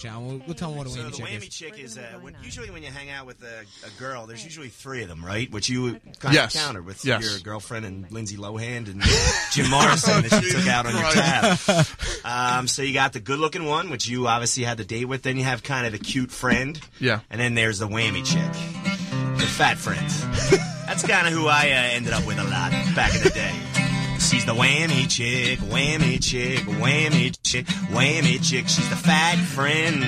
Shal. We'll, we'll tell them what a So whammy the chick whammy is. chick We're is gonna uh, when, usually when you hang out with a, a girl, there's usually three of them, right? Which you kind Yes. of countered with Yes. your girlfriend and Lindsay Lohan and Jim Morrison that you took out on your tab. Um, so you got the good-looking one, which you obviously had the date with. Then you have kind of the cute friend. Yeah. And then there's the whammy chick, the fat friend. That's kind of who I uh, ended up with a lot back in the day. She's the whammy chick, whammy chick, whammy chick, whammy chick. She's the fat friend.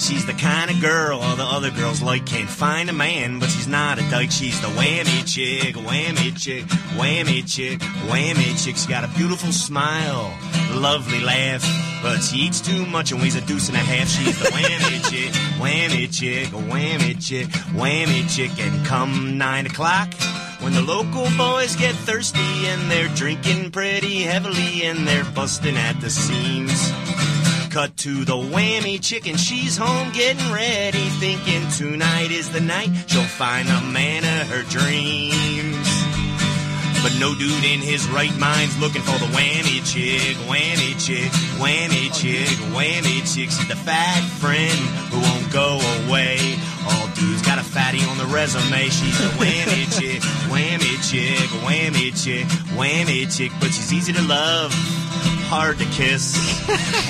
She's the kind of girl all the other girls like. Can't find a man, but she's not a dyke. She's the whammy chick, whammy chick, whammy chick, whammy chick. She's got a beautiful smile, lovely laugh, but she eats too much and weighs a deuce and a half. She's the whammy chick, whammy chick, whammy chick, whammy chick. And come nine o'clock. When the local boys get thirsty and they're drinking pretty heavily and they're busting at the seams. Cut to the whammy chicken, she's home getting ready, thinking tonight is the night she'll find the man of her dreams. But no dude in his right mind's looking for the whammy chick, whammy chick, whammy chick, whammy chick. She's the fat friend who won't go away. All dudes got a fatty on the resume. She's the whammy chick, whammy chick, whammy chick, whammy chick. But she's easy to love hard to kiss.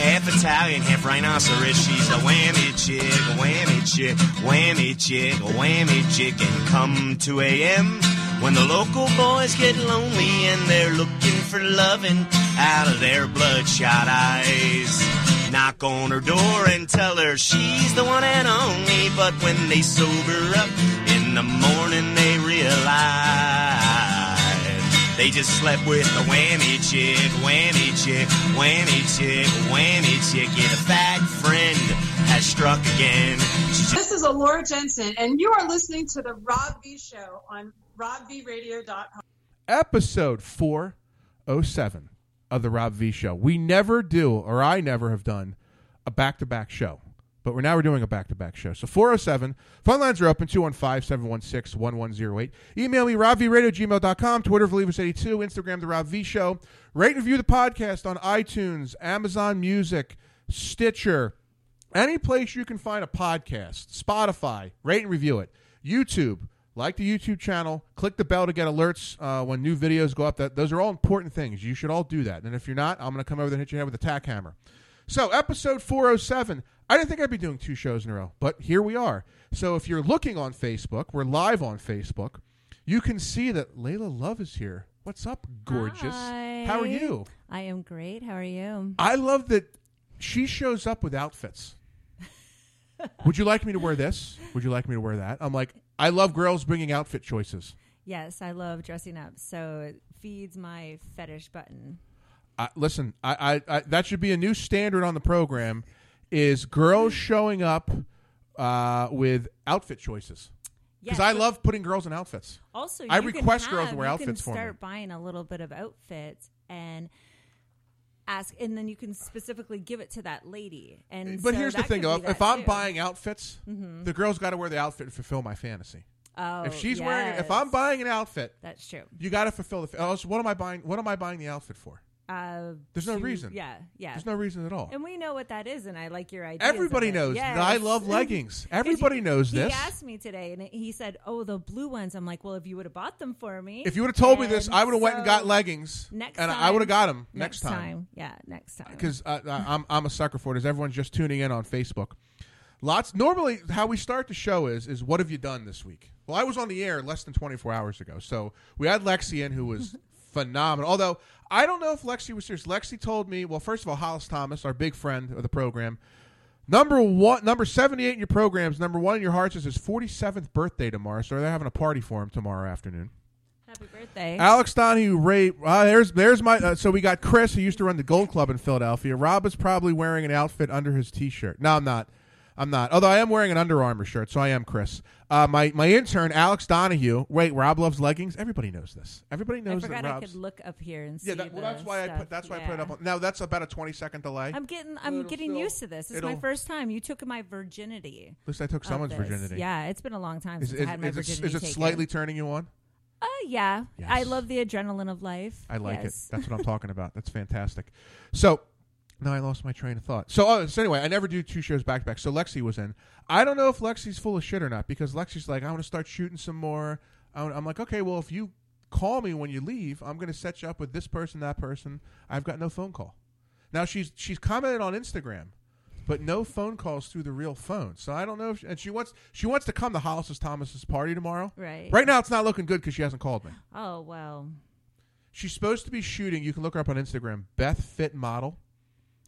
half Italian, half rhinoceros. She's a whammy chick, a whammy chick, whammy chick, a whammy chick. And come 2 a.m. when the local boys get lonely and they're looking for loving out of their bloodshot eyes. Knock on her door and tell her she's the one and only. But when they sober up in the morning, they realize they just slept with the whammy chick, whammy chick, whammy chick, whammy chick. Yeah, the fat friend has struck again. This is Alura Jenson, and you are listening to the Rob V Show on robvradio.com. episode 407 of the Rob V Show. We never do, or I never have done, a back to back show. But we're now we're doing a back to back show. So 407. Phone lines are open 215 716 1108. Email me, robvradiogmail.com, Twitter, Believers82, Instagram, The Rob V Show. Rate and review the podcast on iTunes, Amazon Music, Stitcher, any place you can find a podcast, Spotify, rate and review it. YouTube, like the YouTube channel, click the bell to get alerts uh, when new videos go up. That those are all important things. You should all do that. And if you're not, I'm going to come over there and hit your head with a tack hammer. So, episode 407. I didn't think I'd be doing two shows in a row, but here we are. So, if you're looking on Facebook, we're live on Facebook. You can see that Layla Luv is here. What's up, gorgeous? How are you? I am great. How are you? I love that she shows up with outfits. Would you like me to wear this? Would you like me to wear that? I'm like, I love girls bringing outfit choices. Yes, I love dressing up. So it feeds my fetish button. Uh, listen, I, I, I that should be a new standard on the program. Is girls showing up uh, with outfit choices? Because Yes, I love putting girls in outfits. Also, I you can request girls to have- wear outfits for me. start buying a little bit of outfits and ask, and then you can specifically give it to that lady. And But so here's the thing, though. If I'm too. buying outfits, Mhm. the girl's got to wear the outfit to fulfill my fantasy. oh, if she's wearing, it, if. I'm buying an outfit, that's true. you got to fulfill the. Else, what am I buying? What am I buying the outfit for? Uh, There's no to- reason. Yeah, yeah. There's no reason at all. And we know what that is, and I like your idea. Everybody knows that I love leggings. Everybody knows he this. asked me today, and he said, "Oh, the blue ones." I'm like, "Well, if you would have bought them for me, If you would have told me this, And I would have went and so got leggings, Next and time, I would have got them next, next time. Yeah, next time. Because uh, uh, I'm I'm a sucker for it. As everyone's just tuning in on Facebook, lots. Normally, how we start the show is is what have you done this week? Well, I was on the air less than 24 hours ago, so we had Lexi in who was phenomenal. Although I don't know if Lexi was serious. Lexi told me, well, first of all, Hollis Thomas, our big friend of the program, number one, number 78 in your programs, number one in your hearts is his 47th birthday tomorrow. So they're having a party for him tomorrow afternoon. Happy birthday, Alex Donahue, Ray. Uh, there's there's my. Uh, so we got Chris, who used to run the Gold Club in Philadelphia. Rob is probably wearing an outfit under his T-shirt. No, I'm not. I'm not. Although I am wearing an Under Armour shirt, so I am Chris. Uh, my my intern, Alex Donahue. Wait, Rob loves leggings. Everybody knows this. Everybody I knows that forgot I could look up here and see. yeah, that, well, the that's why I put. That's why I put it up. On, now that's about a 20 second delay. I'm getting. I'm It'll getting still- used to this. It's my first time. You took my virginity. At least I took someone's this. virginity. Yeah, it's been a long time Is, since is, I had my is it, virginity. is it taken. slightly turning you on? Uh, yeah. Yes. I love the adrenaline of life. I like Yes. it. That's what I'm talking about. That's fantastic. So, No, I lost my train of thought. So, oh, so anyway, I never do two shows back to back. So Lexi was in. I don't know if Lexi's full of shit or not because Lexi's like, I want to start shooting some more. I I'm like, okay, well, if you call me when you leave, I'm going to set you up with this person, that person. I've got no phone call. Now she's she's commented on Instagram, but no phone calls through the real phone. So I don't know if she, and she wants she wants to come to Hollis Thomas's party tomorrow. Right. Right now, it's not looking good because she hasn't called me. Oh well. She's supposed to be shooting. You can look her up on Instagram. Beth Fit Model.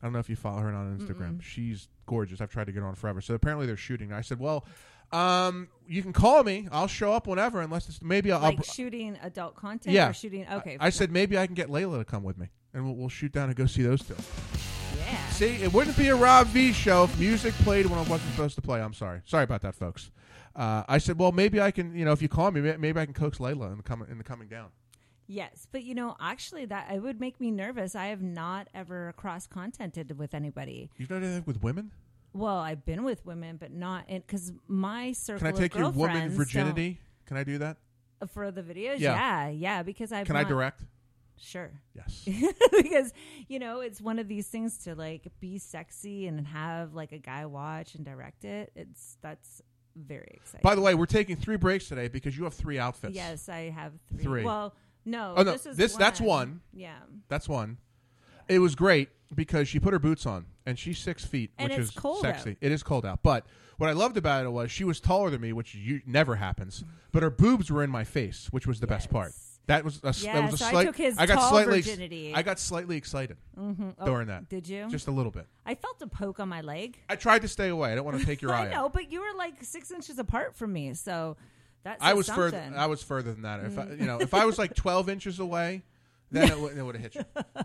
I don't know if you follow her on Instagram. She's gorgeous. I've tried to get her on forever. So apparently they're shooting. I said, well, um, you can call me. I'll show up whenever, unless it's maybe I'll. like I'll shooting adult content yeah. or shooting okay. I said maybe I can get Layla to come with me, and we'll, we'll shoot down and go see those two. yeah. See, it wouldn't be a Rob V show if music played when I wasn't supposed to play. I'm sorry. Sorry about that, folks. Uh, I said, well, maybe I can. You know, if you call me, maybe I can coax Layla in the coming in the coming down. Yes, but you know, actually, that it would make me nervous. I have not ever cross contented with anybody. You've done anything with women? Well, I've been with women, but not because my circle. Can I of take your woman girlfriends virginity? Can I do that? don't- for the videos? Yeah. Yeah, yeah. because I've Can I not- direct? Sure. Yes. because you know it's one of these things to like be sexy and have like a guy watch and direct it. It's that's very exciting. By the way, we're taking three breaks today because you have three outfits. yes, I have three. Three. Well, no, Oh, no, this is this- that's one. Yeah, That's one. It was great because she put her boots on and she's six feet, And which is sexy. out. It is cold out. But what I loved about it was she was taller than me, which you, never happens. But her boobs were in my face, which was the best part. That was a, Yeah, that was a so I slight. took his got tall slightly. virginity. I got slightly excited hmm during that. Did you? Just a little bit. I felt a poke on my leg. I tried to stay away. I don't want to take your eye I out. but you were like six inches apart from me, so that's I was further. I was further than that. If I, Mm. you know, if I was like twelve inches away, then it, would- it would have hit you.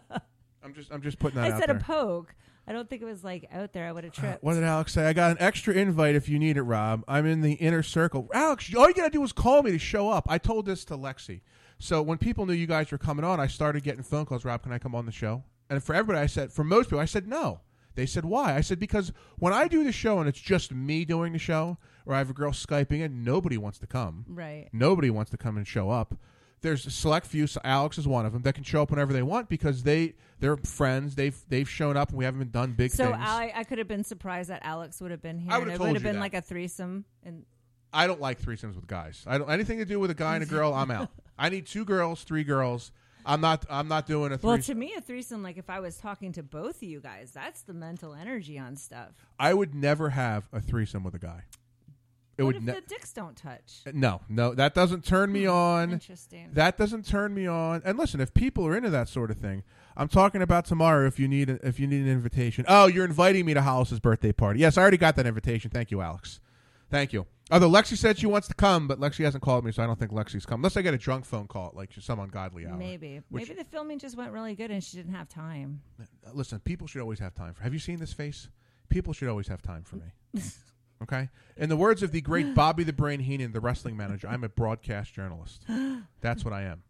I'm just. I'm just putting that I out said there. a poke. I don't think it was like out there. I would have tripped. What did Alex say? I got an extra invite if you need it, Rob. I'm in the inner circle. Alex, all you gotta do is call me to show up. I told this to Lexi. So when people knew you guys were coming on, I started getting phone calls. Rob, can I come on the show? And for everybody, I said, for most people, I said no. They said why? I said because when I do the show and it's just me doing the show, or I have a girl skyping and nobody wants to come. right. Nobody wants to come and show up. There's a select few. So Alex is one of them that can show up whenever they want because they they're friends. They've they've shown up and we haven't done big So things. I, I could have been surprised that Alex would have been here. I would've it told would have you been that. like a threesome. And I don't like threesomes with guys. I don't anything to do with a guy and a girl. I'm out. I need two girls, three girls. I'm not. I'm not doing a Threesome. well, to me, a threesome, like if I was talking to both of you guys, that's the mental energy on stuff. I would never have a threesome with a guy. It what would if ne- the dicks don't touch? Uh, no, no. That doesn't turn me hmm, on. Interesting. That doesn't turn me on. And listen, if people are into that sort of thing, I'm talking about tomorrow. If you need a, if you need an invitation, oh, you're inviting me to Hollis's birthday party. Yes, I already got that invitation. Thank you, Alex. Thank you. Although Lexi said she wants to come, but Lexi hasn't called me, so I don't think Lexi's come. Unless I get a drunk phone call like some ungodly hour. Maybe. Maybe the filming just went really good and she didn't have time. Listen, people should always have time for. Have you seen this face? People should always have time for me. okay. In the words of the great Bobby the Brain Heenan, the wrestling manager, I'm a broadcast journalist. That's what I am.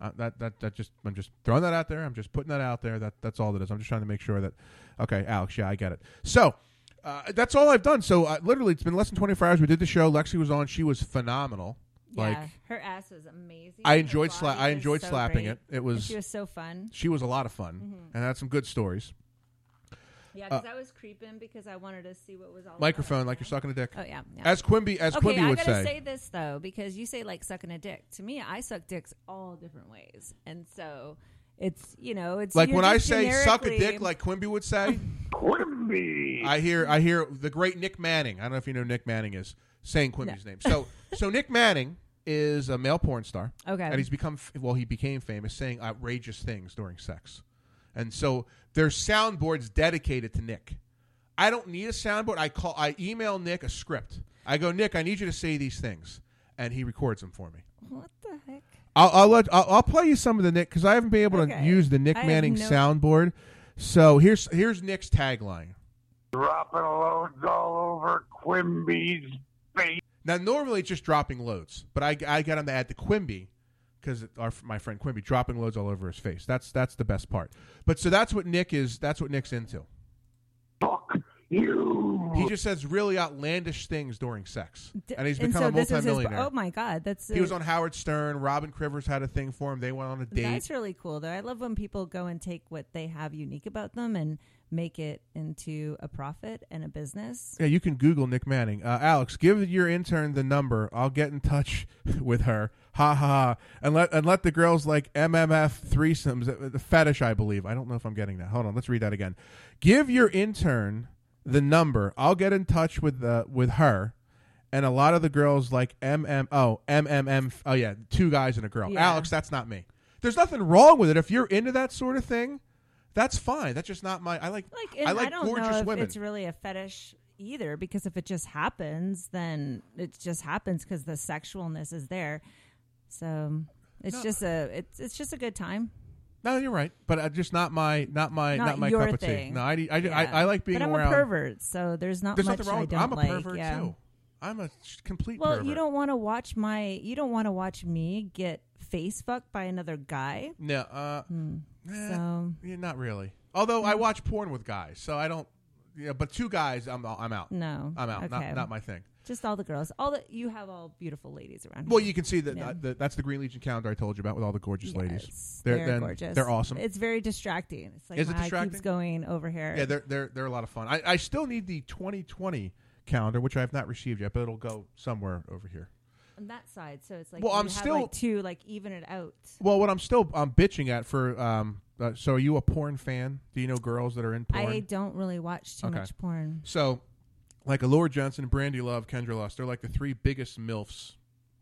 Uh, that that that just I'm just throwing that out there. I'm just putting that out there. That that's all it is. I'm just trying to make sure that. Okay, Alex. Yeah, I get it. So. Uh, that's all I've done. So uh, literally, it's been less than 24 hours. We did the show. Lexi was on. She was phenomenal. Like yeah, her ass was amazing. I enjoyed sla- I enjoyed so slapping great. it. It And was she was so fun. she was a lot of fun Mm-hmm. and had some good stories. Yeah, because I was creeping because I wanted to see what was all Uh, Microphone, about. like you're sucking a dick. Oh yeah. yeah. As Quimby, as okay, Quimby I would gotta say. say this though because you say like sucking a dick. To me, I suck dicks all different ways, and so it's you know it's like when I say suck a dick, like Quimby would say. Quimby. I hear, I hear the great Nick Manning. I don't know if you know who Nick Manning is saying Quimby's name. So, so Nick Manning is a male porn star. Okay. and he's become well. He became famous saying outrageous things during sex, and so there's soundboards dedicated to Nick. I don't need a soundboard. I call, I email Nick a script. I go, Nick, I need you to say these things, and he records them for me. what the heck? I'll I'll, let, I'll, I'll play you some of the Nick because I haven't been able to use the Nick I Manning no- soundboard. So here's here's Nick's tagline. dropping loads all over Quimby's face. Now normally it's just dropping loads, but I, I got him to add the Quimby because our my friend Quimby dropping loads all over his face. That's that's the best part. But so that's what Nick is. That's what Nick's into. You. He just says really outlandish things during sex, D- and he's and become so a was his- multimillionaire. oh my god, that's he was on Howard Stern. Robin Quivers had a thing for him. They went on a date. That's really cool, though. I love when people go and take what they have unique about them and make it into a profit and a business. Yeah, you can Google Nick Manning. Uh, Alex, give your intern the number. I'll get in touch with her. Ha ha ha! And let and let the girls like MMF threesomes. uh, The fetish, I believe. I don't know if I'm getting that. Hold on, let's read that again. Give your intern the number. I'll get in touch with uh, with her. And a lot of the girls like MM. Oh, MMM. Oh yeah, two guys and a girl. Yeah. Alex, that's not me. There's nothing wrong with it. If you're into that sort of thing, that's fine. That's just not my. I like. Like, I I, like don't gorgeous know if women. it's really a fetish either, because if it just happens, then it just happens because the sexualness is there. So it's No. just a it's it's just a good time. No, you're right, but uh, just not my not my not, Not my cup of tea. thing. No, I, I, I, Yeah. I like being but I'm around. a pervert, so there's not There's much nothing wrong. I don't I'm a like. pervert yeah. too. I'm a sh- complete Well, pervert. you don't want to watch my you don't want to watch me get face fucked by another guy. No, uh, Hmm. eh, So yeah, not really. Although I watch porn with guys, so I don't. Yeah, but two guys, I'm I'm out. no, I'm out. Okay. Not not my thing. Just all the girls. All the you have all beautiful ladies around. You. Well, here. you can see that Yeah. that's the Green Legion calendar I told you about with all the gorgeous ladies. Yes, They're- they're, gorgeous. they're awesome. It's very distracting. It's like Is it my eye distracting? keeps going over here. Yeah, they're they're they're a lot of fun. I, I still need the 2020 calendar, which I have not received yet, but it'll go somewhere over here. on that side. So it's like Well, you I'm have, still- like two like even it out. Well, what I'm still I'm bitching at for um. Uh, so, are you a porn fan? Do you know girls that are in porn? I don't really watch too Okay. much porn. So, like Alura Jenson, Brandy Love, Kendra Lust, they're like the three biggest milfs,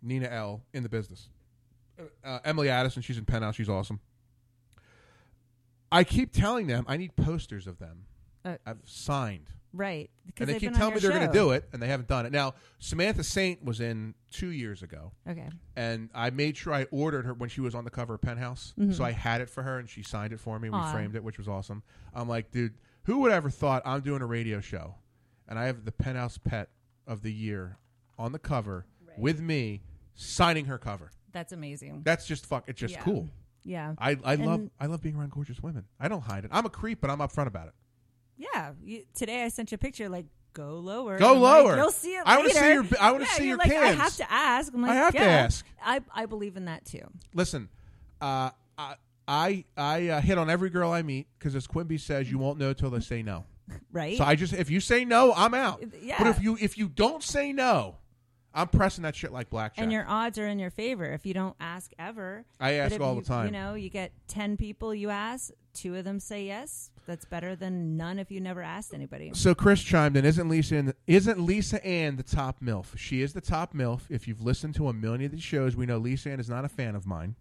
Nina Elle, in the business. Uh, Emily Addison, she's in Penthouse, she's awesome. I keep telling them I need posters of them. Uh, I've signed, Right. And they keep telling me they're going to do it, and they haven't done it. Now, Samantha Saint was in two years ago, Okay. and I made sure I ordered her when she was on the cover of Penthouse. So I had it for her, and she signed it for me. We Mm-hmm. Framed it, which was awesome. I'm like, dude, who would ever thought I'm doing a radio show, and I have the Penthouse pet of the year on the cover with me signing her cover. That's amazing. That's just fuck. It's just Yeah. cool. Yeah. I, I love I love being around gorgeous women. I don't hide it. I'm a creep, but I'm upfront about it. Yeah. You, today I sent you a picture like go lower. Go I'm like, lower. You'll see it I wanna see your- I wanna Yeah, see your like, I have to ask. I'm like, I have to ask. I I believe in that too. Listen, uh, I I, I uh, hit on every girl I meet because as Quimby says, you won't know till they say no. Right. So I just if you say no, I'm out. Yeah. But if you if you don't say no, I'm pressing that shit like blackjack. and your odds are in your favor if you don't ask ever. I ask all you, the time. You know, you get ten people you ask, two of them say yes. That's better than none if you never asked anybody. So Chris chimed in. Isn't Lisa in, isn't Lisa Ann the top milf? She is the top milf. If you've listened to a million of these shows, we know Lisa Ann is not a fan of mine.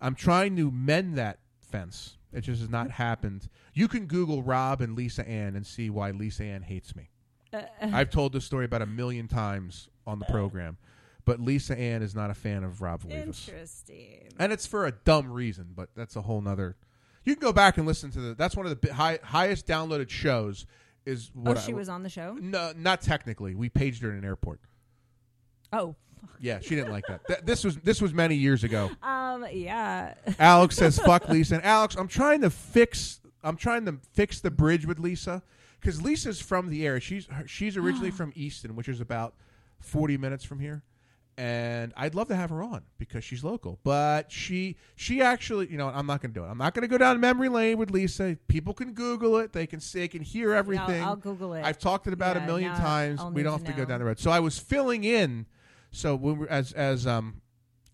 I'm trying to mend that fence. It just has not happened. You can Google Rob and Lisa Ann and see why Lisa Ann hates me. Uh, I've told this story about a million times on the program, but Lisa Ann is not a fan of Rob Vivas. Interesting. and it's for a dumb reason, but that's a whole nother. You can go back and listen to the. That's one of the high, highest downloaded shows. Is what Oh, what she I, was on the show. No, not technically. We paged her in an airport. Oh, Yeah, she didn't like that. Th- this was this was many years ago. um, yeah. Alex says, "Fuck Lisa." And Alex, I'm trying to fix. I'm trying to fix the bridge with Lisa because Lisa's from the area. She's her- she's originally from Easton, which is about 40 minutes from here. And I'd love to have her on because she's local. But she she actually, you know, I'm not going to do it. I'm not going to go down memory lane with Lisa. People can Google it. They can see, they can hear everything. I'll Google it. I've talked it about Yeah, a million now times. I'll we need don't to have to go know. down the road. So I was filling in. So when we, as as um,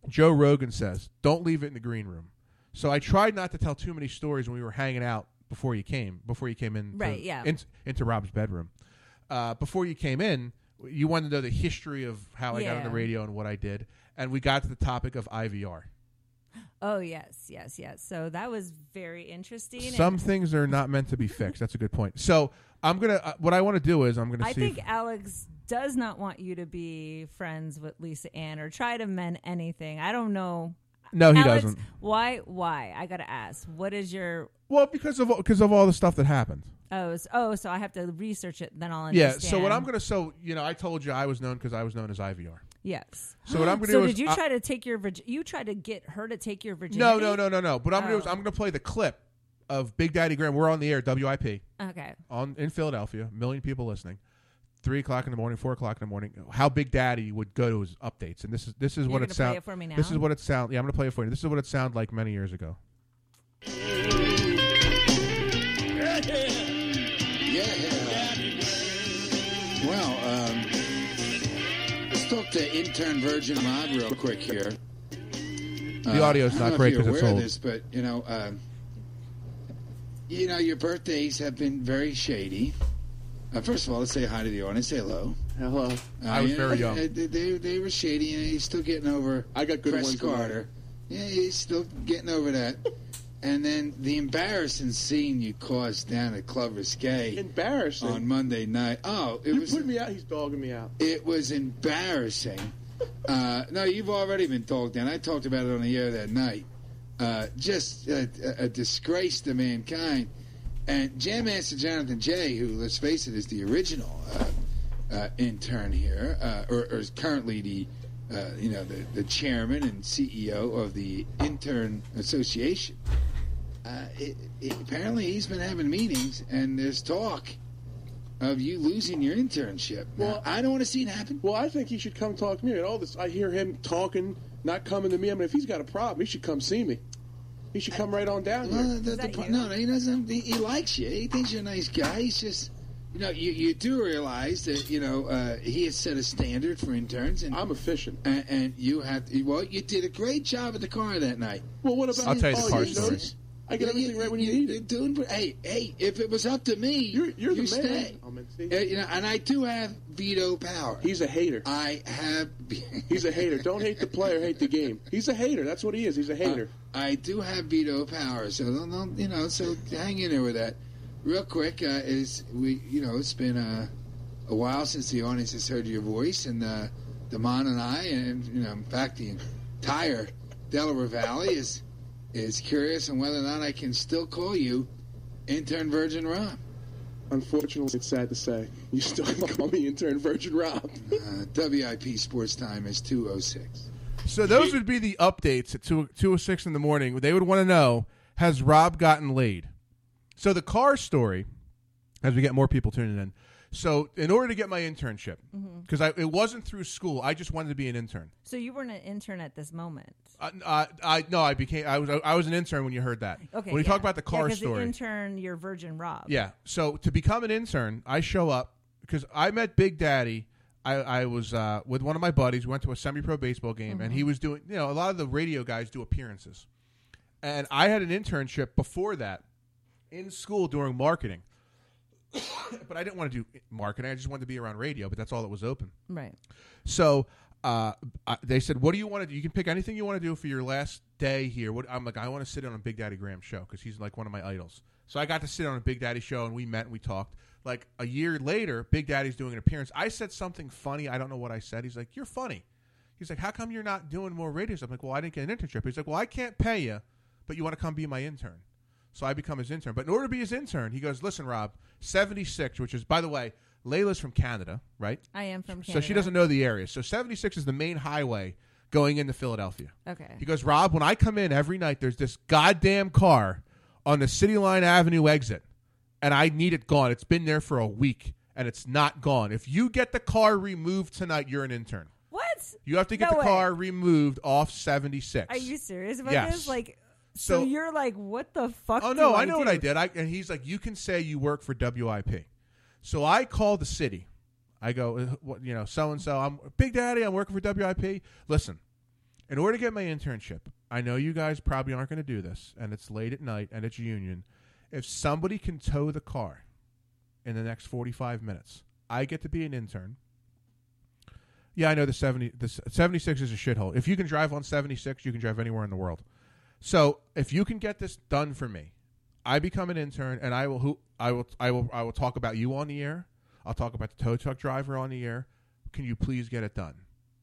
Joe Rogan says, don't leave it in the green room. So I tried not to tell too many stories when we were hanging out before you came. Before you came in, Right, yeah. in, into Rob's bedroom. Uh, before you came in, you wanted to know the history of how I got on the radio and what I did, and we got to the topic of IVR. Oh yes, yes, yes. So that was very interesting. Some things are not meant to be fixed. That's a good point. So I'm gonna. Uh, what I want to do is I'm gonna I see. think Alex does not want you to be friends with Lisa Ann or try to mend anything. I don't know. no, he Alex, doesn't. Why? Why? I gotta ask. What is your? Well, because of because of all the stuff that happened. Oh, so, oh, so I have to research it. Then I'll understand. Yeah. So what I'm gonna so you know I told you I was known because I was known as IVR. Yes. So what I'm gonna So do did is you I- try to take your? You tried to get her to take your virginity? No, no, no, no, no. But I'm gonna do is Oh. I'm gonna play the clip of Big Daddy Graham. We're on the air, WIP, Okay. on in Philadelphia. Million people listening. Three o'clock in the morning, four o'clock in the morning. How Big Daddy would go to his updates, and this is this is You're what it sounds. it for me now? This is what it sound. Yeah, I'm gonna play it for you. This is what it sounded like many years ago. Yeah. Well, um, let's talk to intern Virgin Rob real quick here. The audio's I don't great if you're 'cause it's old. this, but you know, um, you know, your birthdays have been very shady. Uh, first of all, let's say hi to the audience. Say hello. Hello. Uh, I was you know, very young. uh, They, they, they were shady, and he's still getting over. I got good Chris ones. Carter. Yeah, he's still getting over that. and then the embarrassing scene you caused down at Club Risque Embarrassing. on Monday night. Oh, it you was put me out. He's dogging me out. it was embarrassing. Uh, no, you've already been dogged down. I talked about it on the air that night. Uh, just a, a, a disgrace to mankind. And Jam Master Jonathan Jay, who, let's face it, is the original uh, uh, intern here, uh, or, or is currently the, uh, you know, the, the chairman and CEO of the Intern Association. Uh, it, it, apparently, he's been having meetings, and there's talk of you losing your internship. Now, Well- I don't want to see it happen. Well, I think he should come talk to me. And all this, I hear him talking, not coming to me. I mean, if he's got a problem, he should come see me. He should come right on down Well, here. the, the, that pro- you? no, no, he doesn't. He, he likes you. He thinks you're a nice guy. He's just, you know, you, you do realize that you know uh, he has set a standard for interns, and I'm efficient. and, and you have. Well, you did a great job at the car that night. Well, what about? I'll tell you the car you story. notice? I get everything right when you, need you're it. Doing, hey, hey, if it was up to me, You're, you're you the man. stay. I mean, see? Uh, you know, and I do have veto power. He's a hater. I have. He's a hater. Don't hate the player, hate the game. He's a hater. That's what he is. He's a hater. I do have veto power, so don't, don't you know? So hang in there with that. Real quick, uh, is we you know it's been uh, a while since the audience has heard your voice, and uh, Damon and I, and you know, in fact, the entire Delaware Valley is is curious on whether or not I can still call you intern Virgin Rob. Unfortunately, it's sad to say. You still call me intern Virgin Rob. Uh, WIP Sports Time is two oh six. So those would be the updates at two two oh six in the morning. They would want to know: Has Rob gotten laid? So the car story, as we get more people tuning in. So in order to get my internship, because I it wasn't through school, I just wanted to be an intern. So you weren't an intern at this moment. Uh, uh, I no, I became I was I was an intern when you heard that. Okay. When you yeah. talk about the car Yeah, story, The intern, you're Virgin Rob. Yeah. So to become an intern, I show up because I met Big Daddy. I, I was uh, with one of my buddies. We went to a semi-pro baseball game, and he was doing. You know, a lot of the radio guys do appearances, and I had an internship before that in school during marketing. but I didn't want to do marketing. I just wanted to be around radio. But that's all that was open. Right. So uh, I- they said, "What do you want to do? You can pick anything you want to do for your last day here." What, I'm like, "I want to sit on a Big Daddy Graham show because he's like one of my idols." So I got to sit on a Big Daddy show, and we met and we talked. Like a year later, Big Daddy's doing an appearance. I said something funny. I don't know what I said. He's like, "You're funny." He's like, "How come you're not doing more radio?" stuff?" I'm like, "Well, I didn't get an internship." He's like, "Well, I can't pay you, but you want to come be my intern." So I become his intern. But in order to be his intern, he goes, "Listen, Rob, 76, which is by the way, Layla's from Canada, right? I am from Canada. So she doesn't know the area. So 76 is the main highway going into Philadelphia. Okay. He goes, Rob, when I come in every night, there's this goddamn car on the City Line Avenue exit, and I need it gone. It's been there for a week, and it's not gone. If you get the car removed tonight, you're an intern. What? You have to get No the way. car removed off 76. Are you serious about Yes. this? Like, so, So- you're like, what the fuck? Oh no, I know do? what I did. I, and he's like, you can say you work for WIP. So I call the city. I go, uh, what, you know, so and so. I'm Big Daddy. I'm working for WIP. Listen, in order to get my internship, I know you guys probably aren't going to do this, and it's late at night and it's union. If somebody can tow the car in the next 45 minutes, I get to be an intern. Yeah, I know the 70 the 76 is a shithole. If you can drive on 76, you can drive anywhere in the world. So, if you can get this done for me, I become an intern and I will who I will I will I will talk about you on the air. I'll talk about the tow truck driver on the air. Can you please get it done?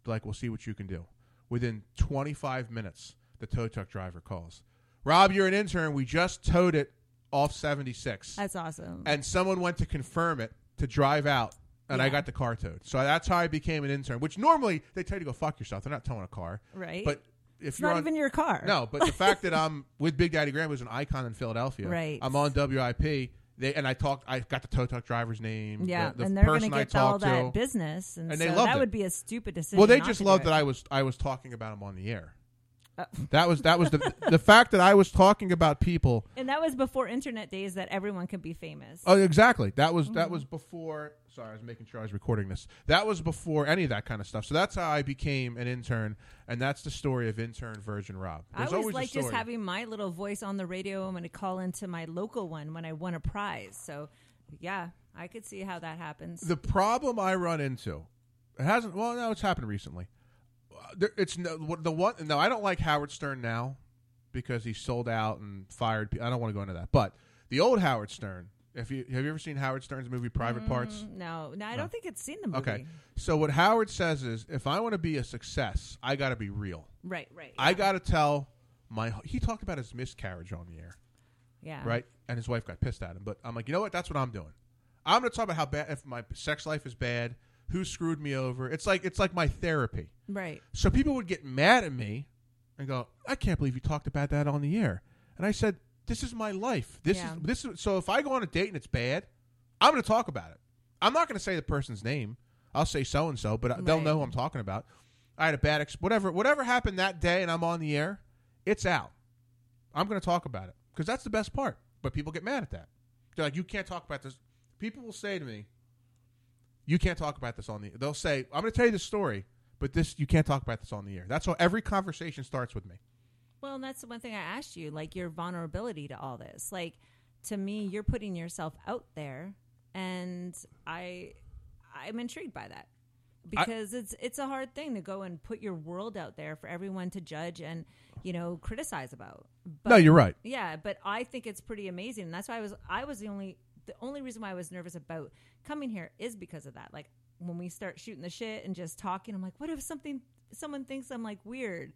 Like we'll see what you can do. Within 25 minutes, the tow truck driver calls. Rob, you're an intern. We just towed it off 76 That's awesome. and someone went to confirm it to drive out, and I got the car towed. So that's how I became an intern. Which normally they tell you to go fuck yourself. They're not towing a car, right. but if you're not on, even your car. no, but the fact that I'm with Big Daddy Graham, who's an icon in Philadelphia, Right. I'm on WIP. They and I talked. I got the tow truck driver's name. Yeah, the, the and they're going to get all that to. business, and, And so they loved that it. would be a stupid decision. Well, they just loved that. I was I was talking about him on the air. Uh. that was that was the the fact that I was talking about people. And that was before internet days that everyone could be famous. Oh, exactly. That was Mm-hmm. that was before. Sorry, I was making sure I was recording this. That was before any of that kind of stuff. So that's how I became an intern, and that's the story of intern Virgin Rob. I There's always always like just having my little voice on the radio. I'm going to call into my local one when I won a prize. So, yeah, I could see how that happens. The problem I run into, it hasn't. Well, no, it's happened recently. Uh, There, it's no the one. No, I don't like Howard Stern now because he sold out and fired. I don't want to go into that. But the old Howard Stern. If you have you ever seen Howard Stern's movie Private Parts? Mm, no, no, I don't think it's seen the movie. Okay. So what Howard says is, if I want to be a success, I got to be real. Right, right. I yeah. got to tell my. He talked about his miscarriage on the air, yeah. right? And his wife got pissed at him. But I'm like, you know what? That's what I'm doing. I'm going to talk about how bad if my sex life is bad, who screwed me over. It's like it's like my therapy. Right. So people would get mad at me and go, "I can't believe you talked about that on the air." And I said, "This is my life. This Yeah. is this is so if I go on a date and it's bad, I'm going to talk about it. I'm not going to say the person's name. I'll say so and so, but they'll know who I'm talking about. I had a bad ex- whatever whatever happened that day and I'm on the air, it's out. I'm going to talk about it because that's the best part. But people get mad at that. They're like, "You can't talk about this." People will say to me, "You can't talk about this on the." They'll say, "I'm going to tell you the story." But this, you can't talk about this on the air. That's how every conversation starts with me. Well, and that's the one thing I asked you, like your vulnerability to all this. Like to me, you're putting yourself out there, and I, I'm intrigued by that because it's it's a hard thing to go and put your world out there for everyone to judge and you know criticize about. But, no, you're right. Yeah, but I think it's pretty amazing, and that's why I was I was the only the only reason why I was nervous about coming here is because of that. Like when we start shooting the shit and just talking, I'm like, what if something someone thinks I'm like weird?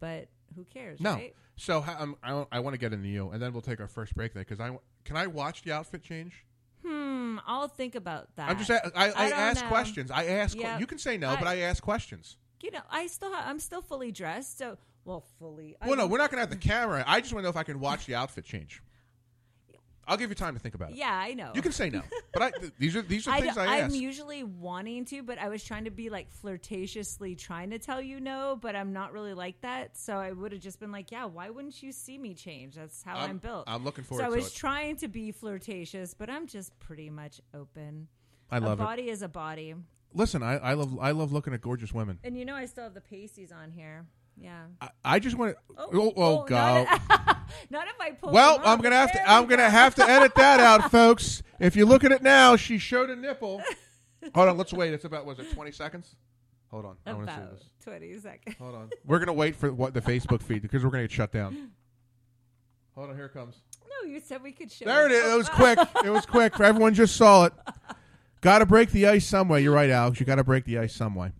But who cares, No. right? So um, I, I want to get into you, and then we'll take our first break there because I can I watch the outfit change. Hmm, I'll think about that. I'm just a- I, I, I don't ask know. questions. I ask. Yeah. you can say no, but I ask questions. you know, I still ha- I'm still fully dressed, so well, fully. I Well, no, we're not going to have the camera. I just want to know if I can watch the outfit change. I'll give you time to think about it. Yeah, I know. You can say no, but I, th- these are these are I things don't- I I'm ask. usually wanting to, but I was trying to be like flirtatiously trying to tell you no, but I'm not really like that. So I would have just been like, yeah, why wouldn't you see me change? That's how I'm, I'm- built. I'm looking forward. So I to was it. trying to be flirtatious, but I'm just pretty much open. I love a it. body is a body, Listen, I, I love I love looking at gorgeous women. and you know I still have the pasties on here. Yeah. I, I just want to. Oh, Oh, oh, oh, God. Not, not if I pull. Well, I'm gonna have to. I'm gonna have to edit that out, folks. If you look at it now, she showed a nipple. Hold on, let's wait. It's about was it 20 seconds? Hold on, I want to see about this. twenty seconds. Hold on, we're gonna wait for what the Facebook feed because we're gonna get shut down. Hold on, here it comes. No, you said we could show. There it is. It was oh. quick. It was quick. Everyone just saw it. Got to break the ice some way. You're right, Alex. You got to break the ice some way.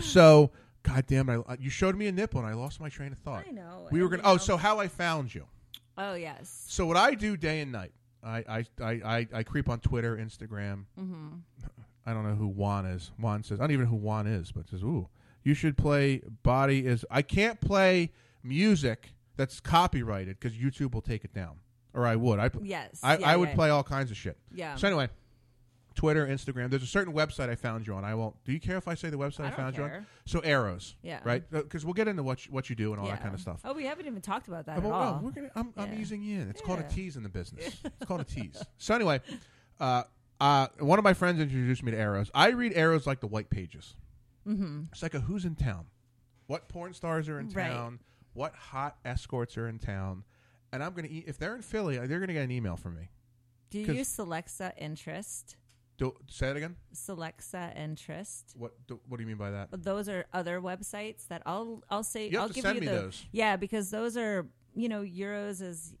So, God damn it! I, you showed me a nipple, and I lost my train of thought. I know. We were gonna. Oh, so how I found you? Oh yes. So what I do day and night, I I I, I, I creep on Twitter, Instagram. Mm-hmm. I don't know who Juan is. Juan says I don't even know who Juan is, but says ooh, you should play. Body is. I can't play music that's copyrighted because YouTube will take it down, or I would. I Yes. I, yeah, I would yeah. play all kinds of shit. Yeah. So anyway, Twitter, Instagram. There's a certain website I found you on. I won't. Do you care if I say the website I, I found you on? So Eros. Yeah. Right. Because we'll get into what you, what you do and all that kind of stuff. Oh, we haven't even talked about that Oh, at well, all. well, we're gonna, I'm, I'm easing you in. It's called a tease in the business. It's called a tease. So anyway, uh, uh, one of my friends introduced me to Eros. I read Eros like the white pages. mm-hmm. It's like a who's in town, what porn stars are in Right. town, what hot escorts are in town, and I'm gonna e- if they're in Philly, they're gonna get an email from me. Do you use Slixa Interest? Do, say it again. Slixa Interest. What do, What do you mean by that? Those are other websites that I'll I'll say You have I'll to give send you me the those. yeah because those are you know Eros is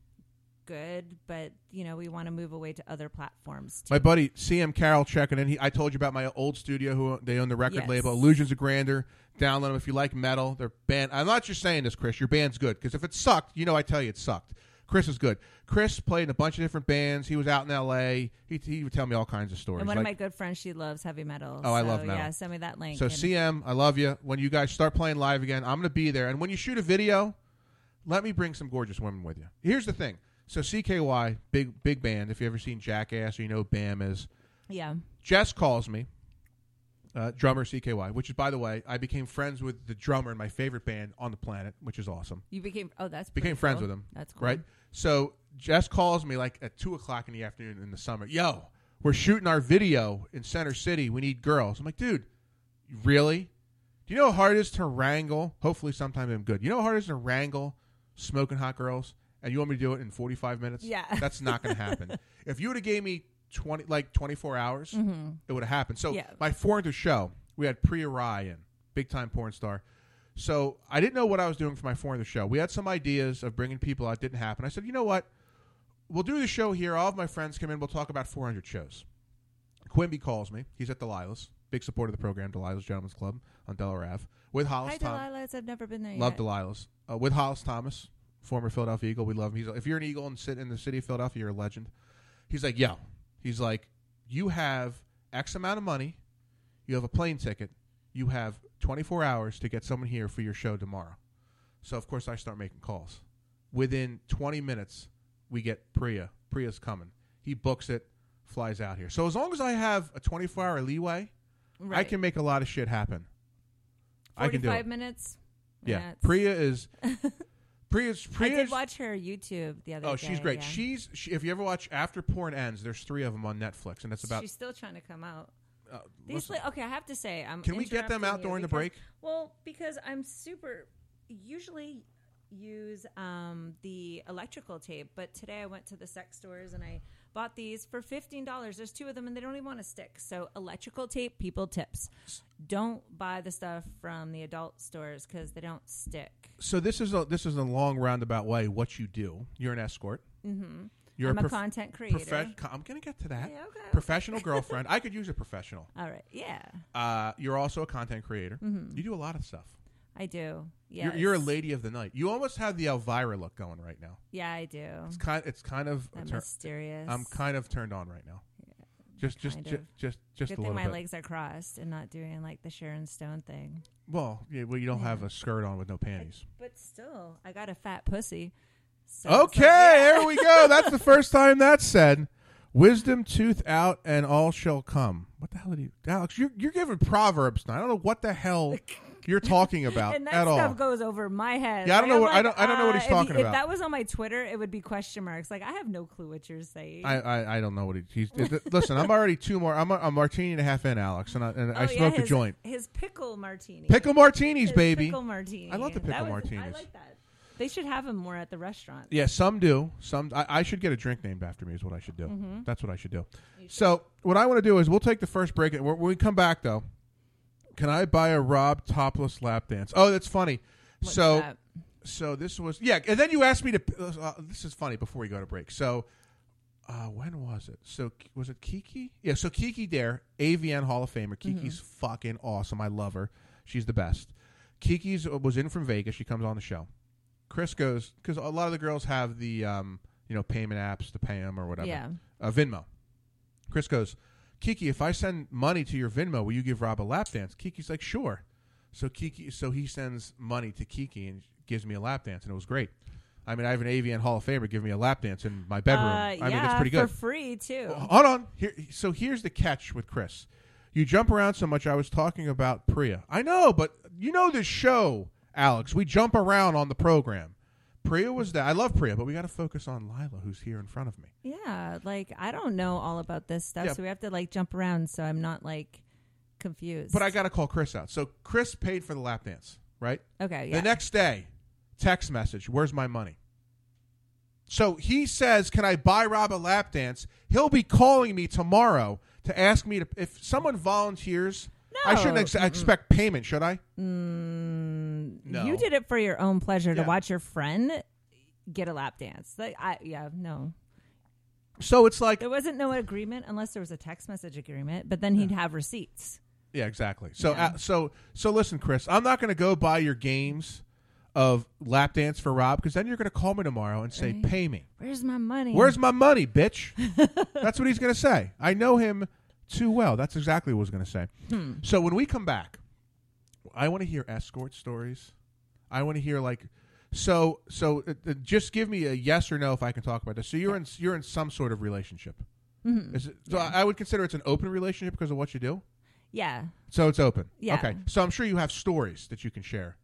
good but you know we want to move away to other platforms too. My buddy CM Carroll checking in. He, I told you about my old studio who they own the record Yes. label Illusions of Grandeur. Download them if you like metal. Their band. I'm not just saying this, Chris. Your band's good because if it sucked, you know I tell you it sucked. Chris is good. Chris played in a bunch of different bands. He was out in L.A. He, he would tell me all kinds of stories. And one of my good friends, she loves heavy metal. Oh, I love metal. Yeah, send me that link. So CM, I love you. When you guys start playing live again, I'm going to be there. And when you shoot a video, let me bring some gorgeous women with you. Here's the thing. So CKY, big big band. If you ever seen Jackass or you know who Bam is, Yeah. Jess calls me, uh, drummer CKY, which is by the way, I became friends with the drummer in my favorite band on the planet, which is awesome. You became, oh, that's Became friends cool. with him. That's cool. Right? So Jess calls me like at two o'clock in the afternoon in the summer. Yo, we're shooting our video in Center City. We need girls. I'm like, dude, really? Do you know how hard it is to wrangle? Hopefully, sometime I'm good. You know how hard it is to wrangle smoking hot girls, and you want me to do it in 45 minutes? Yeah. that's not going to happen. if you would have gave me 20, like 24 hours, it would have happened. So Mm-hmm. Yeah. my fourth show, we had Priya Rai in, big time porn star. So I didn't know what I was doing for my fourth show. We had some ideas of bringing people out. Didn't happen. I said, you know what? We'll do the show here. All of my friends come in. We'll talk about 400 shows. Quimby calls me. He's at Delilah's. Big supporter of the program, Delilah's Gentlemen's Club on Delaware Ave. With Hollis Hi, Thomas. Delilah's. I've never been there Love yet. Delilah's. Uh, with Hollis Thomas, former Philadelphia Eagle. We love him. He's if you're an Eagle and sit in the city of Philadelphia, you're a legend. He's like, yo. He's like, you have X amount of money. You have a plane ticket. You have 24 hours to get someone here for your show tomorrow. So of course I start making calls. Within 20 minutes, we get Priya. Priya's coming. He books it, flies out here. So as long as I have a 24 hour leeway, I can make a lot of shit happen. I can do 45 it. minutes. Yeah, Priya is Priya's I Priya's. did watch her YouTube the other day. oh, she's great. yeah. She's she, if you ever watch After Porn Ends, there's three of them on Netflix, and it's about. She's still trying to come out. uh, These li- okay, I have to say, I'm. Can we get them out during the break? Well, because I'm super. Usually, use um, the electrical tape, but today I went to the sex stores and I bought these for fifteen dollars. There's two of them, and they don't even want to stick. So, electrical tape, people tips. Don't buy the stuff from the adult stores because they don't stick. so this is a this is a long roundabout way. What you do? You're an escort. Mm-hmm. You're I'm a prof- content creator. profe- I'm gonna get to that. Yeah, okay. Professional girlfriend. I could use a professional. All right, yeah, Uh, you're also a content creator. Mhm. You do a lot of stuff. I do. Yeah, You're, you're a lady of the night. You almost have the Elvira look going right now. Yeah, I do. It's kind. It's kind of. Tur- mysterious. I'm kind of turned on right now. Just, just, kind ju- just, just Good thing my bit. legs are crossed and not doing like the Sharon Stone thing. Well, yeah, well, you don't have a skirt on with no panties. But still, I got a fat pussy. So Okay, like, yeah. there we go. That's the first time that's said. Wisdom tooth out and all shall come. What the hell did you, Alex? You're you're giving proverbs now. I don't know what the hell you're talking about and that at stuff all. goes over my head. Yeah, I don't Like, know what- I don't- I don't know what uh, he's if- talking if, about. If that was on my Twitter, it would be question marks. Like I have no clue what you're saying. I, I, I don't know what he, he's. listen, I'm already two more. I'm a, a martini and a half in, Alex, and I, and oh, I yeah, smoked a joint. His pickle martini. Pickle martinis, His baby. Pickle martini. I love the pickle was- martinis. I like that. They should have them more at the restaurant. Yeah, some do. Some I, I should get a drink named after me. Is what I should do. Mhm. That's what I should do. So what I want to do is we'll take the first break. and when we come back, though, can I buy a Rob topless lap dance? Oh, that's funny. What's so that? so this was yeah, and then you asked me to. Uh, this is funny. Before we go to break, so. Uh, when was it? So was it Kiki? Yeah. So Kiki Daire, AVN Hall of Famer. Kiki's fucking awesome. I love her. She's the best. Kiki's uh, was in from Vegas. She comes on the show. Chris goes because a lot of the girls have the um, you know payment apps to pay them or whatever. Yeah. Uh, Venmo. Chris goes, Kiki, if I send money to your Venmo, will you give Rob a lap dance? Kiki's like, sure. So Kiki, so he sends money to Kiki and gives me a lap dance, and it was great. I mean, I have an AVN Hall of Famer give me a lap dance in my bedroom. Uh, I mean, it's pretty good for free too. Hold on. Here, so here's the catch with Chris. You jump around so much. I was talking about Priya. I know, but you know this show, Alex. We jump around on the program. Priya was that. I love Priya, but we got to focus on Lila, who's here in front of me. Yeah, like I don't know all about this stuff, Yeah. so we have to like jump around so I'm not like confused. But I got to call Chris out. So Chris paid for the lap dance, right? okay, yeah. The next day, text message, "Where's my money?" So he says, "Can I buy Rob a lap dance?" He'll be calling me tomorrow to ask me to. If someone volunteers, I shouldn't No. ex- expect payment, should I? Mm, No. You did it for your own pleasure Yeah. to watch your friend get a lap dance. Like I yeah, no. So it's like, There wasn't no agreement unless there was a text message agreement, but then he'd have receipts. yeah, exactly. So, Yeah. uh, so, so listen, Chris, I'm not going to go buy your games. of lap dance for Rob because then you're going to call me tomorrow and say, Right. "Pay me." Where's my money? Where's my money, bitch? That's what he's going to say. I know him too well. That's exactly what he's going to say. Hmm. So when we come back, I want to hear escort stories. I want to hear like so so uh, uh, just give me a yes or no if I can talk about this. So you're in you're in some sort of relationship. Mhm. Is it, so I I would consider it's an open relationship because of what you do. Yeah. So it's open. Yeah. Okay. So I'm sure you have stories that you can share.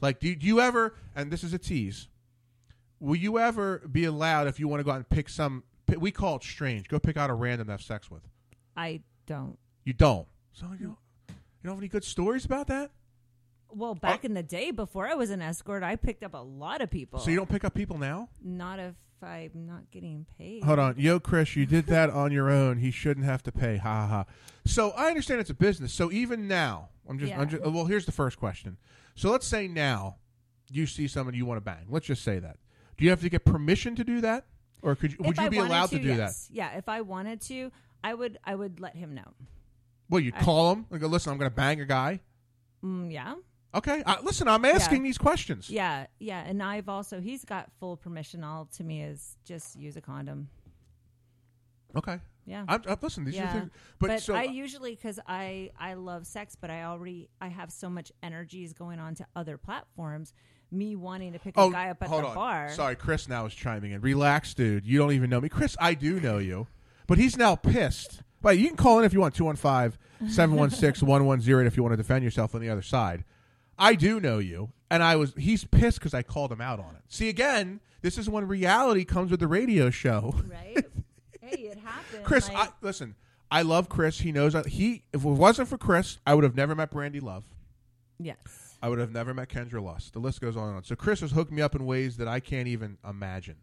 Like, do, do you ever? And this is a tease. Will you ever be allowed if you want to go out and pick some? We call it strange. Go pick out a random to have sex with. I don't. You don't. So you don't, you don't have any good stories about that. Well, back in the day before I was an escort, I picked up a lot of people. So you don't pick up people now. Not if I'm not getting paid. Hold on, yo, Chris, you did that on your own. He shouldn't have to pay. Ha ha ha. So I understand it's a business. So even now, I'm just, I'm just. Well, here's the first question. So let's say now you see someone you want to bang. Let's just say that. Do you have to get permission to do that, or could you, would If you I be wanted allowed to, do yes. Yeah, if I wanted to, I would. I would let him know. Well, you'd I- call him and go, "Listen, I'm going to bang a guy." Mm, yeah, Okay, uh, listen, I'm asking these questions. yeah, yeah. And I've also he's got full permission. All to me is just use a condom. Okay, Yeah. I'm, I'm listen. These are yeah. things, but, so I usually because I I love sex, but I already I have so much energies going on to other platforms. Me wanting to pick oh, a guy up at hold the on. bar. Sorry, Chris now is chiming in. Relax, dude. You don't even know me, Chris. I do know you, but he's now pissed. But you can call in if you want 215-716-1108 if you want to defend yourself on the other side. I do know you, and I was he's pissed because I called him out on it. See, again, this is when reality comes with the radio show. Right? hey, it happened. Chris, like- I, listen, I love Chris. He knows that he. If it wasn't for Chris, I would have never met Brandy Love. yes. I would have never met Kendra Lust. The list goes on and on. So Chris has hooked me up in ways that I can't even imagine.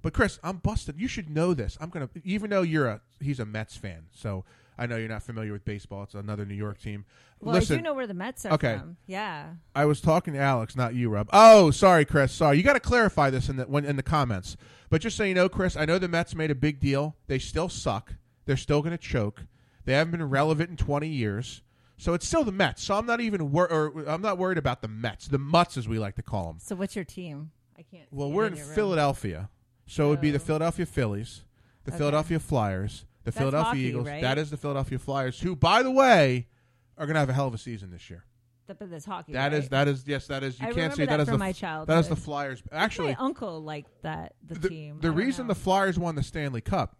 But Chris, I'm busted. You should know this. I'm gonna, even though you're a, he's a Mets fan, so I know you're not familiar with baseball. It's another New York team. Well, Listen, I do know where the Mets are Okay. from. Yeah. I was talking to Alex, not you, Rob. Oh, sorry, Chris. Sorry. You got to clarify this in the when, in the comments. But just so you know, Chris, I know the Mets made a big deal. They still suck. They're still going to choke. They haven't been relevant in 20 years. So it's still the Mets. So I'm not even wor- or I'm not worried about the Mets, the Mutts as we like to call them. So what's your team? I can't. Well, we're in room. Philadelphia, so it would be the Oh. Philadelphia Phillies, the Okay. Philadelphia Flyers, the That's Philadelphia hockey, Eagles. right? That is the Philadelphia Flyers, who, by the way, are going to have a hell of a season this year. Th- But this hockey. That is right? that is yes, that is. You I can't remember say that that is from the my childhood. That is the Flyers. Actually, my uncle liked that the, the, team. the don't reason know. the Flyers won the Stanley Cup.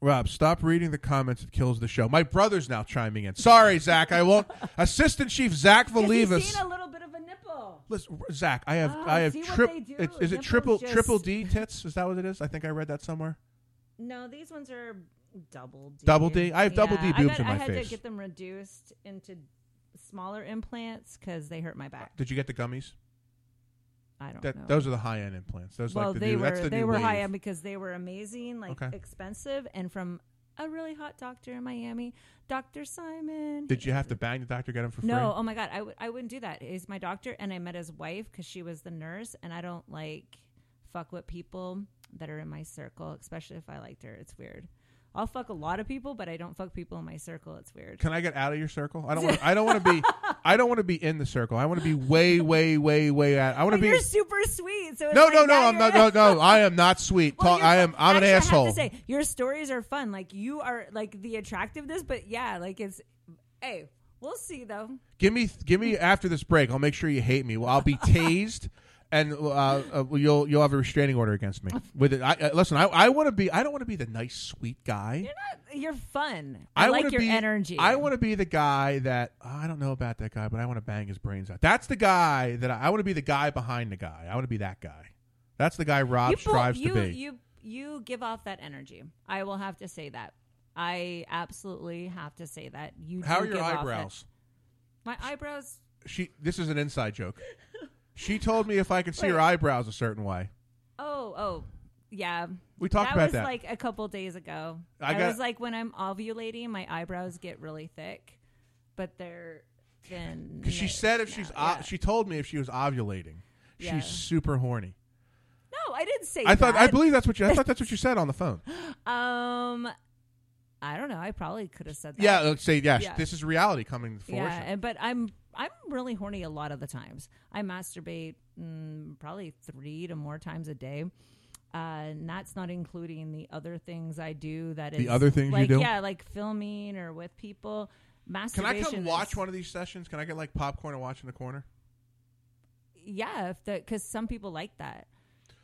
Rob, stop reading the comments. It kills the show. My brother's now chiming in. Sorry, Zach. I won't. Assistant Chief Zach 'Cause he's Valivas. seen a little bit of a nipple. Listen, Zach, I have Oh, I have see what trip. they do? Is it Nipples triple just- triple D tits? Is that what it is? I think I read that somewhere. No, these ones are double D. Double D? I have double D Yeah, I boobs in my face. I had face. to get them reduced into smaller implants because they hurt my back. Did you get the gummies? I don't That know. those are the high end implants. Those well, like the they new. were that's the they new were high end because they were amazing, like Okay. expensive, and from a really hot doctor in Miami, Doctor Simon. Did you have to bang the doctor to get them for free? No, oh my god, I w- I wouldn't do that. He's my doctor, and I met his wife because she was the nurse, and I don't like fuck with people that are in my circle, especially if I liked her. It's weird. I'll fuck a lot of people, but I don't fuck people in my circle. It's weird. Can I get out of your circle? I don't. Want, I don't want to be. I don't want to be in the circle. I want to be way, way, way, way out. I want to be. you're super sweet. So it's No, like no, no. I'm not. No, no. I am not sweet. Well, Talk, I am. I'm actually, an I asshole. have to say, your stories are fun. Like you are like the attractiveness, but yeah, like it's. Hey, we'll see though. Give me, give me after this break. I'll make sure you hate me. Well, I'll be tased, and uh, uh, you'll you'll have a restraining order against me. With it, I, uh, listen. I, I want to be. I don't want to be the nice, sweet guy. You're not. You're fun. I, like wanna your be, energy. I want to be the guy that oh, I don't know about that guy, but I want to bang his brains out. That's the guy that I, I want to be. The guy behind the guy. I want to be that guy. That's the guy Rob you, strives you, to be. You you give off that energy. I will have to say that. I absolutely have to say that. You. How do are your give off that- eyebrows? My eyebrows. She. This is an inside joke. She told me if I could see her Wait. eyebrows a certain way. Oh oh yeah. We talked that about was that. like a couple days ago. I I, got- was like when I'm ovulating, my eyebrows get really thick, but they're thin. She said if she's, ov- she told me if she was ovulating, Yeah. she's super horny. no, I didn't say. I thought, I that. believe that's what you. I thought that's what you said on the phone. Um, I don't know. I probably could have said that. Yeah, let's say yes. Yeah. This is reality coming forward. yeah. And, but I'm I'm really horny a lot of the times. I masturbate mm, probably three to more times a day. Uh, and that's not including the other things I do. That The other things you like, do? yeah, like filming or with people. Can I come watch one of these sessions? Can I get like popcorn and watch in the corner? Yeah, if because some people like that.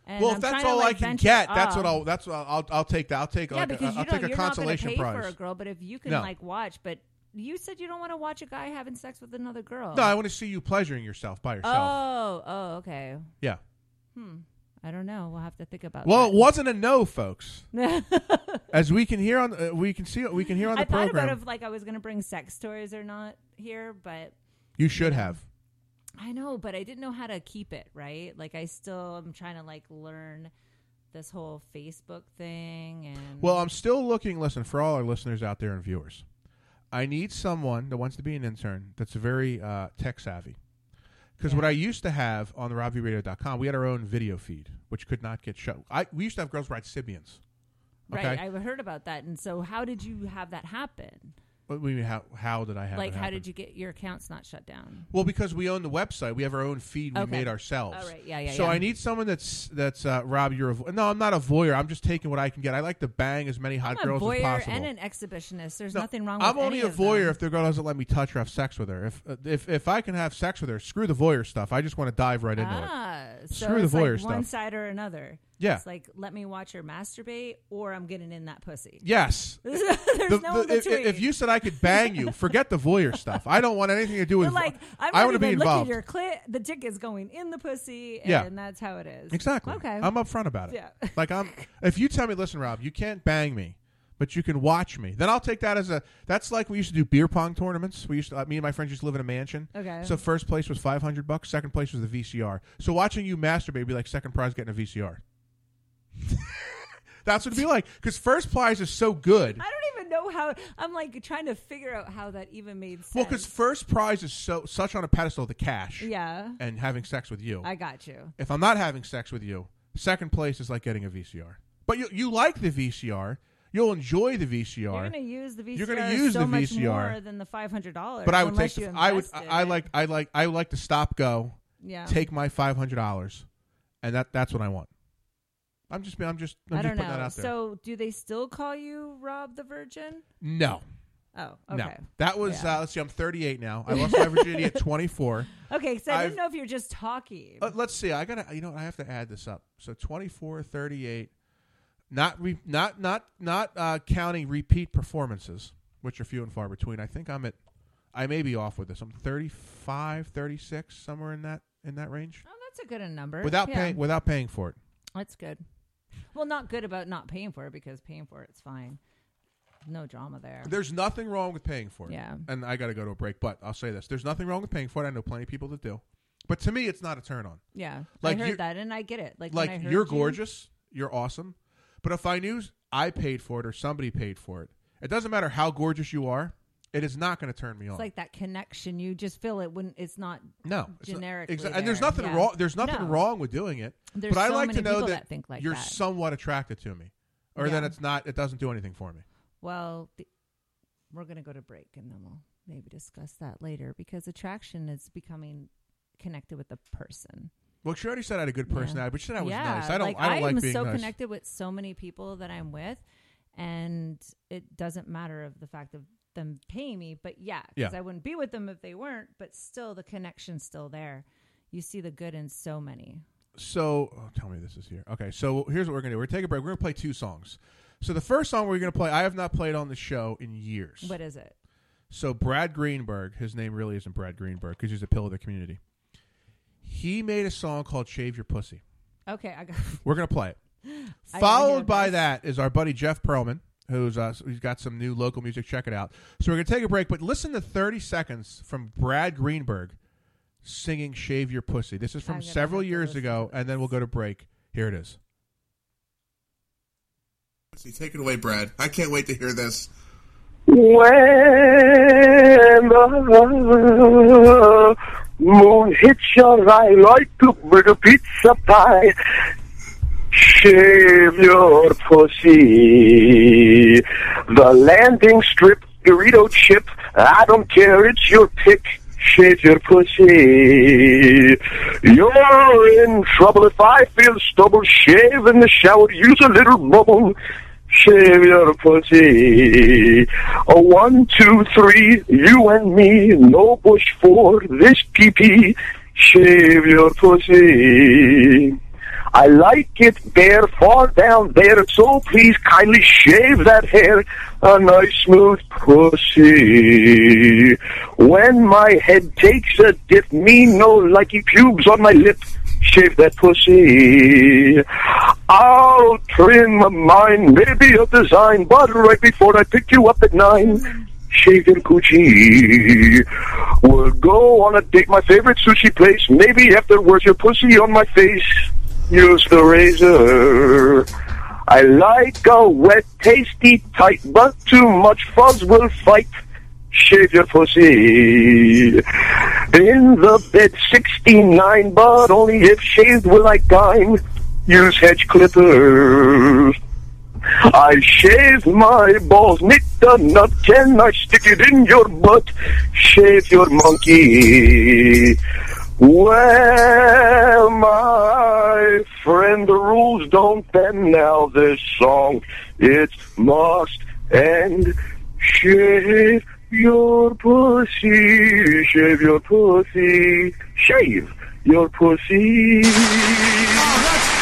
And well, I'm if that's all like, I can get, that's what. I'll. That's what I'll. I'll, I'll take that. I'll take Yeah, like. because a, you I'll know take a you're not going to pay prize. for a girl, but if you can No. like watch, but you said you don't want to watch a guy having sex with another girl. No, I want to see you pleasuring yourself by yourself. Oh, oh, okay. yeah. Hmm. I don't know. We'll have to think about. Well, it wasn't a no, folks. As we can hear on, uh, we can see, we can hear on the I thought program. about if like I was going to bring sex toys or not here, but you should have. I know, but I didn't know how to keep it right. Like I still am trying to like learn this whole Facebook thing and Well, I'm still looking. Listen, for all our listeners out there and viewers, I need someone that wants to be an intern that's very uh, tech savvy. Because what I used to have on the RobVRadio.com, we had our own video feed, which could not get shut. I we used to have girls ride Sybians. Okay, right. I heard about that, and so how did you have that happen? What do you mean, how how did I have? like, it how happen? did you get your accounts not shut down? Well, because we own the website, we have our own feed we Okay. made ourselves. Oh, right. Yeah, yeah, So yeah. I need someone that's that's uh, Rob. You're a vo- no, I'm not a voyeur. I'm just taking what I can get. I like to bang as many hot I'm a girls as possible. and an exhibitionist. There's No, nothing wrong with that. I'm only any a of voyeur them. if the girl doesn't let me touch her, have sex with her. If uh, if if I can have sex with her, screw the voyeur stuff. I just want to dive right into it. Ah, so Screw the it's voyeur like one stuff. side or another. Yeah. It's like let me watch her masturbate, or I'm getting in that pussy. Yes. There's The- no the- if, between. if you said I could bang you, forget the voyeur stuff. I don't want anything to do with. You're like, I'm I want to be involved. at your clit. The dick is going in the pussy, and Yeah. that's how it is. Exactly. Okay. I'm upfront about it. Yeah. Like I'm. If you tell me, listen, Rob, you can't bang me, but you can watch me. Then I'll take that as a. That's like we used to do beer pong tournaments. We used to. uh, me and my friends used to live in a mansion. Okay. So first place was 500 bucks. Second place was the VCR. So watching you masturbate would be like second prize getting a VCR. That's what it'd be like because first prize is so good. I don't even know how. I'm like trying to figure out how that even made sense. Well, because first prize is so such on a pedestal, the cash yeah, and having sex with you. I got you. if I'm not having sex with you, second place is like getting a VCR. But you you like the VCR, you'll enjoy the VCR. You're going to use the VCR. You're gonna use so the much VCR. more than the five hundred dollars. but I would take the, I would invested I like I like I would like to stop go, yeah. take my five hundred dollars, and that that's what I want. I'm just I'm just I'm I just don't putting that know. out there. So, do they still call you Rob the Virgin? no, Oh, okay. no, that was Yeah. uh, let's see. I'm 38 now. I lost my virginity at 24. Okay, so I didn't know if you're just talking. Uh, let's see. I gotta. You know, I have to add this up. So 24, 38. Not re, not not not uh, counting repeat performances, which are few and far between. I think I'm at. I may be off with this. I'm 35, 36, somewhere in that in that range. oh, that's a good number. Without Yeah, paying without paying for it. That's good. Well, not good about not paying for it because paying for it's fine. No drama there. There's nothing wrong with paying for it. Yeah. And I got to go to a break, but I'll say this: there's nothing wrong with paying for it. I know plenty of people that do, but to me, it's not a turn on. Yeah, Like, I heard that, and I get it. Like, like you're you- gorgeous, you're awesome, but if I knew I paid for it or somebody paid for it, it doesn't matter how gorgeous you are. It is not going to turn me on. It's like that connection. You just feel it when it's not. no, generically exa- and there's nothing Yeah. wrong. There's nothing No. wrong with doing it. There's but I like to know that, that like you're that. somewhat attracted to me, or then it's not. It doesn't do anything for me. Well, the, we're gonna go to break, and then we'll maybe discuss that later because attraction is becoming connected with the person. Well, she already said I had a good Yeah. personality, but she said I was yeah, nice. I don't. Like, I don't like am being so nice. connected with so many people that I'm with, and it doesn't matter of the fact of them paying me. But yeah, because Yeah. I wouldn't be with them if they weren't. But still, the connection's still there. You see the good in so many. So, oh, tell me this is here. Okay, so here's what we're gonna do. We're gonna take a break. We're gonna play two songs. So the first song we're gonna play, I have not played on the show in years. What is it? So Brad Greenberg, his name really isn't Brad Greenberg because he's a pillar of the community. He made a song called "Shave Your Pussy." Okay, I got. We're gonna play it. I Followed by that is our buddy Jeff Perlman, who's uh, he's got some new local music. Check it out. So we're gonna take a break, but listen to 30 seconds from Brad Greenberg singing "Shave Your Pussy." This is from several years ago, and then we'll go to break. Here it is. Take it away, Brad. I can't wait to hear this. When the moon hits your eye like a big pizza pie, shave your pussy. The landing strip, Dorito chip, I don't care, it's your pick. shave your pussy. You're in trouble if I feel stubble. Shave in the shower, use a little bubble. Shave your pussy. A one, two, three, you and me. No bush for this pee Shave your pussy. I like it bare, far down there, so please kindly shave that hair. A nice smooth pussy. When my head takes a dip, me no likey pubes on my lip. Shave that pussy. I'll trim mine, maybe a design, but right before I pick you up at nine, shave your coochie. We'll go on a date, my favorite sushi place. Maybe afterwards your pussy on my face. Use the razor. I like a wet, tasty, tight, but too much fuzz will fight. Shave your pussy. In the bed, 69, but only if shaved will I dine. Use hedge clippers. I shave my balls, nick the nut, can I stick it in your butt? Shave your monkey. Well, my friend, the rules don't bend now. This song, it must end. Shave your pussy, shave your pussy, shave your pussy. It's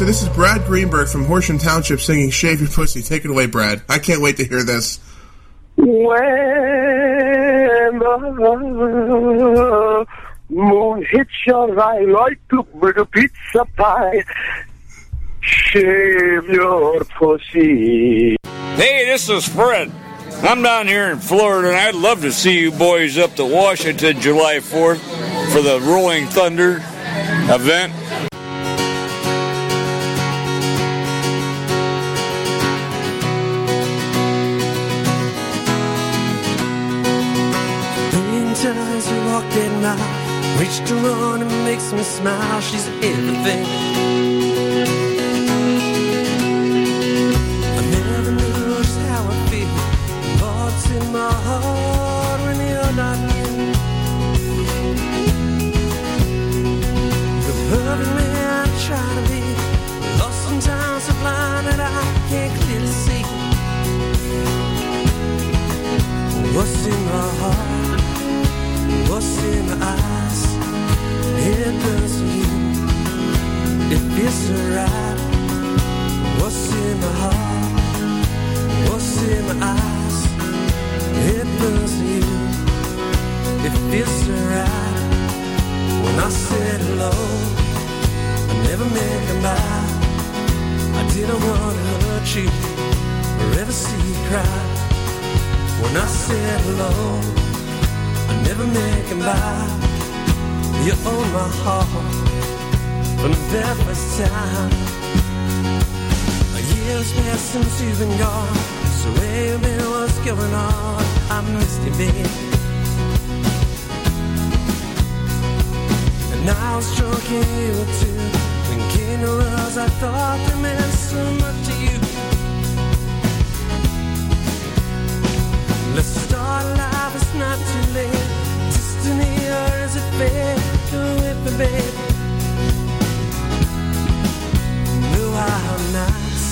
so this is Brad Greenberg from Horsham Township singing Shave Your Pussy. Take it away, Brad. I can't wait to hear this. When the moon hits your eye like a big pizza pie, shave your pussy. Hey, this is Fred. I'm down here in Florida, and I'd love to see you boys up to Washington July 4th for the Rolling Thunder event. Reached on and makes me smile. She's everything. It feels so right. What's in my heart? What's in my eyes? It does you. It feels so right. When I said hello, I never meant goodbye. I didn't want to hurt you or ever see you cry. When I said hello, I never meant goodbye. You own my heart from the very first time. A year's passed since you've been gone. So you? What's going on? I missed you, babe. And I was and you too. Thinking of us I thought they meant so much to you. Let's start life, it's not too late. Destiny, or is it fate? Go with me, baby. How nice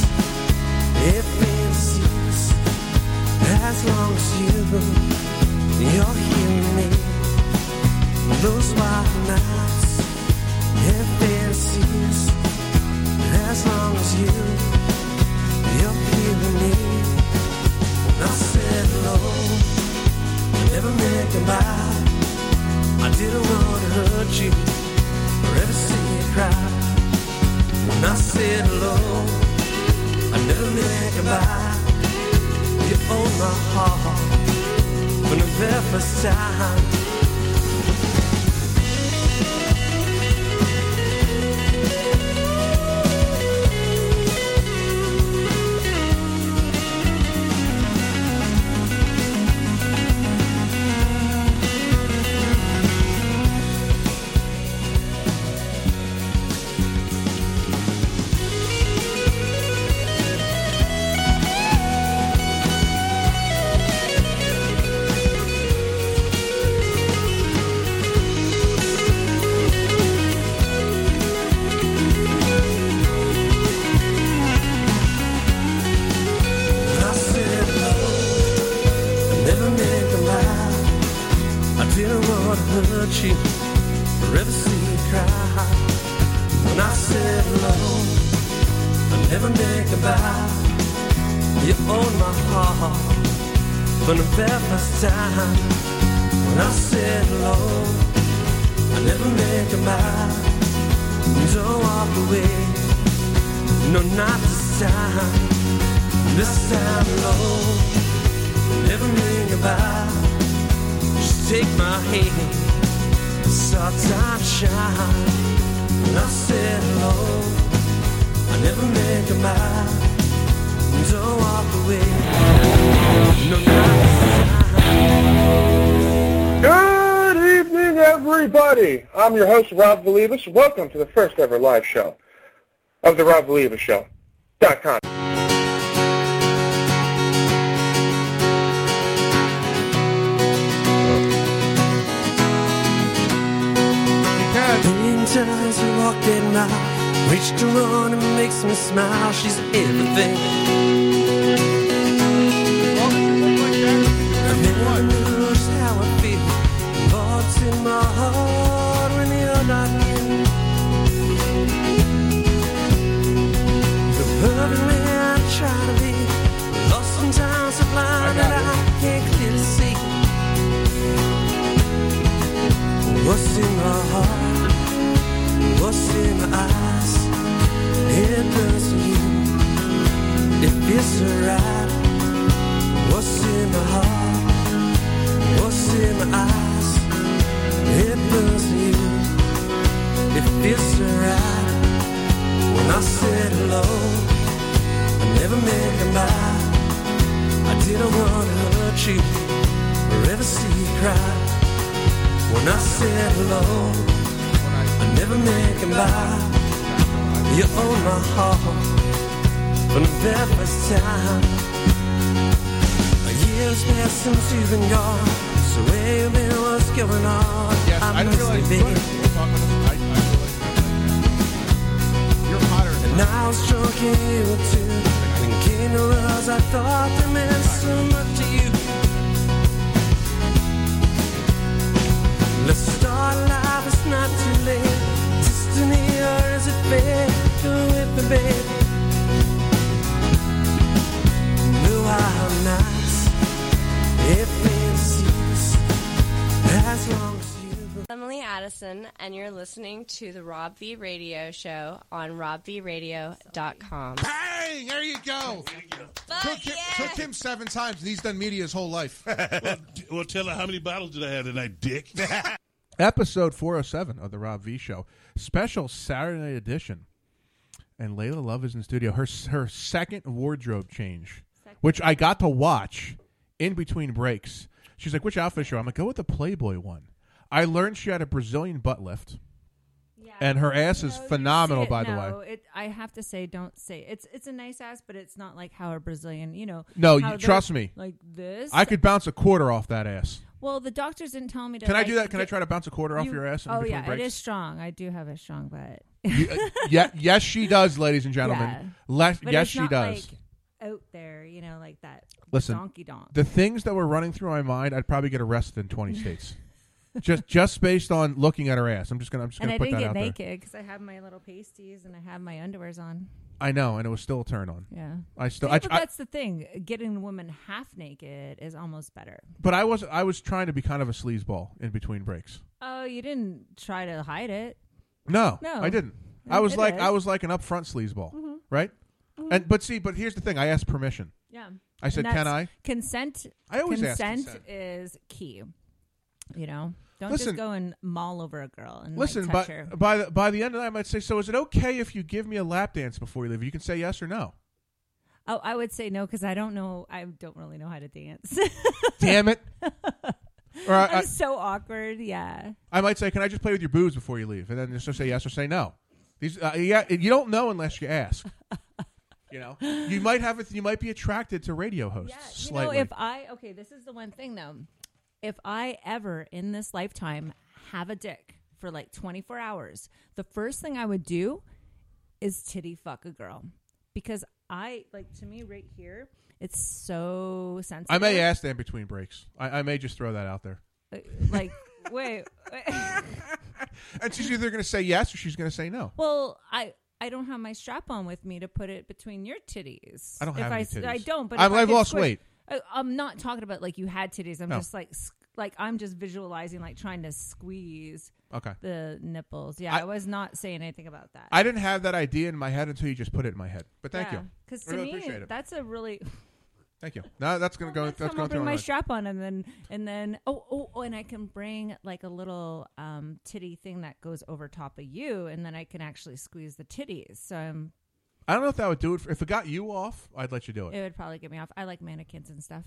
it feels as long as you, you're hearing me. Those wild nights, if it feels as long as you, you're hearing me. When I said hello, never meant goodbye. I didn't want to hurt you or ever see you cry. When I said hello, I never meant goodbye. You own my heart from the very first time. Your host, Rob Valivas. Welcome to the first ever live show of the Rob Valivas Show. Dot com. Million times I walked that mile, reached on and makes me smile. She's everything. In my heart, what's in my eyes? It burns you. It feels alright. What's in my heart? What's in my eyes? It burns you. It feels alright. When I said hello, I never meant goodbye. I didn't want to hurt you or ever see you cry. When I said hello, I never make meant goodbye. You own my heart from the very first time. A year's passed since you've been gone. So where you been? What's going on? Yes, I I didn't miss realize. you, baby. We'll talk on this. I, I realize that. You're hotter than And now I'm stroking you too. Thinking of words I thought that meant so much to you. Let's start life, it's not too late. Destiny or is it fate? Go with me, babe. Blue our nights, it feels as long. Emily Addison, and you're listening to the Rob V Radio Show on robvradio.com. Bang! There you go. Took him, took him seven times, and he's done media his whole life. well, d- well, tell her how many bottles did I have tonight, Dick? Episode 407 of the Rob V Show, special Saturday night edition. And Layla Luv is in studio. Her her second wardrobe change, which I got to watch in between breaks. She's like, "Which outfit show?" I'm like, "Go with the Playboy one." I learned she had a Brazilian butt lift, Yeah. and her ass is phenomenal. By the no, way, it, I have to say, don't say it's it's a nice ass, but it's not like how a Brazilian, you know. no, how you, they're trust me. Like this, I could bounce a quarter off that ass. Well, the doctors didn't tell me to. Can I like, do that? Can I try to bounce a quarter off you- your ass in oh between yeah, breaks? it is strong. I do have a strong butt. You- uh, yeah, yes, she does, ladies and gentlemen. Yeah. Les- But yes, it's she not, does. Like, out there, you know, like that. Listen, donkey donk. the things that were running through my mind, I'd probably get arrested in twenty states, just just based on looking at her ass. I'm just gonna I'm just And gonna I put didn't that get out naked because I have my little pasties and I have my underwears on. I know, and it was still a turn on. Yeah, I still, I, but I- that's the thing. Getting a woman half naked is almost better. but I was I was trying to be kind of a sleazeball in between breaks. Oh, you didn't try to hide it. No, No. I didn't. I was like is. I was like an upfront sleazeball, Mhm. right? Mhm. And but see, but here's the thing: I asked permission. Yeah. I said, "Can I?" Consent. I always consent consent. is key. You know, don't Listen- just go and maul over a girl and Listen, like, by, her. by the by the end of that, I might say, "So is it okay if you give me a lap dance before you leave? You can say yes or no." Oh, I would say no because I don't know. I don't really know how to dance. Damn it! Or I, I'm I, so awkward. Yeah. I might say, "Can I just play with your boobs before you leave?" And then just say yes or say no. These, uh, yeah, you don't know unless you ask. you know, you might have it. You might be attracted to radio hosts You slightly. know, if I okay, this is the one thing though. If I ever in this lifetime have a dick for like 24 hours, the first thing I would do is titty fuck a girl because I like to me right here. It's so sensitive. I may ask them between breaks. I, I may just throw that out there. Uh, like, wait, wait. And she's either going to say yes or she's going to say no. Well, I I don't have my strap on with me to put it between your titties. I don't If have I, any titties. I don't. But I've- I've lost squish- weight. I, I'm not talking about like you had titties. I'm No. just like s- like I'm just visualizing like trying to squeeze. Okay. The nipples. Yeah, I, was not saying anything about that. I didn't have that idea in my head until you just put it in my head. But thank you. Because to really me, appreciate it. that's a really. Thank you. No, that's going to go. Next That's time going through bring my my strap on and then and then oh oh oh and I can bring like a little um titty thing that goes over top of you and then I can actually squeeze the titties. So I'm I don't know if that would do it. For, if it got you off, I'd let you do it. it would probably get me off. I like mannequins and stuff.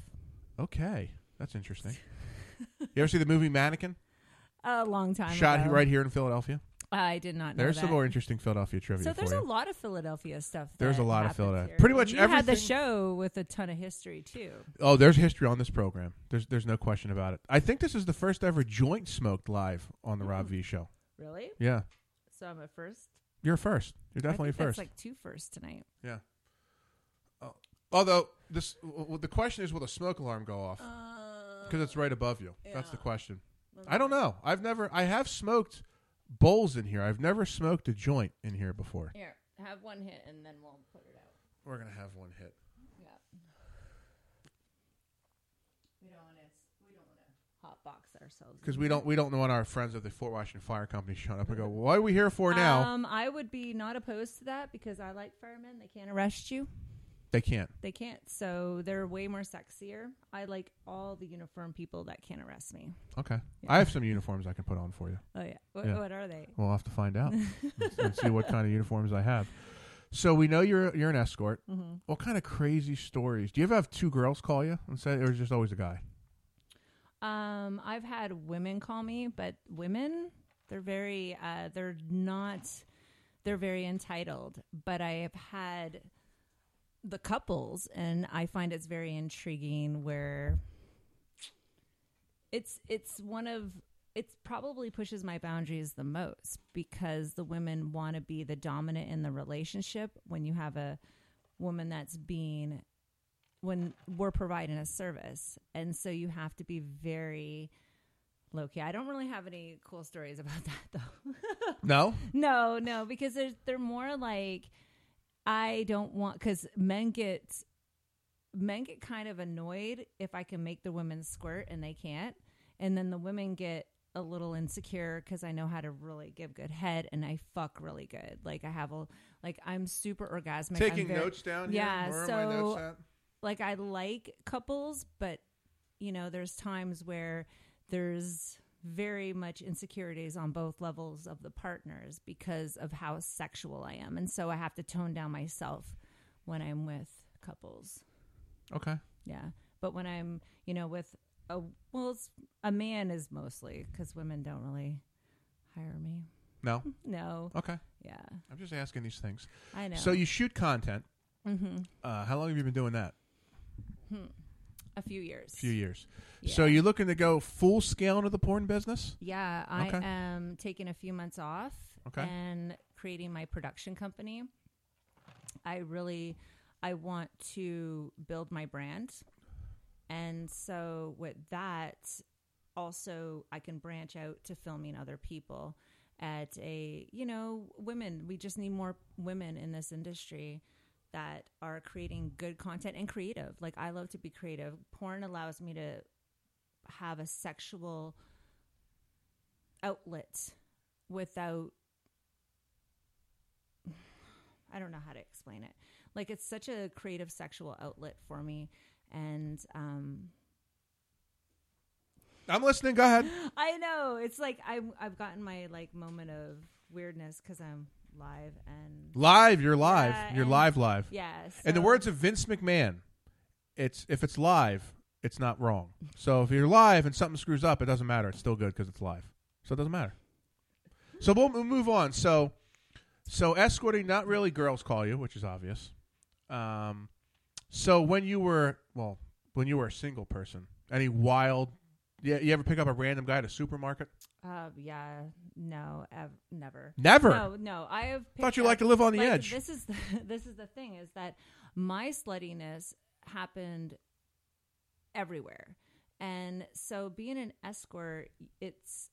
Okay, that's interesting. you ever see the movie Mannequin? A long time Shot ago. right here in Philadelphia. I did not know There's that. some more interesting Philadelphia trivia So there's a lot of Philadelphia stuff. There's a lot of Philadelphia. here. Pretty much you had the show with a ton of history too. Oh, there's history on this program. There's there's no question about it. I think this is the first ever joint smoked live on the Rob mm-hmm. V show. Really? Yeah. So I'm a first. You're first. You're definitely first. Like two firsts tonight. Yeah. Oh. Although this, w- w- the question is, will the smoke alarm go off? Uh, because it's right above you. That's the question. I don't know. I've never. I have smoked bowls in here. I've never smoked a joint in here before. Here, have one hit and then we'll put it out. We're gonna have one hit. Yeah. We don't want to. We don't want to hot box ourselves. Because we don't we don't want our friends of the Fort Washington Fire Company showing up and go, "What are we here for now?" Um, I would be not opposed to that because I like firemen. They can't arrest you. they can't. They can't. So they're way more sexier. I like all the uniform people that can't arrest me. Okay, I have some uniforms I can put on for you. Oh yeah. What, what are they? We'll have to find out and see what kind of uniforms I have. So we know you're you're an escort. Mhm. What kind of crazy stories? Do you ever have two girls call you and say, or is just always a guy? Um, I've had women call me, but women, they're very, uh, they're not, they're very entitled. But I have had the couples, and I find it's very intriguing where it's it's one of it probably pushes my boundaries the most because the women want to be the dominant in the relationship when you have a woman that's being when we're providing a service and so you have to be very low key. I don't really have any cool stories about that though. No. no, no, because there's they're more like I don't want because men get men get kind of annoyed if I can make the women squirt and they can't, and then the women get a little insecure because I know how to really give good head and I fuck really good. Like I have a like I'm super orgasmic. Taking very- notes down here? Yeah, Where are so my notes at? Like I like couples, but you know, there's times where there's very much insecurities on both levels of the partners because of how sexual I am. And so I have to tone down myself when I'm with couples. Okay. Yeah. But when I'm, you know, with a, well, it's, a man is mostly because women don't really hire me. No. No. Okay. Yeah. I'm just asking these things. I know. So you shoot content. Mhm. Uh, how long have you been doing that? Hmm. A few years. A few years. So you're looking to go full scale into the porn business? Yeah, I Okay. am taking a few months off Okay. and creating my production company. I really I want to build my brand. And so with that also I can branch out to filming other people at a, you know, women, we just need more women in this industry that are creating good content and creative. Like I love to be creative. Porn allows me to have a sexual outlet without I don't know how to explain it. Like it's such a creative sexual outlet for me and um I'm listening. Go ahead. I know. It's like I I've gotten my like moment of weirdness cuz I'm live and Live, you're live. Yeah, you're live, live. Yeah. In the words of Vince McMahon, it's if it's live, it's not wrong. So if you're live and something screws up, it doesn't matter. It's still good because it's live. So it doesn't matter. So we'll, we'll move on. So, so escorting, not really girls call you, which is obvious. Um, so when you were well, when you were a single person, any wild? Yeah, you ever pick up a random guy at a supermarket? Uh, yeah, no, ev- never, Never? No, no. I have Thought you liked to live on the like, edge. This is the, this is the thing is that my sluttiness happened everywhere, and so being an escort, it's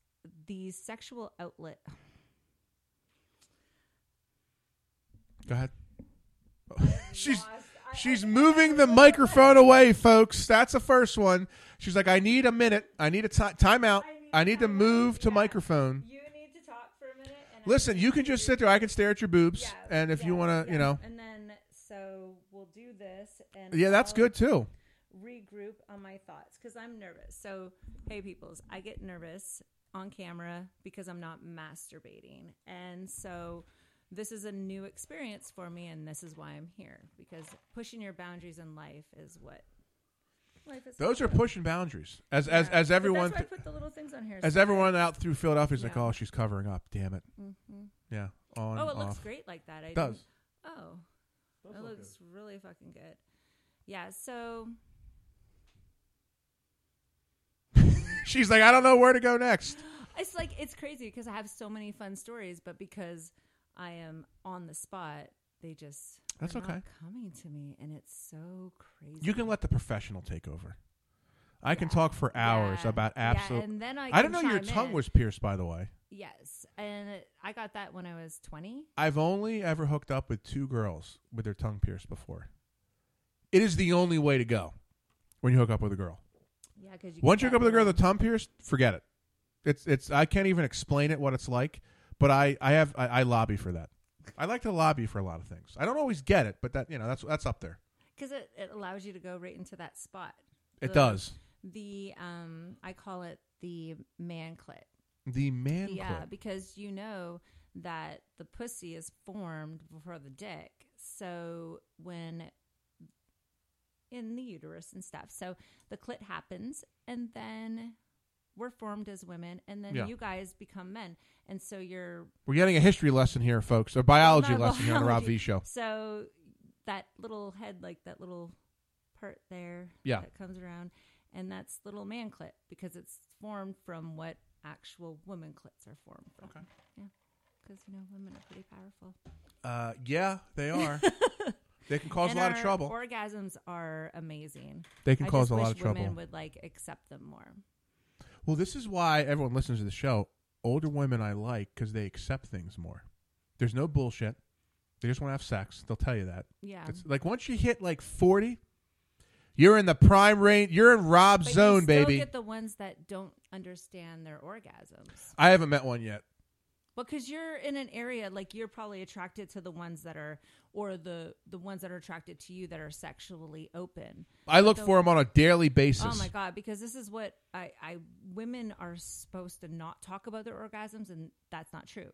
the sexual outlet. Go ahead. she's she's moving the microphone away, folks. That's the first one. She's like, I need a minute. I need a ti time out. I need to move to microphone. You need to talk for a minute. And Listen, you can just sit there. I can stare at your boobs, and if you want to, you know, And then so we'll do this, and yeah, that's I'll good too. Regroup on my thoughts because I'm nervous. So hey, peoples, I get nervous on camera because I'm not masturbating, and so this is a new experience for me, and this is why I'm here because pushing your boundaries in life is what. Life is Those are about. pushing boundaries. As as Yeah. as But everyone, that's why I put the little things on here, as so everyone out through Philadelphia is like, oh, she's covering up. Damn it. Mhm. Yeah. On. oh, it looks great like that. I Does. didn't- Oh, it looks really fucking good. Yeah. So She's like, I don't know where to go next. it's like it's crazy because I have so many fun stories, but because I am on the spot, they just That's okay. coming to me, and it's so crazy. You can let the professional take over. I can talk for hours Yeah. about Yeah, and then I don't know your tongue in. was pierced. By the way, Yes, and I got that when I was twenty. I've only ever hooked up with two girls with their tongue pierced before. It is the only way to go when you hook up with a girl. Yeah, because you Once you hook up with a girl with a tongue pierced, forget it. It's it's I can't even explain it what it's like, but I I have I, I lobby for that. I like to lobby for a lot of things. I don't always get it, but that you know that's that's up there. because it, it allows you to go right into that spot. It The- does. The um, I call it the man clit. The man Yeah, because you know that the pussy is formed before the dick. So when in the uterus and stuff, so the clit happens, and then we're formed as women, and then Yeah. you guys become men, and so you're We're getting a history lesson here, folks, a biology Not lesson here on the Rob biology. V Show. So that little head, like that little part there, Yeah. that comes around, and that's little man clit because it's formed from what actual woman clits are formed from. Okay. Yeah, because you know women are pretty powerful. Uh, yeah, they are. they can cause And a lot of our trouble. Orgasms are amazing. They can I cause just a lot wish of trouble. Women would like accept them more. Well, this is why everyone listens to the show. Older women I like because they accept things more. There's no bullshit. They just want to have sex. They'll tell you that. Yeah. It's like once you hit like 40, you're in the prime range. You're in Rob's But zone, you still baby. Get the ones that don't understand their orgasms. I haven't met one yet. Because you're in an area like you're probably attracted to the ones that are, or the the ones that are attracted to you that are sexually open. I look The- for them on a daily basis. Oh my god! Because this is what I, I women are supposed to not talk about their orgasms, and that's not true.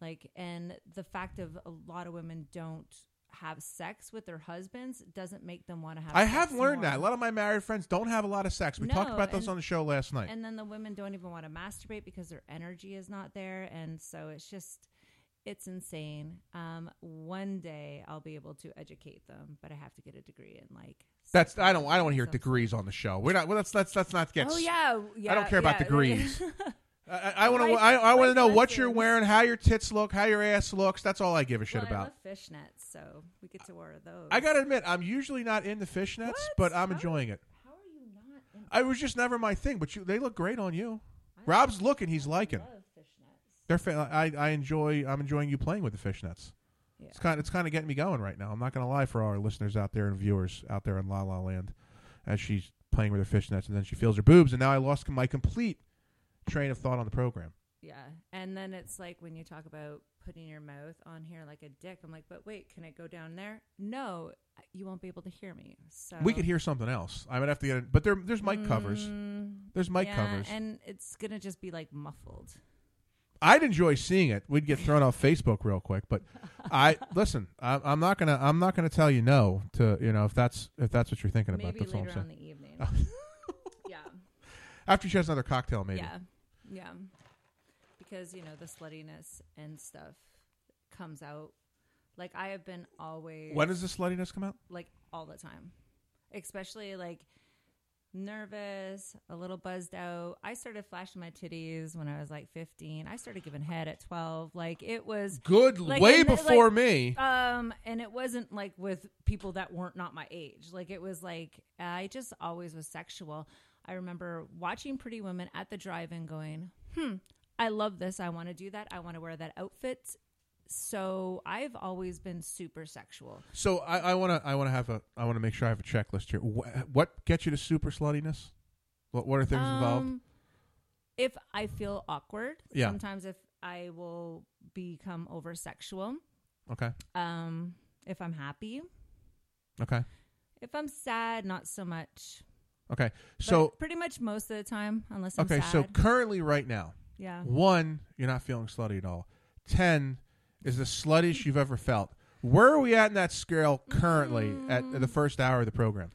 Like, and the fact of a lot of women don't have sex with their husbands doesn't make them want to have. I have learned more. that. A lot of my married friends don't have a lot of sex. We talked about those on the show last night. And then the women don't even want to masturbate because their energy is not there, and so it's just it's insane. Um, one day I'll be able to educate them, but I have to get a degree in like. That's I don't I don't want to hear degrees on the show. We're not. Well, let's let's let's not get. Oh yeah, yeah. I don't care about yeah. degrees. I, I- I want to. I, I want to know what you're wearing, how your tits look, how your ass looks. That's all I give a shit Well, about. I love fishnets, so we get to wear those. I gotta admit, I'm usually not into fishnets, but I'm enjoying it. How are you not? In- I was just never my thing, but you, they look great on you. Rob's looking, he's liking. love fishnets. They're fa- I, I enjoy. I'm enjoying you playing with the fishnets. Yeah. It's kind. It's kind of getting me going right now. I'm not gonna lie for all our listeners out there and viewers out there in La La Land, as she's playing with her fishnets, and then she feels her boobs, and now I lost my complete train of thought on the program. Yeah, and then it's like when you talk about putting your mouth on here like a dick. I'm like, but wait, can it go down there? No, you won't be able to hear me. So We could hear something else. I would have to get it, but there, there's mic covers. Mm, There's mic yeah, covers. and it's gonna just be like muffled. I'd enjoy seeing it. We'd get thrown off Facebook real quick, but I listen. I, I'm not gonna. I'm not gonna tell you no to you know if that's if that's what you're thinking about. Maybe That's all I'm later saying. on the evening. yeah, After she has another cocktail, maybe. yeah, yeah. Because you know the sluttiness and stuff comes out. Like I have been always. When does the sluttiness come out? Like all the time, especially like nervous, a little buzzed out. I started flashing my titties when I was like 15. I started giving head at 12. Like it was Good, like, way before like, me. Um, and it wasn't like with people that weren't not my age. Like it was like I just always was sexual. I remember watching Pretty Women at the drive-in, going, "Hmm, I love this. I want to do that. I want to wear that outfit." So I've always been super sexual. So I want to. I want to have a. I want to make sure I have a checklist here. Wh- what gets you to super sluttiness? What What are things involved? Um, If I feel awkward, Yeah. sometimes if I will become over sexual. Okay. Um, if I'm happy, Okay. if I'm sad, not so much. Okay. But So pretty much most of the time, unless I'm okay. sad. So currently, right now, Yeah. One, you're not feeling slutty at all. Ten is the sluttiest you've ever felt. Where are we at in that scale currently at Mm. the first hour of the program?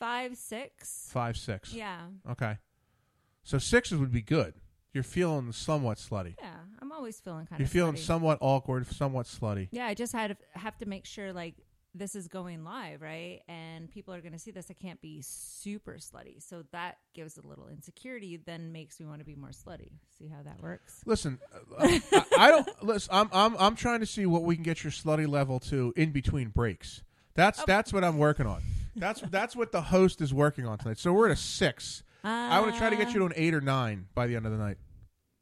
five, six. Five, six. Yeah. Okay. So sixes would be good. You're feeling somewhat slutty. Yeah, I'm always feeling kind of You're of. feeling slutty. somewhat awkward, somewhat slutty. Yeah, I just had to, have to make sure like this is going live, right? And people are going to see this. I can't be super slutty, so that gives a little insecurity. Then makes me want to be more slutty. See how that works? Listen, uh, I, I don't listen. I'm I'm I'm trying to see what we can get your slutty level to in between breaks. That's Oh. that's what I'm working on. That's that's what the host is working on tonight. So we're at a six. I want to try to get you to an eight or nine by the end of the night.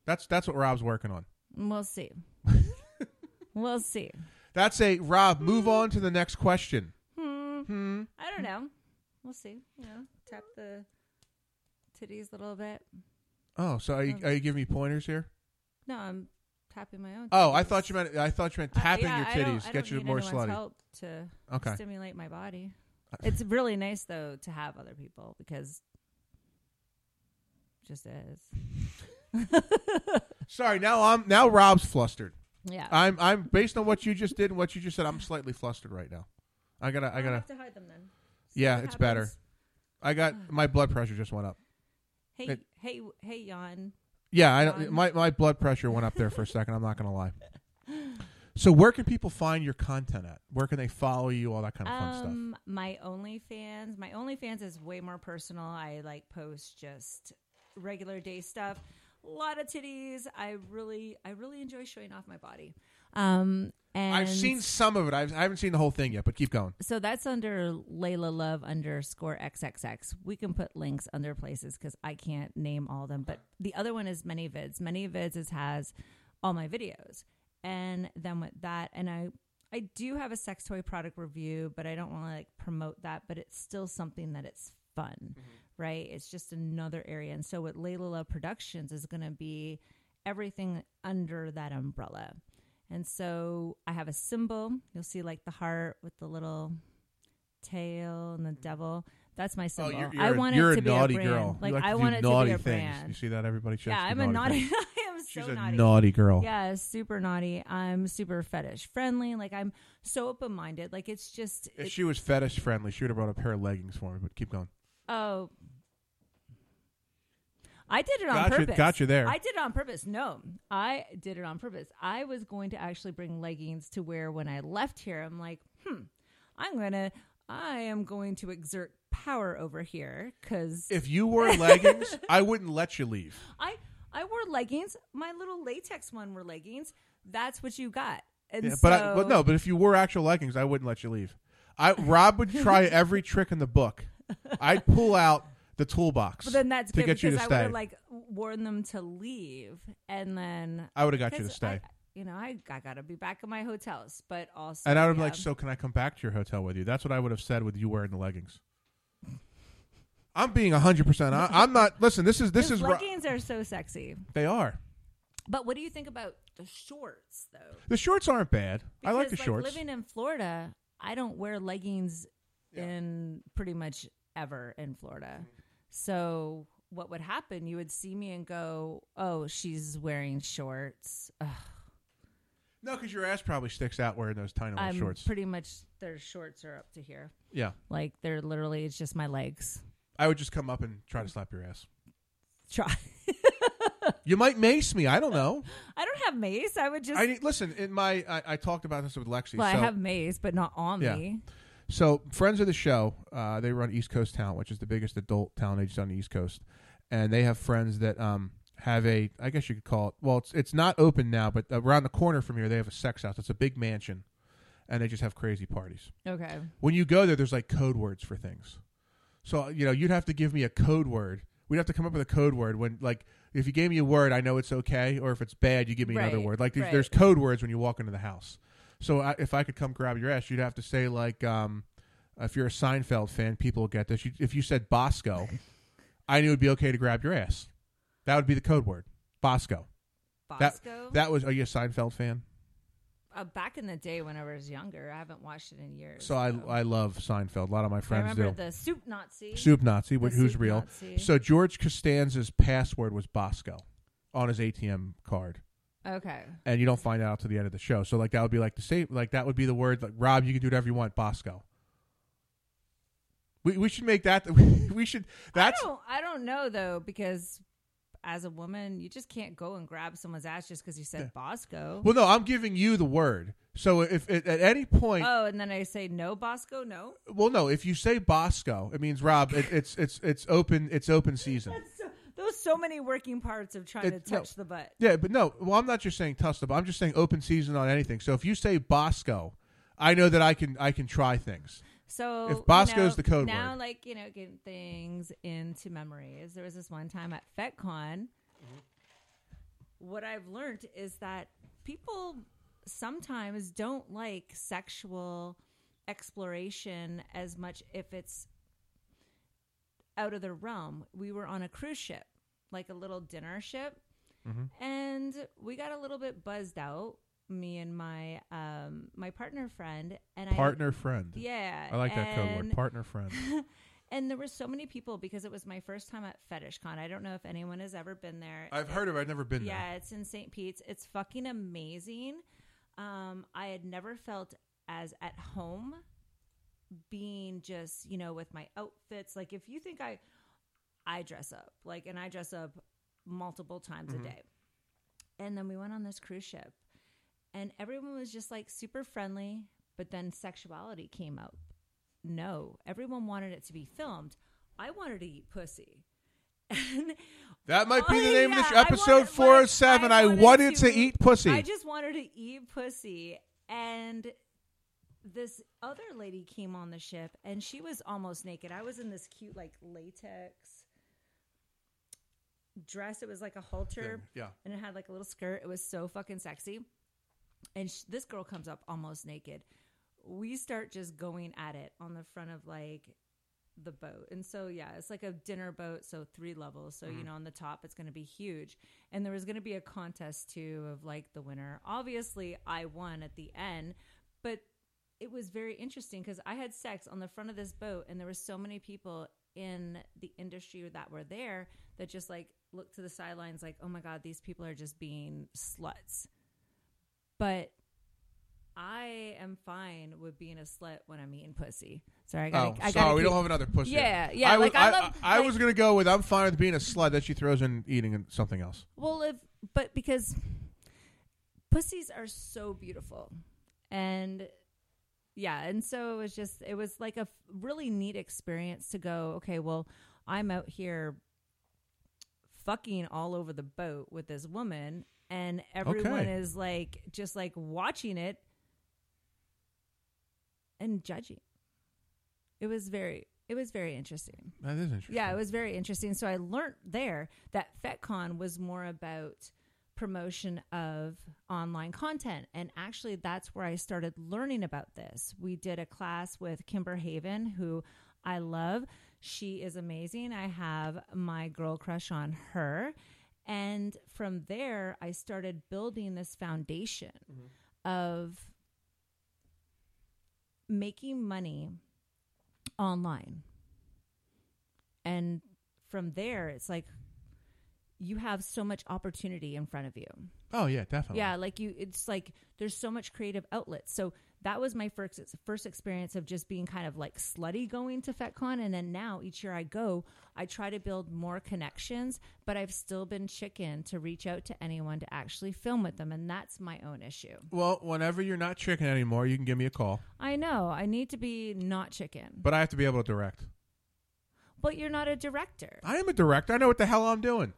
That's that's what Rob's working on. We'll see. we'll see. That's a Rob. Move on to the next question. Hmm. Hmm. I don't know. We'll see. You know, tap the titties a little bit. Oh, so are you, Um, are you giving me pointers here? No, I'm tapping my own. Oh, I thought you meant I thought you meant Uh, tapping yeah, your I don't- titties I get you more slutty. help to Okay. stimulate my body. It's really nice though to have other people because just is. Sorry, now I'm now Rob's flustered. Yeah. I'm I'm based on what you just did and what you just said. I'm slightly flustered right now. I gotta I gotta. have to hide them then. yeah, what it's better. I got my blood pressure just went up. Hey, It- hey, hey, Jan. Yeah, I don't, my my blood pressure went up there for a second. I'm not gonna lie. So where can people find your content at? Where can they follow you? All that kind of fun stuff. Um, my OnlyFans. My OnlyFans is way more personal. I like post just regular day stuff. A lot of titties. I really, I really enjoy showing off my body. Um, and I've seen some of it. I've, I haven't seen the whole thing yet, but keep going. So that's under Layla Luv underscore XXX. We can put links under places because I can't name all of them. But the other one is ManyVids. Many Vids is, has all my videos. And then with that, and I I do have a sex toy product review, but I don't want to like promote that. But it's still something that it's fun, right? It's just another area. And so with Layla Luv Productions is going to be everything under that umbrella. And so I have a symbol. You'll see like the heart with the little tail and the devil. That's my oh, symbol. Oh, you're, I you're- want you're it a to be a brand. girl. Like, like I want it naughty to be a things. brand. You see that everybody? Yeah, I'm a naughty. naughty. I am so She's a naughty. naughty girl. Yeah, super naughty. I'm super fetish friendly. Like I'm so open minded. Like it's just. If it- she was fetish friendly, she would have brought a pair of leggings for me. But keep going. Oh. I did it on Got you- purpose. got you there. I did it on purpose. No, I did it on purpose. I was going to actually bring leggings to wear when I left here. I'm like, hmm, I'm gonna, I am going to exert power over here because If you wore leggings, I wouldn't let you leave. I I wore leggings. My little latex one were leggings. That's what you got. And Yeah, so, but I, but no, but if you wore actual leggings, I wouldn't let you leave. I Rob would try every trick in the book. I'd pull out the toolbox But then that's to good get you because to I would stay. have like worn them to leave, and then I would've got you to 'cause stay. I- you know, I I gotta be back at my hotels, but also and I would be yeah. like, "So can I come back to your hotel with you?" That's what I would have said with you wearing the leggings. I'm being hundred percent. I'm not. Listen, this is this His is. Leggings are so sexy. They are. But what do you think about the shorts, though? The shorts aren't bad. I like the Because, shorts. Living in Florida, I don't wear leggings in pretty much ever in Florida. Mm-hmm. So what would happen? You would see me and go, "Oh, she's wearing shorts." Ugh. no, because your ass probably sticks out wearing those tiny little I'm shorts. pretty much their shorts are up to here. Yeah. like they're literally it's just my legs. I would just come up and try to slap your ass. Try. You might mace me. I don't know. I don't have mace. I would just. I need, listen. In my, I, I talked about this with Lexi. well, I have mace, but not on Yeah. me. So friends of the show, uh, they run East Coast Talent, which is the biggest adult talent agency on the East Coast, and they have friends that um, have a, I guess you could call it. Well, it's it's not open now, but around the corner from here, they have a sex house. It's a big mansion, and they just have crazy parties. Okay. When you go there, there's like code words for things. So you know, you'd have to give me a code word. We'd have to come up with a code word when, like, if you gave me a word, I know it's okay, or if it's bad, you give me another word. Like, there's, right. there's code words when you walk into the house. So I, if I could come grab your ass, you'd have to say like, um, if you're a Seinfeld fan, people will get this. You, if you said Bosco, I knew it'd be okay to grab your ass. That would be the code word, Bosco. Bosco? that was. Are you a Seinfeld fan? Uh, back in the day when I was younger, I haven't watched it in years. So I I love Seinfeld. A lot of my I friends remember do. the soup Nazi. Soup Nazi, wh- who's soup real. Nazi. So George Costanza's password was Bosco on his ATM card. Okay. And you don't find out to the end of the show. So like that would be like the same like that would be the word like Rob, you can do whatever you want, Bosco. We we should make that we should that's I don't. I don't know though because as a woman, you just can't go and grab someone's ass just because you said Bosco. Well no, I'm giving you the word. So if at, at any point oh, and then I say no, Bosco, no. well no, if you say Bosco, it means Rob, it, it's it's it's open it's open season. Those so many working parts of trying It- to no. touch the butt. Yeah, but no. Well, I'm not just saying touch the. butt. I'm just saying open season on anything. So if you say Bosco, I know that I can I can try things. So If Bosco's you know, the code now, word. like you know, getting things into memories. There was this one time at FetCon. Mm-hmm. What I've learned is that people sometimes don't like sexual exploration as much if it's out of the realm. We were on a cruise ship, like a little dinner ship, Mhm. and we got a little bit buzzed out. Me and my um my partner friend and I Partner friend. Yeah, I like that code word. Partner friend. and there were so many people because it was my first time at Fetish Con. I don't know if anyone has ever been there. I've heard of it. I've never been there. Yeah, it's in St. Pete's. It's fucking amazing. Um, I had never felt as at home being just, you know, with my outfits. Like if you think I I dress up, like and I dress up multiple times Mhm. a day. And then we went on this cruise ship and everyone was just like super friendly, but then sexuality came out. No, everyone wanted it to be filmed. I wanted to eat pussy. And That might be the Oh, name of yeah, this episode wanted- four oh seven. I wanted to eat pussy. I just wanted to eat pussy. And this other lady came on the ship and she was almost naked. I was in this cute, like, latex dress. It was like a halter. Thing, yeah. And it had like a little skirt. It was so fucking sexy. And sh- this girl comes up almost naked. We start just going at it on the front of like the boat. And so yeah, it's like a dinner boat, so three levels. So you Mhm. know, on the top it's going to be huge. And there was going to be a contest too of like the winner. Obviously, I won at the end, it was very interesting cuz I had sex on the front of this boat and there were so many people in the industry that were there that just like looked to the sidelines like, "Oh my god, these people are just being sluts." But I am fine with being a slut when I'm eating pussy. Sorry, I gotta, oh, I sorry, we keep- don't have another pussy. Yeah, yeah. I, like I, I, love. I, I like- was gonna go with I'm fine with being a slut that she throws in eating something else. Well, if but because pussies are so beautiful, and yeah, and so it was just it was like a really neat experience to go. Okay, well, I'm out here fucking all over the boat with this woman, and everyone Okay. is like just like watching it and judging. It was very it was very interesting. That is interesting. Yeah, it was very interesting. So I learned there that FetCon was more about promotion of online content. And actually, that's where I started learning about this. We did a class with Kimber Haven, who I love. She is amazing. I have my girl crush on her. And from there, I started building this foundation mm-hmm. of making money online. And from there, it's like you have so much opportunity in front of you. Oh yeah, definitely. Yeah, like you, it's like there's so much creative outlets. So that was my first first experience of just being kind of like slutty going to FetCon, and then now each year I go, I try to build more connections, but I've still been chicken to reach out to anyone to actually film with them, and that's my own issue. Well, whenever you're not chicken anymore, you can give me a call, I know I need to be not chicken, but I have to be able to direct. but you're not a director. I am a director. I know what the hell I'm doing.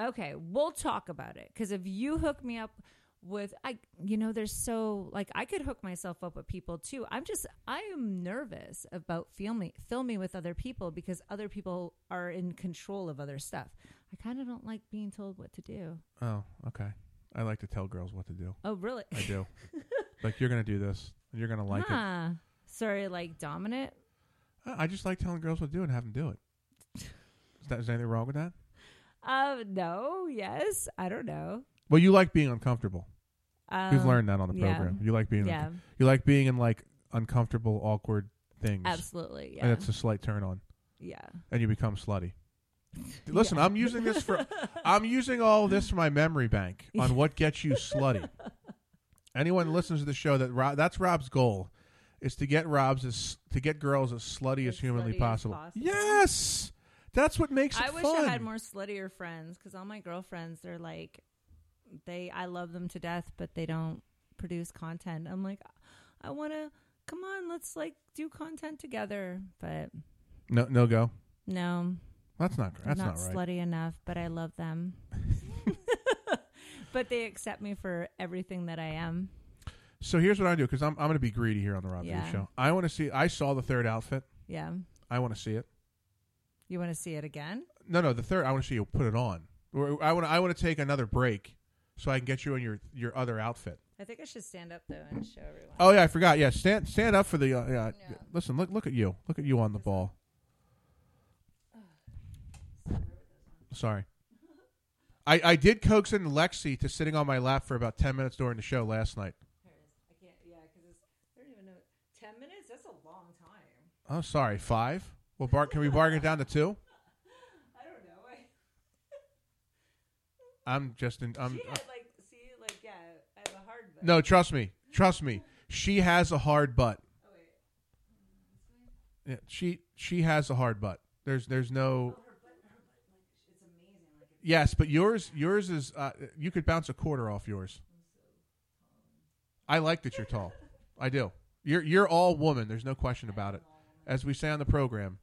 Okay, we'll talk about it because if you hook me up with I you know there's so like I could hook myself up with people too. I'm just I am nervous about filming filming with other people because other people are in control of other stuff. I kind of don't like being told what to do. Oh, okay. I like to tell girls what to do. Oh, really? I do. like you're gonna do this. and You're gonna like it. Sorry, like dominant. I I just like telling girls what to do and have them do it. Is, that, is there anything wrong with that? Uh, no, yes, I don't know. Well, you like being uncomfortable. We've Um, learned that on the yeah. program. You like being Yeah. you like being in like uncomfortable, awkward things. Absolutely, yeah. And it's a slight turn on. Yeah. And you become slutty. Listen, I'm using this for I'm using all this for my memory bank on what gets you slutty. Anyone listens to the show that Rob, that's Rob's goal is to get Rob's as to get girls as slutty as humanly slutty as possible. possible. Yes. That's what makes it I wish fun. I had more sluttier friends because all my girlfriends, they're like, they, I love them to death, but they don't produce content. I'm like, I want to, come on, let's like do content together. But No no go. no, That's not I'm that's not, not, right. slutty enough, but I love them. but they accept me for everything that I am. So here's what I do because I'm I'm going to be greedy here on the Rob Yeah. show. I want to see. I saw the third outfit. Yeah. I want to see it. You want to see it again? No, no, the third. I want to see you put it on. Or I want. I want to take another break so I can get you in your your other outfit. I think I should stand up though and show everyone. Oh yeah, I forgot. Yeah, stand stand up for the. Uh, yeah. Listen, look look at you. Look at you on the ball. Sorry. I, I did coax in Lexi to sitting on my lap for about ten minutes during the show last night. I can't. Yeah, because I don't even know. Ten minutes? That's a long time. Oh, sorry, five. Well, bar- can we bargain it down to two? I don't know. I'm just in. I'm, she had like, see, like, yeah, I have a hard. butt. no, trust me, trust me. She has a hard butt. Oh wait, Yeah, she she has a hard butt. There's there's no. Yes, but yours yours is uh, you could bounce a quarter off yours. I like that you're tall. I do. You're you're all woman. There's no question about it. As we say on the program,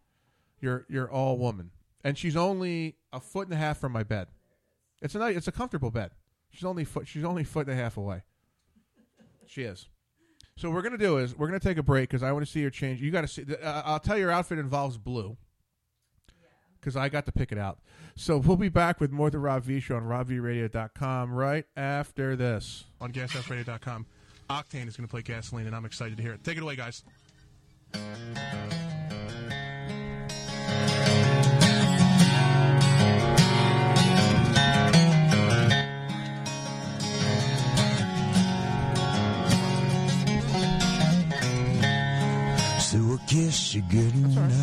you're you're all woman, and she's only a foot and a half from my bed. It's a nice, it's a comfortable bed. She's only foot she's only a foot and a half away. She is. So what we're gonna do is we're gonna take a break because I want to see your change. You got to see. Uh, I'll tell you your outfit involves blue because I got to pick it out. So we'll be back with more of the Rob V Show on RobVRadio.com right after this. On GasFradio.com. Octane is going to play gasoline, and I'm excited to hear it. Take it away, guys. Kiss you goodnight.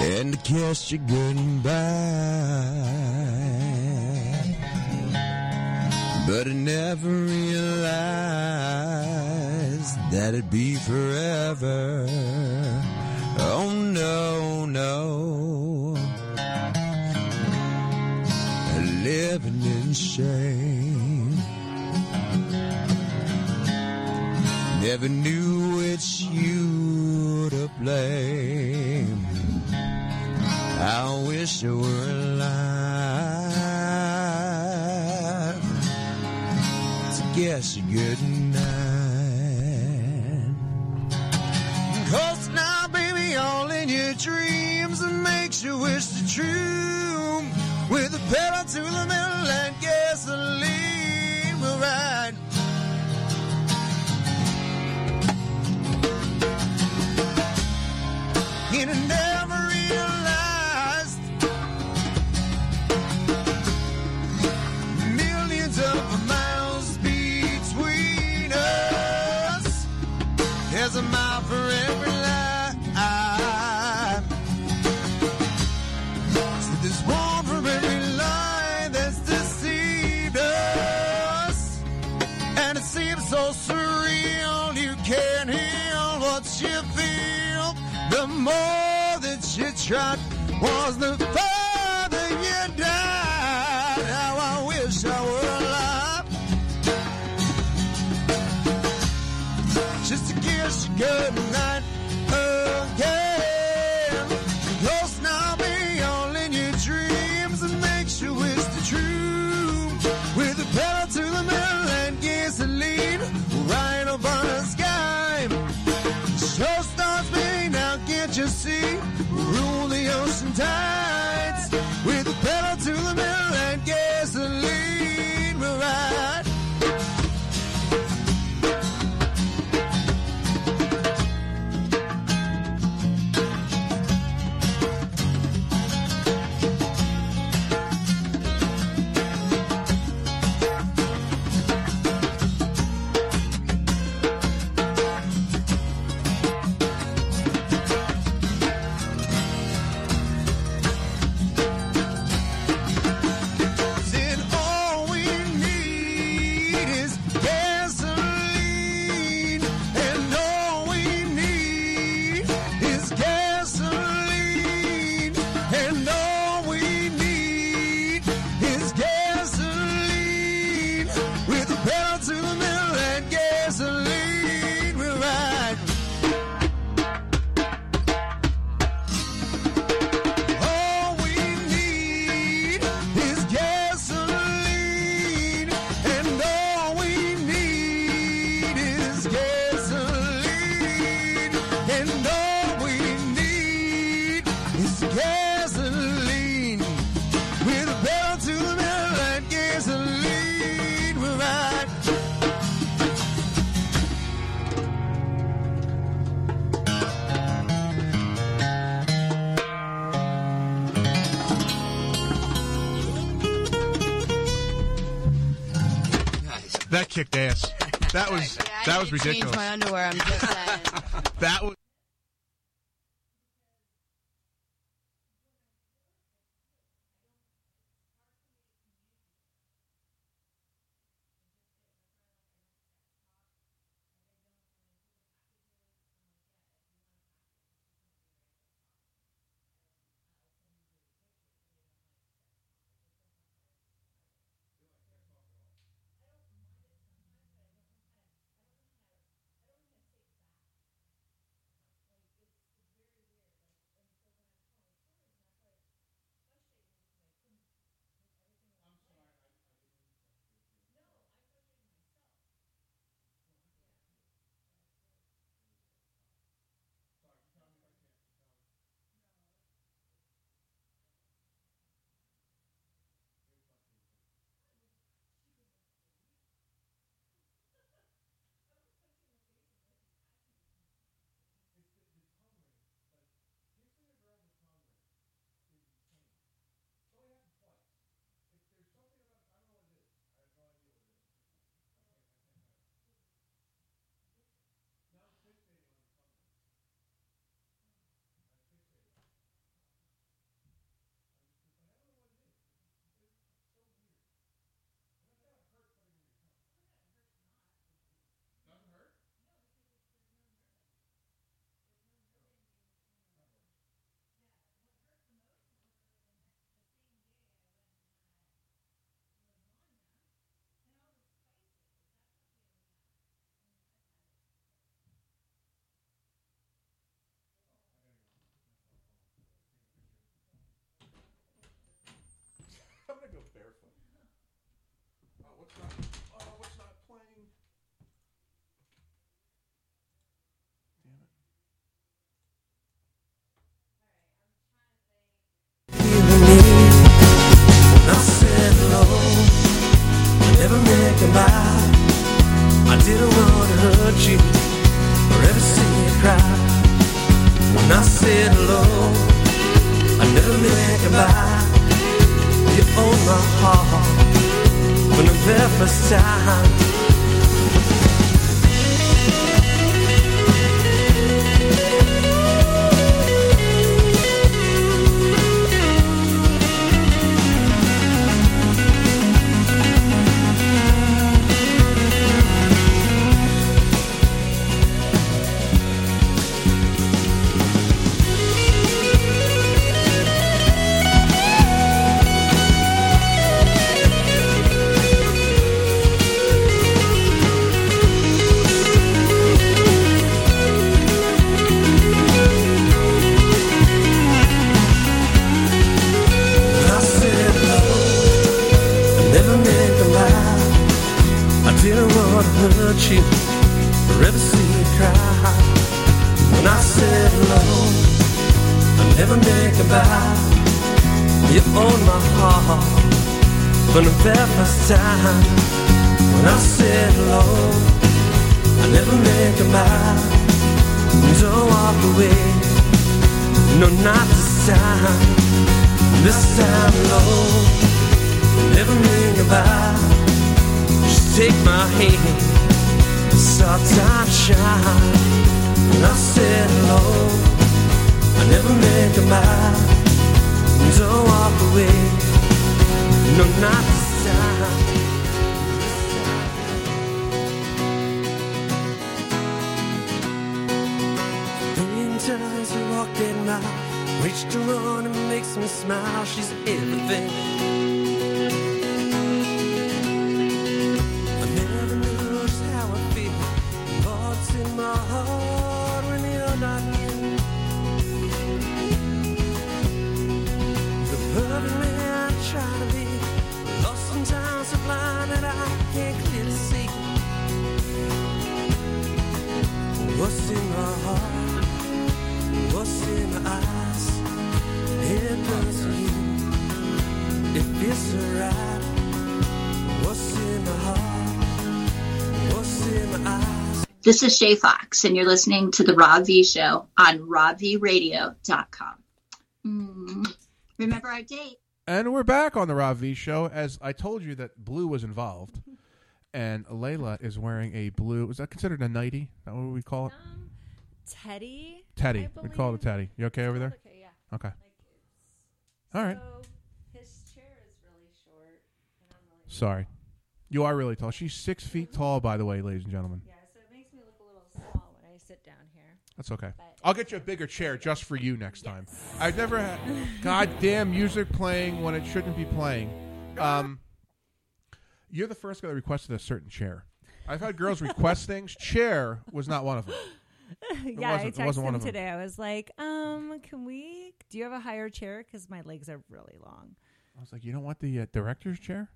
And I kiss you goodbye. But I never realized that it'd be forever. Oh no, no. Living in shame. Never knew which you to blame. I wish I were alive to guess you good night. Cause now, baby, all in your dreams makes you wish the true. With a pedal to the metal tried was the That was Yeah, that was ridiculous. Change my underwear. I'm just saying. That was. Shine. And I I never meant goodbye. Don't walk away, no, not this time. Million times I walked that mile, reached on and makes me smile. She's everything. What's in my heart? What's in my eyes? It does you. It feels so right. What's in my heart? What's in my eyes? This is Shay Fox, and you're listening to The Rob V Show on robvradio.com. Mm. Remember our date. And we're back on the Rob V show. As I told you that Blue was involved, and Layla is wearing a blue. Is that considered a nightie? Is that what we call it? Teddy. Teddy. We call it a teddy. You okay over there? Okay, yeah. Okay. All right. So his chair is really short. Sorry. You are really tall. She's six feet tall, by the way, ladies and gentlemen. Yeah, so it makes me look a little small when I sit down here. That's okay. But- I'll get you a bigger chair just for you next time. I've never had goddamn music playing when it shouldn't be playing. Um, you're the first guy that requested a certain chair. I've had girls request things. Chair was not one of them. It yeah, I texted him them. today. I was like, um, can we? Do you have a higher chair? Because my legs are really long. I was like, you don't want the uh, director's chair?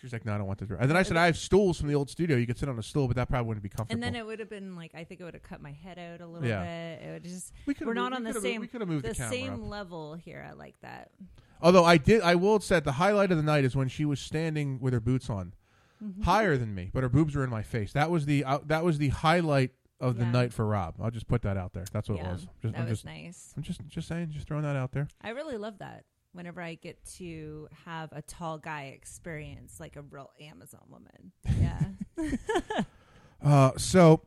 She's like, no, I don't want the. dir-" And then I said, I have stools from the old studio. You could sit on a stool, but that probably wouldn't be comfortable. And then it would have been like I think it would have cut my head out a little Yeah. bit. It would just We we're not moved- on we the could've moved- same we moved the camera same up. level here. I like that. Although I did, I will say the highlight of the night is when she was standing with her boots on, Mhm. higher than me, but her boobs were in my face. That was the uh, that was the highlight of the night for Rob. I'll just put that out there. That's what Yeah, it was. Just, that I'm was just, nice. I'm just just saying, just throwing that out there. I really love that. Whenever I get to have a tall guy experience like a real Amazon woman. Yeah. Uh, so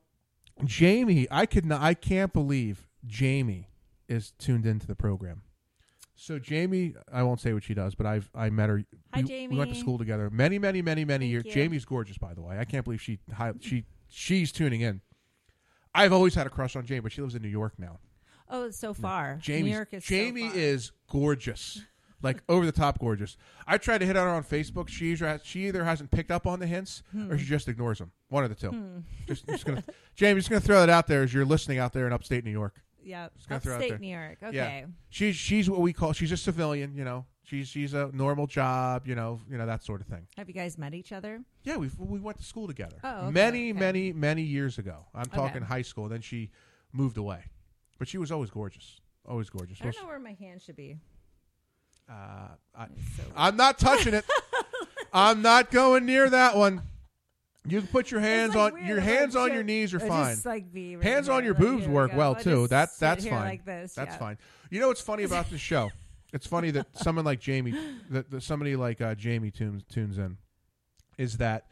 Jamie, I could not, I can't believe Jamie is tuned into the program. So Jamie, I won't say what she does, but I've I met her. Hi, we, we went to school together many, many, many, many years. you. Jamie's gorgeous, by the way. I can't believe she hi, she she's tuning in. I've always had a crush on Jamie, but she lives in New York now. oh, it's so far. Jamie's, New York is so Jamie far. is gorgeous, like over the top gorgeous. I tried to hit on her on Facebook. She either has, she either hasn't picked up on the hints or Hmm. she just ignores them. One of the two. Hmm. Just, just gonna, Jamie, just gonna throw that out there as you're listening out there in upstate New York. Yeah, Just gonna throw out upstate. New York. Yeah. Okay. She's she's what we call she's a civilian. You know, she's she's a normal job. You know, you know that sort of thing. Have you guys met each other? Yeah, we we went to school together. Oh, okay, many okay. many many years ago. I'm Okay. talking high school. Then she moved away, but she was always gorgeous. Always gorgeous. I don't know where my hand should be. Uh, I, so I'm not touching it. I'm not going near that one. You can put your hands like on weird your hands on your knees are fine. just, like, right hands on your like, boobs we work well I'll too. just That sit that's here fine. like this, That's yeah. fine. You know what's funny about this show? It's funny that someone like Jamie, that, that somebody like uh, Jamie tunes tunes in, is that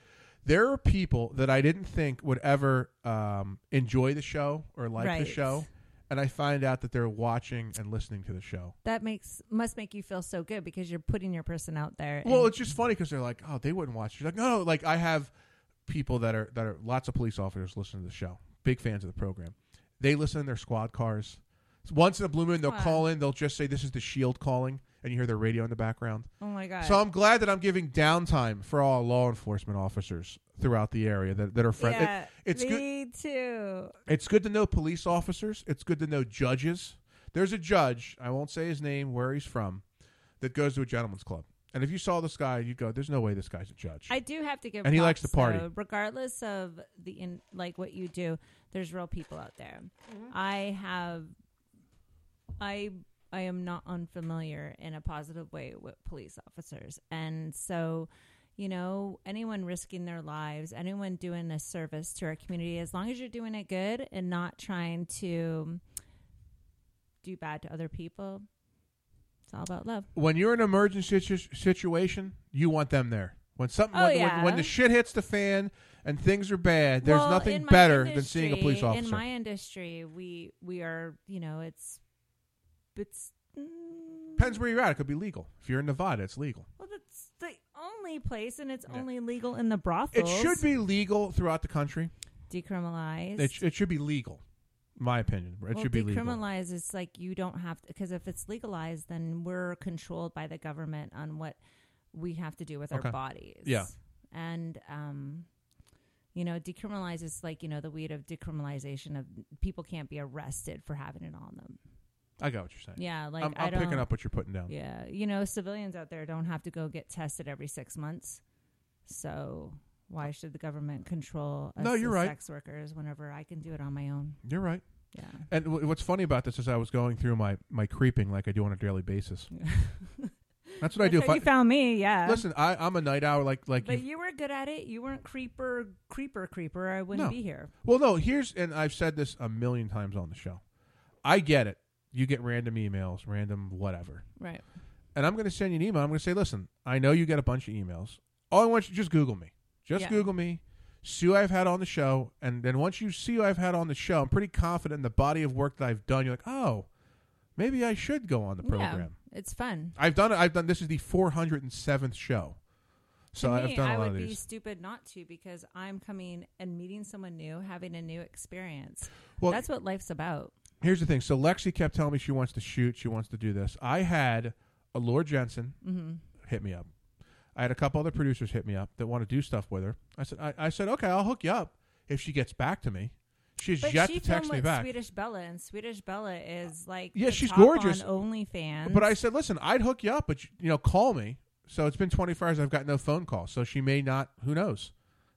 there are people that I didn't think would ever um, enjoy the show or like the show, and I find out that they're watching and listening to the show. That makes must make you feel so good because you're putting your person out there. Well, it's just funny because they're like, oh, they wouldn't watch. You're like, no, no, like I have people that are that are lots of police officers listen to the show, big fans of the program. They listen in their squad cars. Once in a blue moon, they'll Wow. call in. They'll just say, "This is the shield calling," and you hear their radio in the background. Oh my god! So I'm glad that I'm giving downtime for all law enforcement officers throughout the area that, that are friends. yeah, it's good. me too. It's good to know police officers. It's good to know judges. There's a judge, I won't say his name, where he's from, that goes to a gentleman's club. And if you saw this guy, you'd go, "There's no way this guy's a judge." I do have to give, And he likes to party. though. regardless of the in like what you do. There's real people out there. Mm-hmm. I have, I I am not unfamiliar in a positive way with police officers, and so. You know, anyone risking their lives, anyone doing a service to our community, as long as you're doing it good and not trying to do bad to other people, it's all about love. when you're in an emergency situ- situation, you want them there. When something, Oh, when, when- yeah. when the shit hits the fan and things are bad, there's Well, nothing in my better than seeing a police industry- officer. In my industry, we we are, you know, it's it's mm, Depends where you're at. It could be legal. If you're in Nevada, it's legal. well, that's the only place, and it's only legal in the brothels. It should be legal throughout the country. decriminalized. It, sh- it should be legal, my opinion. It well, should be legal. decriminalized is like you don't have to because if it's legalized, then we're controlled by the government on what we have to do with Okay. our bodies. Yeah. and um, you know, decriminalize is like you know the weed of decriminalization of people can't be arrested for having it on them. I got what you're saying. Yeah, like I'm, I I'm picking up what you're putting down. Yeah, you know, civilians out there don't have to go get tested every six months. So why uh, should the government control us No, you're right. sex workers whenever I can do it on my own? You're right. Yeah. And w- what's funny about this is I was going through my, my creeping like I do on a daily basis. That's what I That's do. how If I, you found me, yeah. Listen, I, I'm a night owl like like but you- you were good at it. You weren't creeper, creeper, creeper. I wouldn't No. be here. Well, no, here's and I've said this a million times on the show. I get it. You get random emails, random whatever. Right. And I'm going to send you an email. I'm going to say, listen, I know you get a bunch of emails. All I want you to just Google me. Just Yeah. Google me, see who I've had on the show, and then once you see who I've had on the show, I'm pretty confident in the body of work that I've done. You're like, oh, maybe I should go on the program. Yeah, it's fun. I've done it. I've done. This is the 407th show, so to I've me, done a I lot of these. I would be stupid not to because I'm coming and meeting someone new, having a new experience. Well- That's what life's about. Here's the thing. So Lexi kept telling me she wants to shoot. She wants to do this. I had Alura Jenson Mhm. hit me up. I had a couple other producers hit me up that want to do stuff with her. I said, I, I said, okay, I'll hook you up if she gets back to me. She's But yet she to text me back. Swedish Bella, and Swedish Bella is like Yeah, the she's top gorgeous. on OnlyFans. But I said, listen, I'd hook you up, but you know, call me. So it's been 24 hours. I've got no phone call. So she may not. Who knows?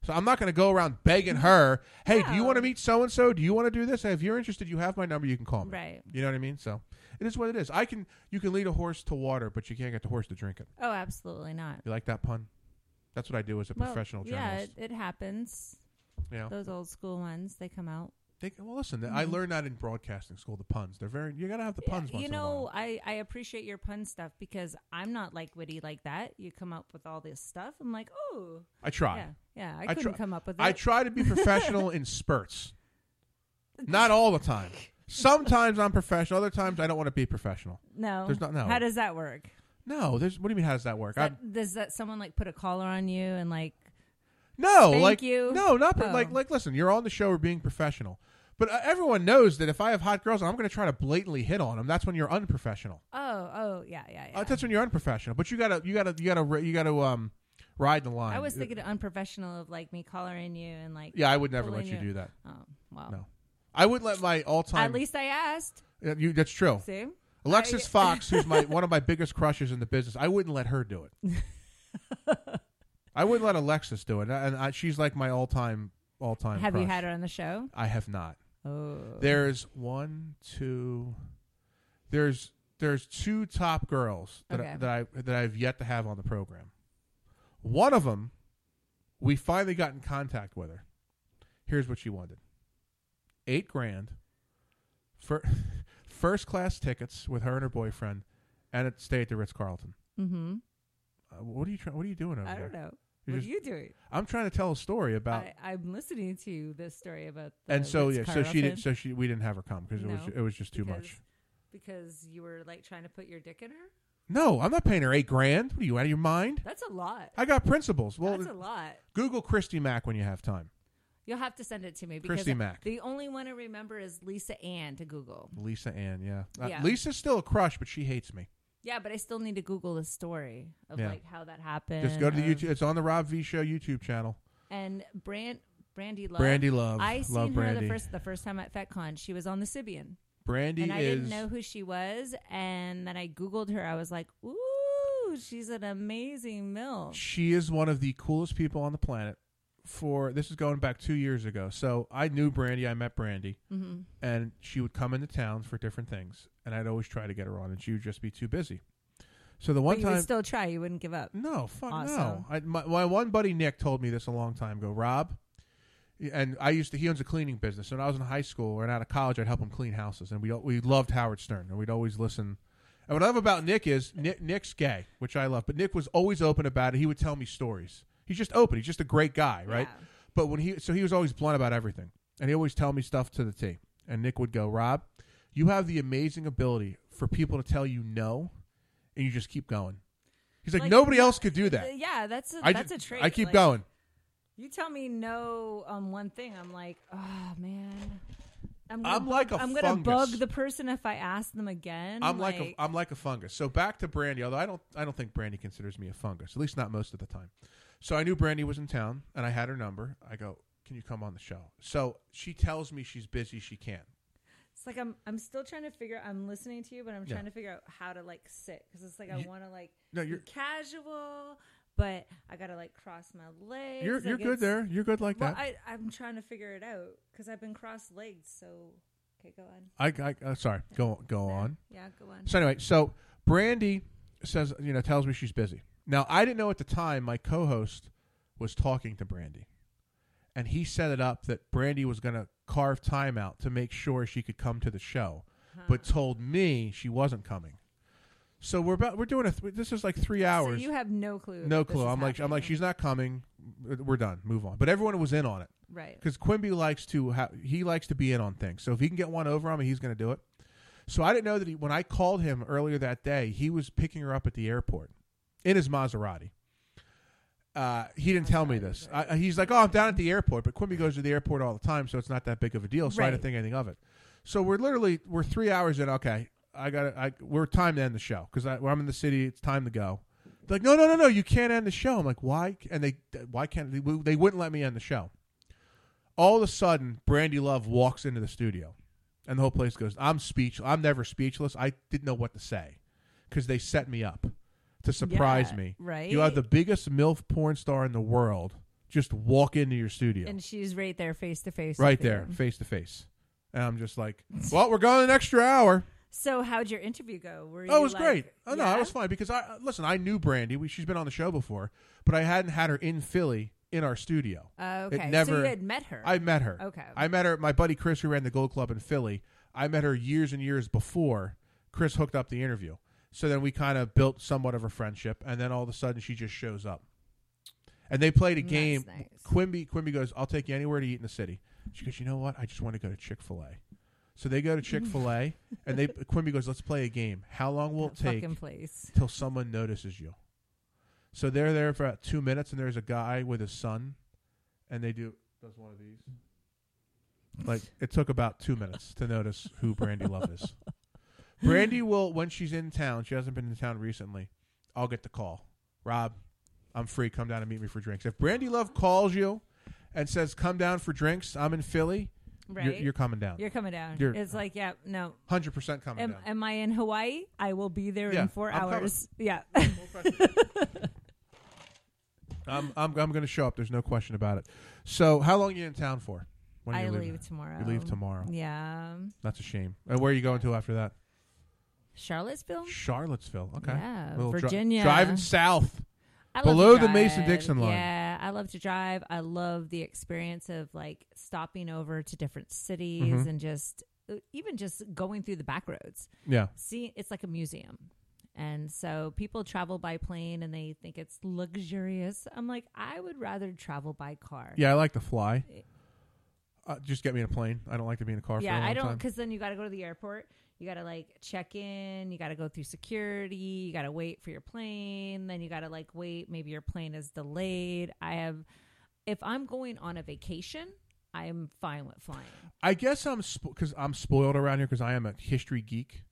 So I'm not going to go around begging mm-hmm. her. Hey, do you want to meet so and so? Do you want to do this? If you're interested, you have my number. You can call me. Right. You know what I mean? So it is what it is. I can. You can lead a horse to water, but you can't get the horse to drink it. oh, absolutely not. You like that pun? That's what I do as a Well, professional yeah, journalist. it, it happens. Yeah. those old school ones they come out. They, well, listen. I Mhm. learned that in broadcasting school. The puns. They're very. You got to have the puns. once you in a while. know, I, I appreciate your pun stuff because I'm not like witty like that. You come up with all this stuff. I'm like, oh, I try. Yeah, yeah. I, I couldn't try- come up with. I try to be professional in spurts. Not all the time. Sometimes I'm professional. Other times I don't want to be professional. No, There's not no. How does that work? no, there's what do you mean how does that work? That, does that someone like put a collar on you and like? no, like you? no, not Oh. like like listen, you're on the show we're being professional. But uh, everyone knows that if I have hot girls, I'm going to try to blatantly hit on them. That's when you're unprofessional. Oh, oh, yeah, yeah, yeah. Uh, that's when you're unprofessional. But you gotta, you gotta, you gotta, you gotta um, ride the line. I was thinking unprofessional of like me collaring you and like. Yeah, I would never let pulling you do that. Oh, wow. No, I would let my all-time. At least I asked. Yeah, you, that's true. See? Alexis I- Fox, who's my one of my biggest crushes in the business, I wouldn't let her do it. I wouldn't let Alexis do it, and I, she's like my all-time, all-time. Have you had her on the show? I have not. Oh. There's one, two. There's there's two top girls that I, that I that I've yet to have on the program. One of them, we finally got in contact with her. Here's what she wanted: eight grand, for first class tickets with her and her boyfriend, and a stay at the Ritz Carlton. Mm-hmm. Uh, what are you trying? What are you doing over I there? don't know. You're what just- are you doing? I'm trying to tell a story about. I, I'm listening to this story about. The and so yeah, so she didn't. So she we didn't have her come because it was it was just too because- much. Because you were like trying to put your dick in her. No, I'm not paying her eight grand. What are you out of your mind? That's a lot. I got principles. Well, That's a lot. Google Christy Mack when you have time. You'll have to send it to me because Christy Mack. the only one I remember is Lisa Ann to Google. Lisa Ann, yeah. Uh, Yeah. Lisa's still a crush, but she hates me. Yeah, but I still need to Google the story of Yeah. like how that happened. Just go to the of- YouTube. It's on the Rob V Show YouTube channel. And Brand Brandy Love. Brandy Love. I Love seen her Brandy. the first the first time at FetCon. She was on the Sybian. Brandy and I is didn't know who she was. And then I Googled her. I was like, ooh, she's an amazing MILF. she is one of the coolest people on the planet. For this is going back two years ago, so I knew Brandy. I met Brandy, Mhm. and she would come into town for different things, and I'd always try to get her on, and she would just be too busy. So the one but you time, would still try. You wouldn't give up. No, fuck no. I, my, my one buddy Nick told me this a long time ago. Rob, and I used to. He owns a cleaning business. And when I was in high school or out of college, I'd help him clean houses, and we we loved Howard Stern, and we'd always listen. And what I love about Nick is Nick, Nick's gay, which I love, but Nick was always open about it. He would tell me stories. He's just open. He's just a great guy, right? But when he so he was always blunt about everything, and he always tell me stuff to the T. And Nick would go, Rob, you have the amazing ability for people to tell you no, and you just keep going. He's like, Like, nobody no- else could do that. Yeah, that's a, I that's a trait. I keep Like, going. You tell me no on one thing, I'm like, oh man. I'm, I'm like a I'm gonna fungus. bug the person if I ask them again. I'm like, a, I'm like a fungus. So back to Brandy, although I don't I don't think Brandy considers me a fungus, at least not most of the time. So I knew Brandy was in town, and I had her number. I go, "Can you come on the show?" So she tells me she's busy, she can't. It's like I'm I'm still trying to figure. I'm listening to you, but I'm Yeah. trying to figure out how to like sit because it's like I You- want to like No, be you're- casual, but I gotta like cross my legs. You're like, you're good it's- there. You're good like well, that. I I'm trying to figure it out because I've been cross legged. So okay, go on. I, I uh, sorry. Go go on. Yeah, go on. So anyway, so Brandy says you know tells me she's busy. Now I didn't know at the time my co-host was talking to Brandy, and he set it up that Brandy was going to carve time out to make sure she could come to the show, but told me she wasn't coming. So we're about we're doing a th- this is like three hours. So you have no clue. no clue. I'm like I'm like she's not coming. We're done. Move on. But everyone was in on it. Right. Because Quimby likes to ha- he likes to be in on things. So if he can get one over on me, he's going to do it. So I didn't know that he, when I called him earlier that day, he was picking her up at the airport in his Maserati. Uh, he didn't tell me this. I, he's like, "Oh, I'm down at the airport," but Quimby goes to the airport all the time, so it's not that big of a deal. So I didn't Right. think anything of it. So we're literally we're three hours in. Okay, I got I we're time to end the show because I'm in the city. It's time to go. They're like, no, no, no, no, you can't end the show. I'm like, why? And they why can't they, they wouldn't let me end the show. All of a sudden, Brandy Love walks into the studio, and the whole place goes. I'm speech. I'm never speechless. I didn't know what to say because they set me up to surprise Yeah, me. right? You have the biggest milf porn star in the world just walk into your studio And she's right there, face to face. right you. there, face to face. And I'm just like, well, we're going an extra hour. So how'd your interview go? Were Oh, it was like- great. Oh no, Yeah? I was fine because I uh, listen. I knew Brandy. We, she's been on the show before, but I hadn't had her in Philly in our studio. Oh, It okay. So never. you had met her. I met her. Okay. I met her. My buddy Chris, who ran the Gold Club in Philly. I met her years and years before Chris hooked up the interview. So then we kind of built somewhat of a friendship, and then all of a sudden she just shows up. And they played a game. nice. Quimby Quimby goes, "I'll take you anywhere to eat in the city." She goes, "You know what? I just want to go to Chick Fil A." So they go to Chick Fil A, and they Quimby goes, "Let's play a game. How long will it take place. till someone notices you?" So they're there for about two minutes, and there's a guy with his son, and they do does one of these. Like it took about two minutes to notice who Brandy Love is. Brandy will when she's in town. She hasn't been in town recently. I'll get the call. Rob, I'm free. Come down and meet me for drinks. If Brandy Love calls you and says, "Come down for drinks," I'm in Philly. Right. You're, you're coming down. You're coming down. You're it's like, yeah, no. hundred percent coming Am, down. am I in Hawaii? I will be there Yeah, in 4 I'm coming. hours. Yeah. I'm I'm I'm going to show up. There's no question about it. So, how long are you in town for? When are I you leaving? leave tomorrow. You leave tomorrow. Yeah. That's a shame. And where are you going to after that? Charlottesville? Charlottesville. Okay. Yeah, Little dri- Virginia. driving south. I love to below the drive. Mason Dixon line. Yeah, I love to drive. I love the experience of like stopping over to different cities Mhm. and just uh, even just going through the back roads. Yeah. See, it's like a museum. And so people travel by plane and they think it's luxurious. I'm like, I would rather travel by car. Yeah, I like to fly. Uh, just get me in a plane. I don't like to be in a car for a Yeah, long I don't time. because then you got to go to the airport. You got to like check in. You got to go through security. You got to wait for your plane. Then you got to like wait. Maybe your plane is delayed. I have, if I'm going on a vacation, I'm fine with flying. I guess I'm because I'm spoiled around here because I am a history geek.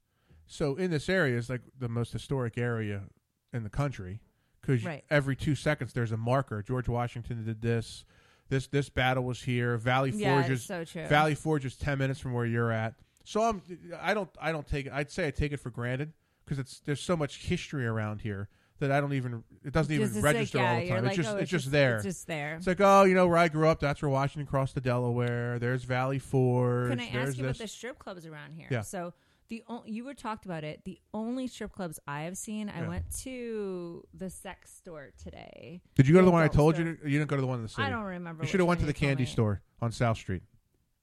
So in this area is like the most historic area in the country because Right. every two seconds there's a marker. George Washington did this. This this battle was here. Valley Forge it's is so true. Valley Forge is ten minutes from where you're at. So I'm I don't I don't take it. I'd say I take it for granted because it's there's so much history around here that I don't even it doesn't Just- even like, register yeah, all the time. like, it's just oh, it's, it's just just- there. it's just there. It's like oh you know where I grew up. That's where Washington crossed the Delaware. There's Valley Forge. Can I ask you this. about the strip clubs around here? Yeah. So the o- you were talked about it. The only strip clubs I have seen, I Yeah. went to the sex store today. Did you go to the one I told store. you? You didn't go to the one in the city. I don't remember You should have went to the candy me. store on South Street.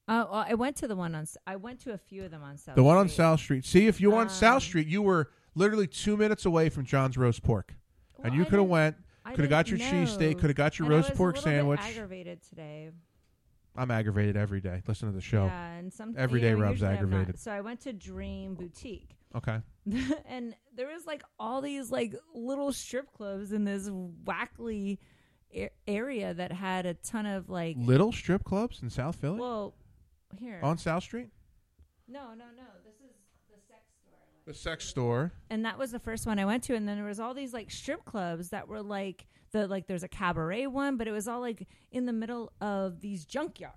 Oh, well, I went to the one on. S- I went to a few of them on South. the one on Street. South Street. See, if you were on Um, South Street, you were literally two minutes away from John's roast pork, and you could have went. Could have got your cheesesteak. Could have got your roast pork sandwich. aggravated today. I'm aggravated every day. Listen to the show. Yeah, and some Every day you day know, Rob's usually I'm not. aggravated. So I went to Dream Boutique. Okay. and there was like all these like little strip clubs in this wackly a- area that had a ton of like Little strip clubs in South Philly well here on South Street. no no no this is the sex store The sex store. and that was the first one I went to and then there was all these like strip clubs that were like the like there's a cabaret one but it was all like in the middle of these junkyards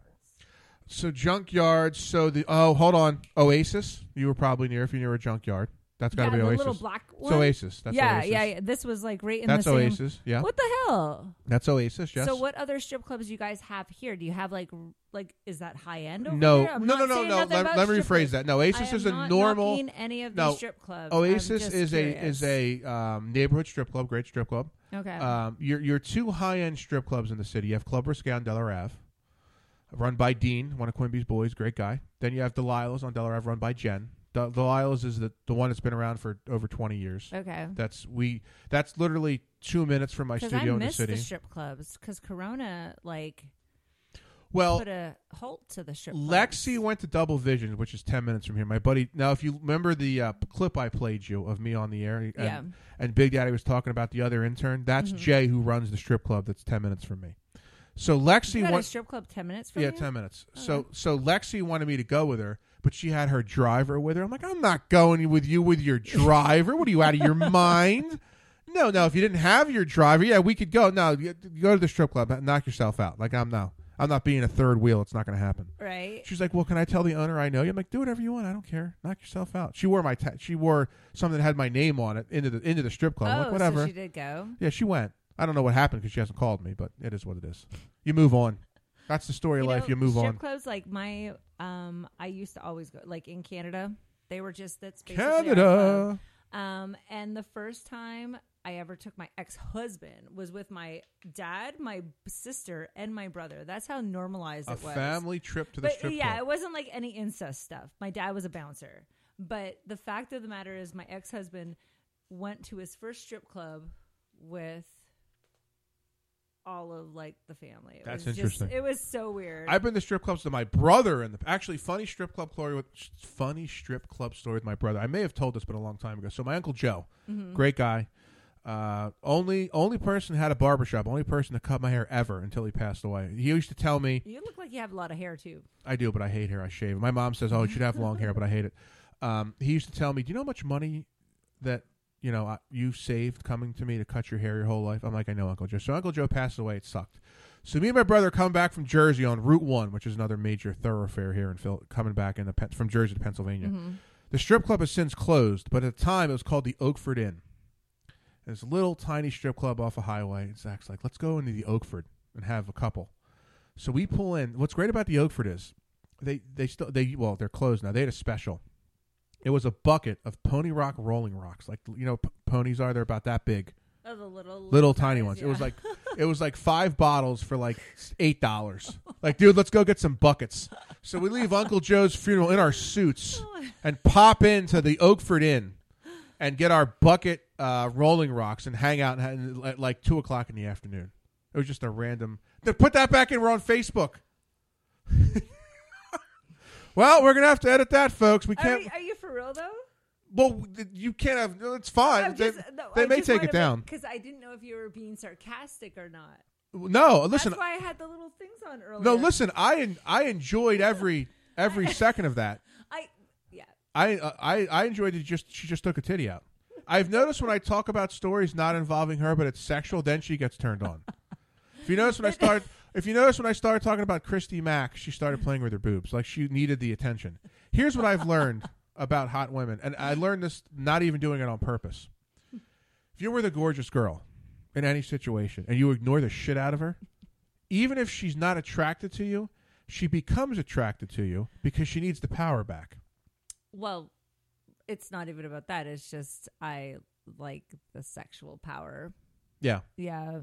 So junkyards. So the oh hold on Oasis. You were probably near if you knew a junkyard. That's got to yeah, be the Oasis. little black It's Oasis. That's yeah Oasis. yeah yeah this was like right in That's the same That's Oasis, yeah. what the hell That's Oasis. Yes. So what other strip clubs do you guys have here? Do you have like like is that high end over No, there? I'm no, no, no, no. Let, let me rephrase clubs. that. No, Oasis is a normal. any of no, strip clubs. Oasis is a is a um, neighborhood strip club, great strip club. Okay. Um, your your two high end strip clubs in the city. You have Club Risque on Delaware Ave, run by Dean, one of Quimby's boys, great guy. Then you have Delilah's on Delaware Ave, run by Jen, The Delilah's is the the one that's been around for over twenty years. Okay. That's we. That's literally two minutes from my studio I in the missed city. the strip clubs because Corona like Well, put a halt to the strip. clubs. Lexi went to Double Vision, which is ten minutes from here. My buddy. Now, if you remember the uh, clip I played you of me on the air, and, Yeah. and Big Daddy was talking about the other intern. That's Mhm. Jay who runs the strip club. That's ten minutes from me. So Lexi got a went. strip club ten minutes from yeah, you? ten minutes. So so Lexi wanted me to go with her, but she had her driver with her. I'm like, I'm not going with you with your driver. what are you out of your mind? No, no. If you didn't have your driver, yeah, we could go. No, you, go to the strip club, uh, knock yourself out. Like I'm no, I'm not being a third wheel. It's not going to happen. Right. She's like, well, can I tell the owner I know you? I'm like, do whatever you want. I don't care. Knock yourself out. She wore my ta- she wore something that had my name on it into the into the strip club. Oh, like whatever. so she did go. Yeah, she went. I don't know what happened because she hasn't called me, but it is what it is. You move on. That's the story of life. You move strip on. clubs like my um I used to always go like in Canada. They were just that's basically our Canada. Um and the first time I ever took my ex-husband was with my dad, my sister, and my brother. That's how normalized A it was. family trip to the but strip yeah, club. it wasn't like any incest stuff. My dad was a bouncer. But the fact of the matter is my ex-husband went to his first strip club with all of like the family. It That's was interesting. Just, it was so weird. I've been to strip clubs with my brother, and the actually funny strip club story with funny strip club story with my brother. I may have told this, but a long time ago. So my uncle Joe, Mhm. great guy, uh, only only person had a barbershop, only person to cut my hair ever until he passed away. He used to tell me, You look like you have a lot of hair too. I do, but I hate hair. I shave. My mom says, "Oh, you should have long hair," but I hate it. Um, he used to tell me, "Do you know how much money that you know you saved coming to me to cut your hair your whole life?" I'm like, "I know, Uncle Joe." So Uncle Joe passed away. It sucked. So me and my brother come back from Jersey on Route One, which is another major thoroughfare here in Phil, coming back in the Pen- from Jersey to Pennsylvania. Mhm. The strip club has since closed, but at the time it was called the Oakford Inn. It's a little tiny strip club off a highway. And Zach's like, let's go into the Oakford and have a couple. So we pull in. What's great about the Oakford is they they still they well they're closed now. They had a special. It was a bucket of Pony Rock Rolling Rocks, like you know p- ponies are. They're about that big, Oh, the little little tiny guys, ones. It was like it was like five bottles for like eight dollars. Like, dude, let's go get some buckets. So we leave Uncle Joe's funeral in our suits and pop into the Oakford Inn and get our bucket uh, Rolling Rocks and hang out and, at like two o'clock in the afternoon. It was just a random. Put that back in. We're on Facebook. well, we're gonna have to edit that, folks. We can't. we- are you for real though? well, you can't have. It's fine. I'm They, no, they may take it down. because I didn't know if you were being sarcastic or not. No, listen. That's why I had the little things on earlier. No, listen. I I enjoyed every every second of that. I yeah. I uh, I I enjoyed it. Just she just took a titty out. I've noticed when I talk about stories not involving her, but it's sexual, then she gets turned on. if you notice when I start, if you notice when I started talking about Christy Mack, she started playing with her boobs, like she needed the attention. Here's what I've learned about hot women, and I learned this not even doing it on purpose. If you're with a gorgeous girl in any situation and you ignore the shit out of her, even if she's not attracted to you, she becomes attracted to you because she needs the power back. Well, it's not even about that. It's just I like the sexual power. Yeah. Yeah.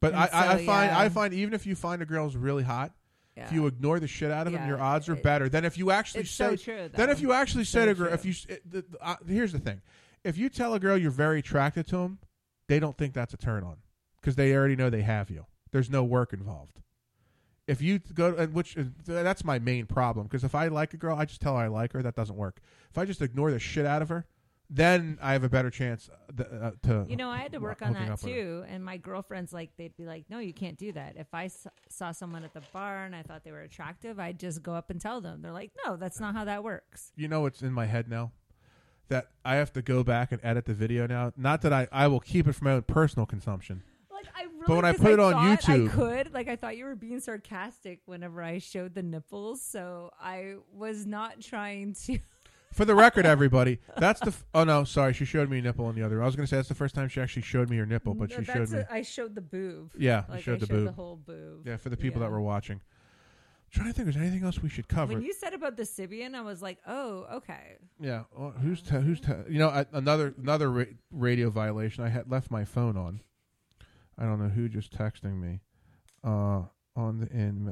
But And I, I, I so, find yeah. I find even if you find a girl's really hot, if you ignore the shit out of them, Yeah, your odds are it- better than if you actually it's say. so true, then though. if you actually so a girl, true. if you s- it, the, uh, here's the thing, if you tell a girl you're very attracted to them, they don't think that's a turn on because they already know they have you. There's no work involved. If you go, and which is- that's my main problem because if I like a girl, I just tell her I like her. That doesn't work. If I just ignore the shit out of her, then I have a better chance uh, th- uh, to. You know, I had to work on that up with her. too. And my girlfriends, like, they'd be like, "No, you can't do that." If I s- saw someone at the bar and I thought they were attractive, I'd just go up and tell them. They're like, "No, that's not how that works." you know what's in my head now that I have to go back and edit the video now. Not that I I will keep it for my own personal consumption. Like, I really, but when I put it on YouTube, I could. Like, I thought you were being sarcastic whenever I showed the nipples, so I was not trying to. for the record, everybody, that's the. F- oh no, sorry, she showed me a nipple on the other. I was going to say that's the first time she actually showed me her nipple, but she showed that's me. a- I showed the boob. Yeah, Like, you showed I the showed boob. the whole boob. Yeah, for the people that were watching. Trying to think, is there anything else we should cover? When you said about the Sybian, I was like, "Oh, okay." Yeah, well, who's te- who's te- you know I, another another ra- radio violation. I had left my phone on. I don't know who just texting me. Uh, on the in.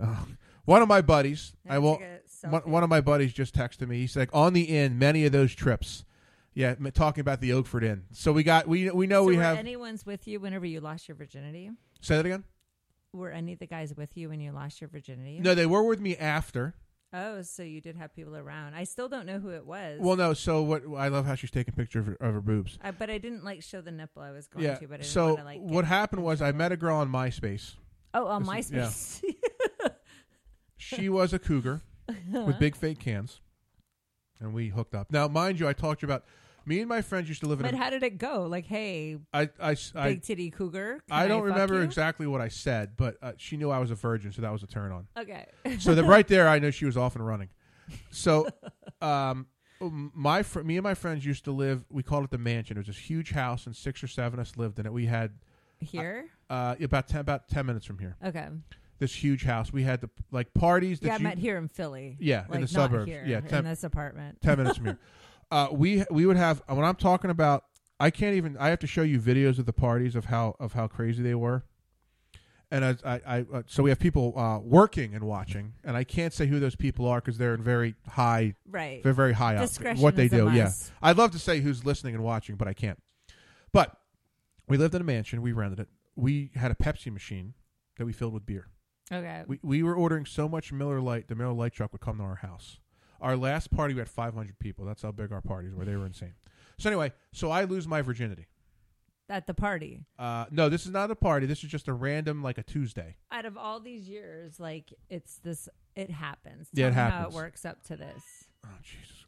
one of my buddies, I a One, one of my buddies just texted me. He's like, on the inn, many of those trips. Yeah, talking about the Oakford Inn. So we got we we know So we were have. anyone's with you whenever you lost your virginity? say that again. Were any of the guys with you when you lost your virginity? No, they were with me after. Oh, so you did have people around. I still don't know who it was. Well, no. So what? I love how she's taking picture of her, of her boobs. I, but I didn't like show the nipple. I was going Yeah. to, but I didn't So want to like. what happened was I met a girl on MySpace. Oh, on This is-. MySpace. She was a cougar with big fake cans, and we hooked up. Now, mind you, I talked to you about me and my friends used to live in. But a, how did it go? Like, hey, I, I, I, big titty cougar. can I don't fuck remember you? exactly what I said, but uh, she knew I was a virgin, so that was a turn on. Okay. so that right there, I know she was off and running. So, um, my fr- me and my friends used to live. We called it the mansion. It was this huge house, and six or seven of us lived in it. We had Here? Uh, about ten about ten minutes from here. Okay. This huge house. We had the like parties. That Yeah, I you, met here in Philly. Yeah, Like, in the suburbs. here, yeah, in this apartment. Ten minutes from here. Uh, we we would have when I'm talking about. I can't even. I have to show you videos of the parties of how of how crazy they were. And as I, I uh, so we have people uh, working and watching, and I can't say who those people are because they're in very high. Right. They're very high up. What they do, yeah. I'd love to say who's listening and watching, but I can't. But we lived in a mansion. We rented it. We had a Pepsi machine that we filled with beer. Okay. We we were ordering so much Miller Lite, the Miller Lite truck would come to our house. Our last party we had 500 people. That's how big our parties were. They were insane. So anyway, so I lose my virginity. At the party. Uh, no, this is not a party. This is just a random like a Tuesday. Out of all these years, like it's this, it happens. Yeah, it me How happens. it works up to this.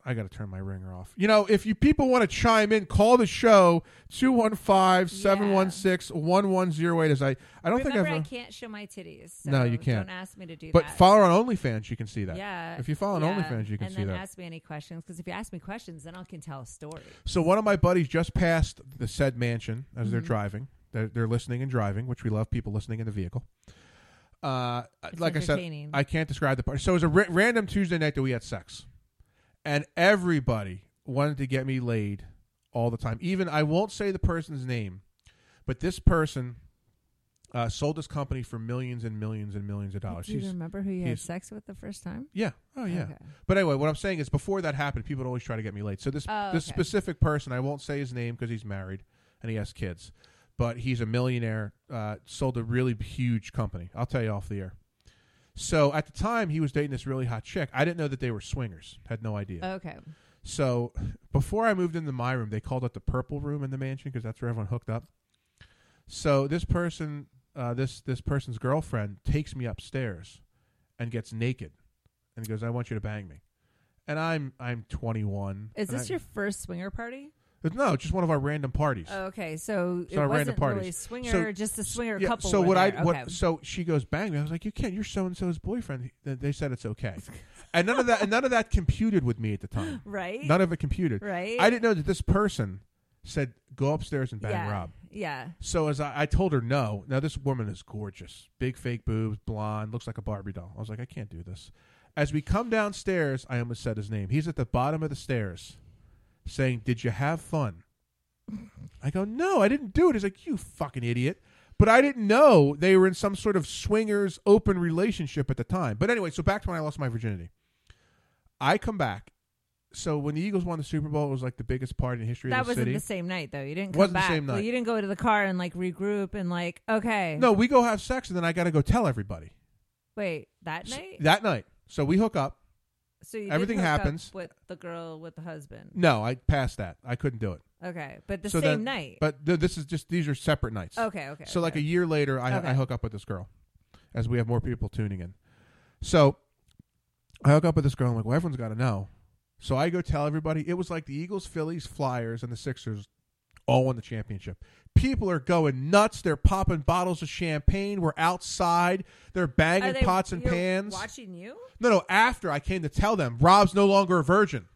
I got to turn my ringer off. You know, if you people want to chime in, call the show 215-716-1108 as I I don't Remember, think I've I can't show my titties. So No, you can't. Don't ask me to do but that. But follow on OnlyFans, you can see that. Yeah. If you follow on yeah. OnlyFans, you can and see then that. ask me any questions because if you ask me questions, then I can tell a story. So one of my buddies just passed the said mansion as they're Mhm. driving. They're, they're listening and driving, which we love people listening in the vehicle. Uh, It's like I said. I can't describe the party. So it was a ra- random Tuesday night that we had sex, and everybody wanted to get me laid all the time. Even I won't say the person's name, but this person uh, sold this company for millions and millions and millions of dollars. Do you remember who you had sex with the first time? yeah. Oh yeah. Okay. But anyway, what I'm saying is, before that happened, people would always try to get me laid. So this Oh, this okay. specific person, I won't say his name because he's married and he has kids, but he's a millionaire. Uh, sold a really huge company. I'll tell you off the air. So at the time, he was dating this really hot chick. I didn't know that they were swingers. Had no idea. Okay. So before I moved into my room, they called it the purple room in the mansion because that's where everyone hooked up. So this person, uh, this this person's girlfriend, takes me upstairs and gets naked and goes, "I want you to bang me." And I'm I'm 21. Is and this I- your first swinger party? No, just one of our random parties. Oh, okay, so It's it our wasn't random parties. really swinger, So- just a swinger yeah, couple. So were what I there. what Okay. so she goes bang me. I was like, you can't. You're so and so's boyfriend. He- They they said it's okay, and none of that and none of that computed with me at the time. Right. None of it computed. Right. I didn't know that this person said go upstairs and bang yeah. Rob. Yeah. So as I, I told her no. Now this woman is gorgeous, big fake boobs, blonde, looks like a Barbie doll. I was like, I can't do this. As we come downstairs, I almost said his name. He's at the bottom of the stairs, saying, "Did you have fun?" I go, "No, I didn't do it." He's like, "You fucking idiot." But I didn't know they were in some sort of swingers open relationship at the time. But anyway, so back to when I lost my virginity. I come back. So when the Eagles won the Super Bowl, it was like the biggest party in history That of the wasn't city. the same night though. You didn't come Wasn't the back. same night. you didn't go to the car and like regroup and like okay. No, we go have sex and then I got to go tell everybody Wait, that night? that night. So we hook up. So you did everything hook up happens. with the girl with the husband. No, I passed that. I couldn't do it. Okay, but the So same then- night. But th- this is just these are separate nights. Okay, okay, So like okay. a year later, I, Okay. I hook up with this girl, as we have more people tuning in. So I hook up with this girl. I'm like, well, everyone's got to know. So I go tell everybody. It was like the Eagles, Phillies, Flyers, and the Sixers all won the championship. People are going nuts. They're popping bottles of champagne. We're outside. They're banging Are they- pots and you're pans. Watching you? No, no. After I came to tell them, Rob's no longer a virgin.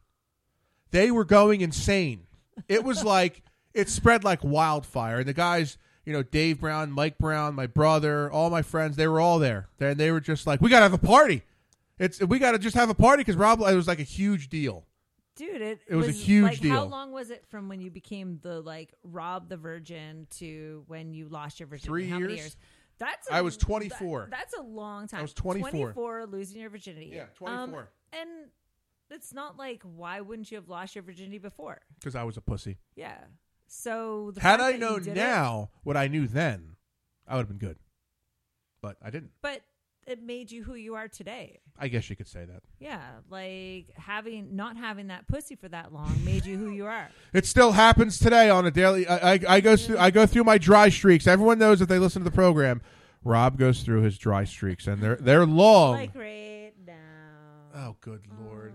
They were going insane. It was like it spread like wildfire, and the guys, you know, Dave Brown, Mike Brown, my brother, all my friends, they were all there. And they were just like, "We got to have a party. It's we got to just have a party because Rob. It was like a huge deal. Dude, it, It was a huge like, How long was it from when you became the like Rob the Virgin to when you lost your virginity? Three how Many years. years? That's I was 24. that- that's a long time. I was 24. 24 losing your virginity. Yeah, Um, 24. and it's not like why wouldn't you have lost your virginity before? Because I was a pussy. Yeah. So the Had I known did it- now what I knew then, I would have been good. But I didn't. but it made you who you are today. I guess you could say that. Yeah, like having not having that pussy for that long made you who you are. It still happens today on a daily. I, I, I go through. I go through my dry streaks. Everyone knows if they listen to the program. Rob goes through his dry streaks, and they're they're long. Like right now. oh, good lord.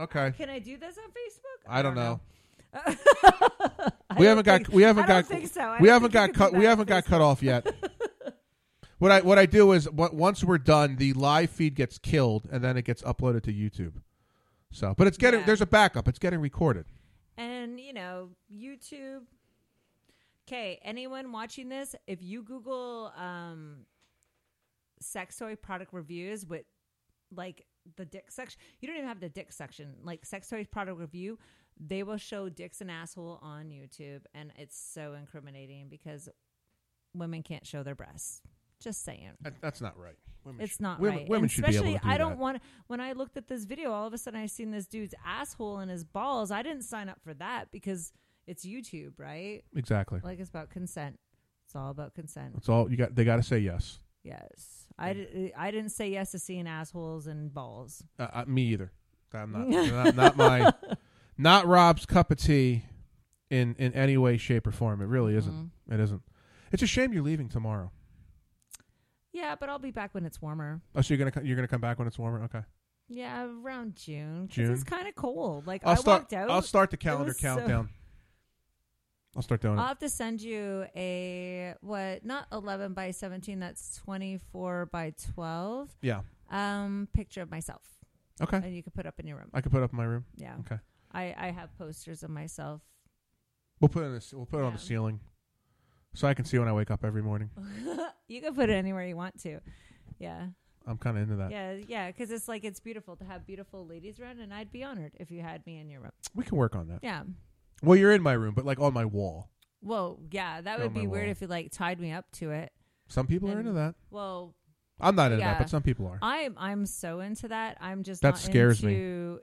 Okay. Can I do this on Facebook? I don't know. I we haven't got. We haven't I got. don't. We haven't got cut. We haven't got cut off yet. what I what I do is what, once we're done, the live feed gets killed, and then it gets uploaded to YouTube. So, but it's getting Yeah. there's a backup. It's getting recorded. And you know, YouTube. Okay, anyone watching this, if you Google um, sex toy product reviews with like the dick section, you don't even have the dick section. Like sex toy product review, they will show dicks and asshole on YouTube, and it's so incriminating because women can't show their breasts. Just saying. That- that's not right. Women it's should- not women- right. women And should be able especially, to do I don't that. want. When I looked at this video, all of a sudden I seen this dude's asshole and his balls. I didn't sign up for that because it's YouTube, right? Exactly. Like it's about consent. It's all about consent. That's all you got. They got to say yes. Yes, I, I didn't say yes to seeing assholes and balls. Uh, uh, me either. I'm not, not not my not Rob's cup of tea in in any way, shape, or form. It really isn't. Mm-hmm. It isn't. It's a shame you're leaving tomorrow. Yeah, but I'll be back when it's warmer. Oh, so you're gonna co- you're gonna come back when it's warmer. Okay. Yeah, around June. 'cause June? It's kind of cold. Like I'll I start. walked out. I'll start the calendar was so- countdown. I'll start doing it. I'll have to send you a what? Not eleven by seventeen. That's twenty four by twelve. Yeah. Um, picture of myself. Okay. And you can put up in your room. I can put it up in my room. Yeah. Okay. I I have posters of myself. We'll put it. In the, we'll put it on the ceiling, so I can see when I wake up every morning. you can put it anywhere you want to. Yeah. I'm kind of into that. Yeah, yeah, because it's like it's beautiful to have beautiful ladies around, and I'd be honored if you had me in your room. We can work on that. Yeah. Well, you're in my room, but like on my wall. Well, yeah, that On would be weird wall. if you like tied me up to it. Some people are And- into that. Well, I'm not into yeah. that, but some people are. I'm I'm so into that. I'm just That not scares me. into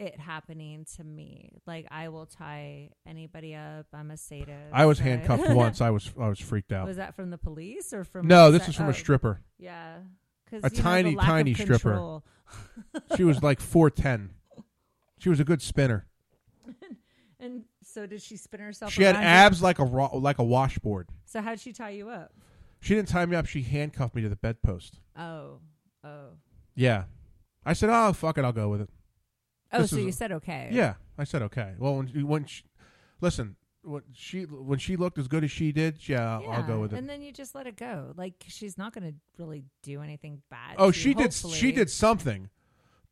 it happening to me. Like I will tie anybody up. I'm a sadist. I was handcuffed once. I was I was freaked out. Was that from the police or from? No, this was from oh, a stripper. Yeah, because a tiny, tiny stripper. she was like four ten. She was a good spinner. And so did she spin herself? She had around you? abs like a ro- like a washboard. So how'd she tie you up? She didn't tie me up. She handcuffed me to the bedpost. Oh, oh, Yeah, I said, "Oh fuck it, I'll go with it." Oh. This So you said okay? Yeah, I said okay. Well, when she, when she, listen, when she when she looked as good as she did, yeah, I'll- I'll go with it. And then you just let it go. Like she's not going to really do anything bad. oh, she did. hopefully. She did something,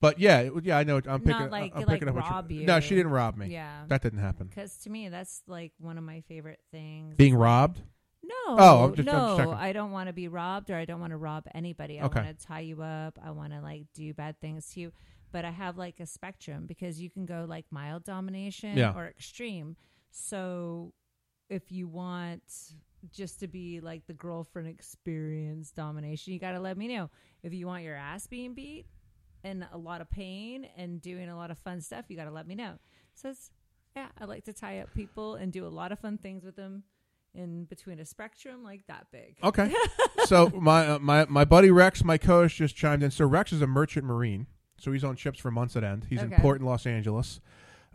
but yeah, it, yeah, I know. I'm picking. Not like I'm like picking up what rob you. No, she didn't rob me. Yeah, that didn't happen. Because to me, that's like one of my favorite things. Being robbed. No. Oh, I'm just- I'm no. just checking. I don't want to be robbed, or I don't want to rob anybody. I Okay. want to tie you up. I want to like do bad things to you. But I have like a spectrum because you can go like mild domination Yeah. or extreme. So if you want just to be like the girlfriend experience domination, you got to let me know. If you want your ass being beat and a lot of pain and doing a lot of fun stuff, you got to let me know. So it's, yeah, I like to tie up people and do a lot of fun things with them in between a spectrum like that big. Okay. so my uh, my my buddy Rex, my co-host, just chimed in. So Rex is a merchant marine. So he's on ships for months at end. He's in port in Los Angeles.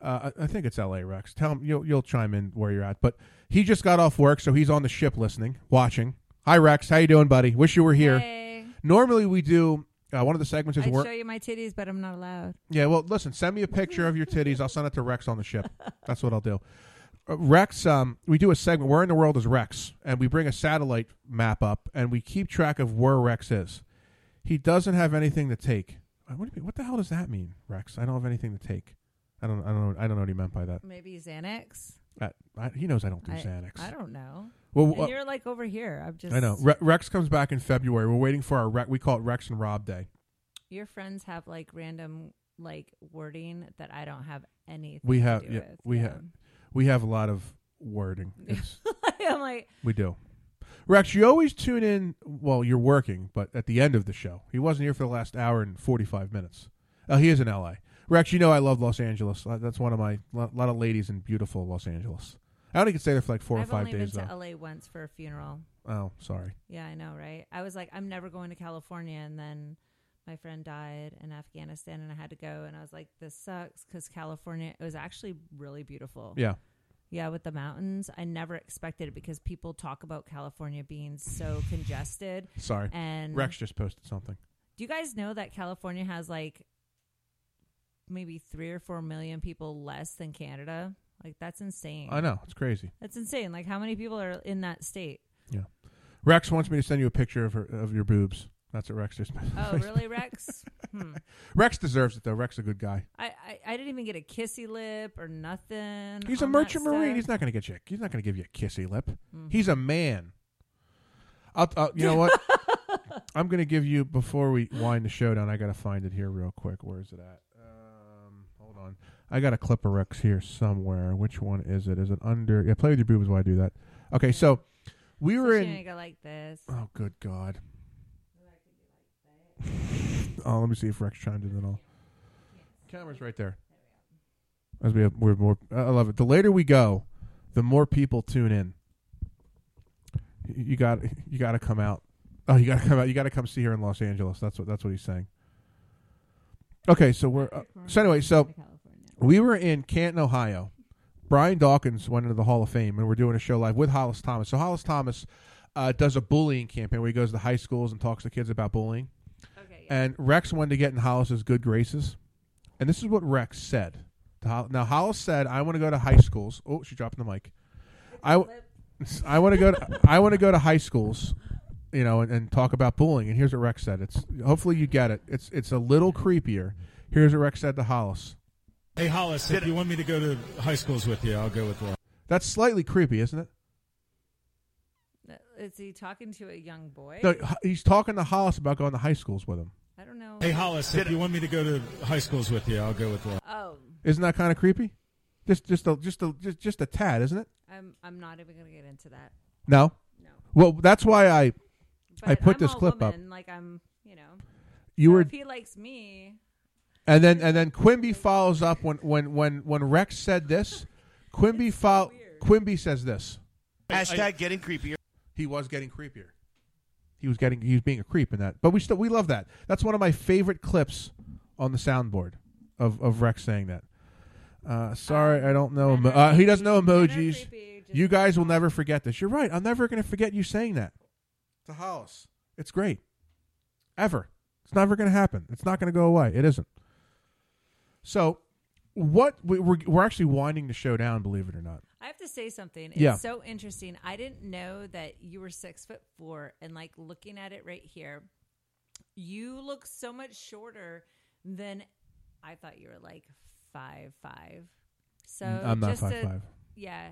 Uh, I, I think it's L.A. Rex. Tell him you'll you'll chime in where you're at. But he just got off work, so he's on the ship listening, watching. Hi Rex, how you doing, buddy? Wish you were here. Hey. Normally we do uh, one of the segments is work. show you my titties, but I'm not allowed. Yeah, well, listen, send me a picture of your titties. I'll send it to Rex on the ship. That's what I'll do. Uh, Rex, um, we do a segment. Where in the world is Rex? And we bring a satellite map up, and we keep track of where Rex is. He doesn't have anything to take. What, do you mean? what the hell does that mean, Rex? I don't have anything to take. I don't. I don't know. I don't know what he meant by that. Maybe Xanax. Uh, I, he knows I don't do I, Xanax. I don't know. Well, and uh, you're like over here. I'm just. I know. Re- Rex comes back in February. We're waiting for our Rex. We call it Rex and Rob Day. Your friends have like random like wording that I don't have anything. We have. To do Yeah, with. we Yeah. have. We have a lot of wording. I'm like, we do. Rex, you always tune in. Well, you're working, but at the end of the show, he wasn't here for the last hour and forty five minutes. Oh, he is in L.A. Rex, you know I love Los Angeles. Uh, That's one of my a lot of ladies in beautiful Los Angeles. I only could stay there for like 4 I've or five only days been though. to LA once for a funeral. Oh, sorry. Yeah, I know, right? I was like, I'm never going to California, and then my friend died in Afghanistan, and I had to go, and I was like, this sucks because California. It was actually really beautiful. Yeah. Yeah, with the mountains, I never expected it because people talk about California being so congested. Sorry. And Rex just posted something. do you guys know that California has like maybe three or four million people less than Canada? Like that's insane. I know it's crazy. That's insane. Like how many people are in that state? Yeah. Rex wants me to send you a picture of her of your boobs. That's what Rex just. Oh, really, Rex? Hmm. Rex deserves it though. Rex is a good guy. I, I, I didn't even get a kissy lip or nothing. He's a merchant marine. He's not going to get you. He's not going to give you a kissy lip. Mhm. He's a man. I'll, uh, you know what? I'm going to give you before we wind the show down. I got to find it here real quick. Where is it at? Um, hold on. I got a clip of Rex here somewhere. Which one is it? Is it under? Yeah, play with your boobs while I do that. Okay, so we were when in. go like this. Oh, good God. Oh, let me see if Rex chimed in at all. Camera's right there. As we have, we're more. I love it. The later we go, the more people tune in. You- got, you got to come out. Oh, you got to come out. You got to come see her in Los Angeles. That's what. That's what he's saying. Okay, so we're. Uh, so anyway, so we were in Canton, Ohio. Brian Dawkins went into the Hall of Fame, and we're doing a show live with Hollis Thomas. So Hollis Thomas uh, does a bullying campaign where he goes to high schools and talks to kids about bullying. Okay. And Rex wanted to get in Hollis's good graces, and this is what Rex said. to Hol- Now Hollis said, "I want to go to high schools." Oh, she dropped the mic. I, w- I want to go to I want to go to high schools, you know, and, and talk about bullying. And here's what Rex said. It's hopefully you get it. It's it's a little creepier. Here's what Rex said to Hollis. Hey Hollis, if you want me to go to high schools with you, I'll go with you. That's slightly creepy, isn't it? Uh, he talking to a young boy? No, he's talking to Hollis about going to high schools with him. I don't know. Hey Hollis, if you want me to go to high schools with you, I'll go with you. Oh, Isn't that kind of creepy? Just just a just a just, just a tad, isn't it? I'm I'm not even gonna get into that. No. No. Well, that's why I I put I'm this all clip up. woman, Like I'm, you know. You so were- If he likes me, And then and then Quimby follows up when when when when Rex said this. Quimby fol- Quimby says this. Hashtag getting creepier. He was getting creepier. He was getting he was being a creep in that. But we still we love that. That's one of my favorite clips on the soundboard of of Rex saying that. Uh, sorry, I don't know. Emo- uh, he doesn't know emojis. You guys will never forget this. You're right. I'm never going to forget you saying that to Hollis. It's great. Ever. It's never going to happen. It's not going to go away. It isn't. So, what we, we're we're actually winding the show down. Believe it or not. I have to say something. It's Yeah. so interesting. I didn't know that you were six foot four, and like looking at it right here, you look so much shorter than I thought you were like five five. So Mm, I'm not just 5'5". Yeah,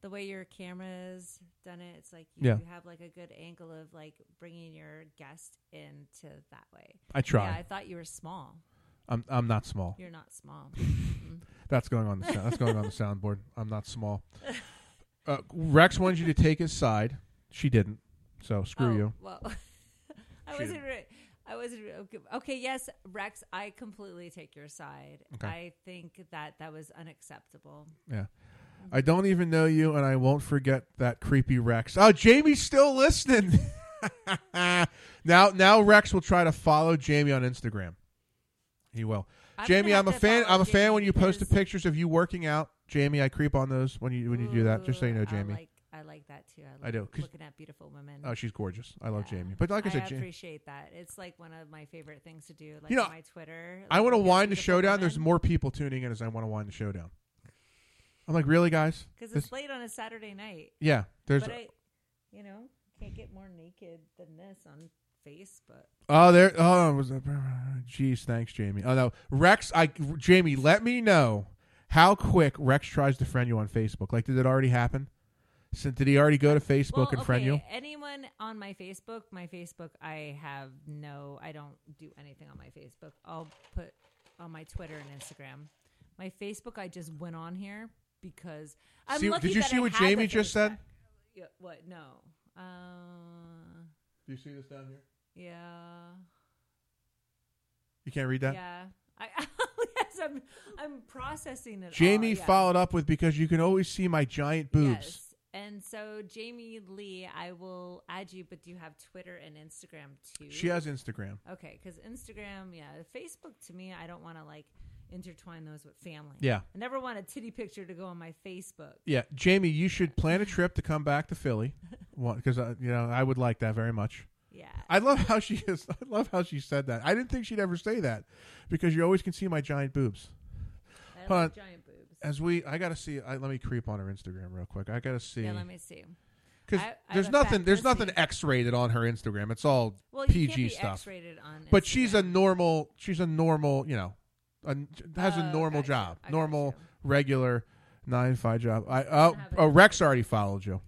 the way your camera's done it, it's like you Yeah. have like a good angle of like bringing your guest into that way. I try. Yeah, I thought you were small. I'm I'm not small. You're not small. Mm. That's going on the sound, that's going on the soundboard. I'm not small. Uh, Rex wanted you to take his side. She didn't. So screw Oh, you. Well, I wasn't. Re- I wasn't. re- Okay, okay, yes, Rex. I completely take your side. Okay. I think that that was unacceptable. Yeah. I don't even know you, and I won't forget that creepy Rex. Oh, Jamie's still listening. now, now Rex will try to follow Jamie on Instagram. He will. I'm Jamie, I'm a fan. I'm a fan when you post the pictures of you working out. Jamie, I creep on those when you when you do that. Just so you know, Jamie. I like, I like that too. I, I like do, 'cause- looking at beautiful women. Oh, she's gorgeous. I love Jamie. But like I said, Jamie, appreciate that. It's like one of my favorite things to do. Like you know, on my Twitter. I want to at wind the beautiful show down. women. There's more people tuning in as I want to wind the show down. I'm like, really, guys? because This- it's late on a Saturday night. Yeah, there's- But I, you know, can't get more naked than this on Facebook. Oh, there. Oh, was that? Jeez, thanks, Jamie. Oh no, Rex. I Jamie, let me know how quick Rex tries to friend you on Facebook. Like, did it already happen? So, did he already go to Facebook Well, and friend okay, you? Anyone on my Facebook? My Facebook, I have no. I don't do anything on my Facebook. I'll put on my Twitter and Instagram. My Facebook, I just went on here because I'm See- lucky did you see I what Jamie just Facebook. said? Yeah, what? No, Uh, Do you see this down here? Yeah. You can't read that. Yeah. I yes, I'm I'm processing it. Jamie all, yeah. followed up with because you can always see my giant boobs. Yes. And so Jamie Lee, I will add you, but do you have Twitter and Instagram too? She has Instagram. Okay, because Instagram, yeah, Facebook to me, I don't want to like intertwine those with family. Yeah. I never want a titty picture to go on my Facebook. Yeah, Jamie, you should plan a trip to come back to Philly, because uh, you know I would like that very much. Yeah. I love how she is. I love how she said that. I didn't think she'd ever say that because you always can see my giant boobs. I Hold like on. giant boobs. As we, I gotta see. I, let me creep on her Instagram real quick. I gotta see. Yeah, let me see. Because I- I there's have a fat nothing. There's pussy. nothing X-rated on her Instagram. It's all Well, you PG can't be stuff. X-rated on but she's a normal. She's a normal. You know, a, has a Oh, normal gotcha. job. I Normal, regular, nine to five job. I oh, oh Rex already followed you.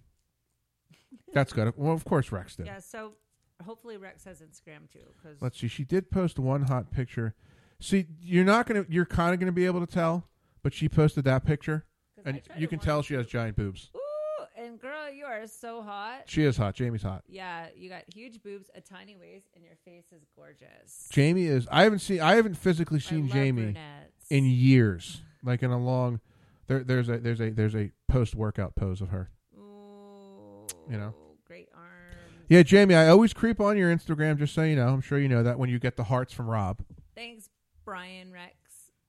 That's good. Well, of course Rex did. Yeah, so hopefully Rex has Instagram too. Cause Let's see. She did post one hot picture. See, you're not gonna. You're kind of gonna be able to tell, but she posted that picture, 'Cause I and tried you can tell she has giant boobs. Ooh, and girl, you are so hot. She is hot. Jamie's hot. Yeah, you got huge boobs, a tiny waist, and your face is gorgeous. Jamie is. I haven't seen. I haven't physically seen love Jamie brunettes. in years. Like in a long. There, there's a there's a there's a post workout pose of her. Ooh. You know. Yeah, Jamie. I always creep on your Instagram, just so you know. I'm sure you know that when you get the hearts from Rob. Thanks, Brian Rex.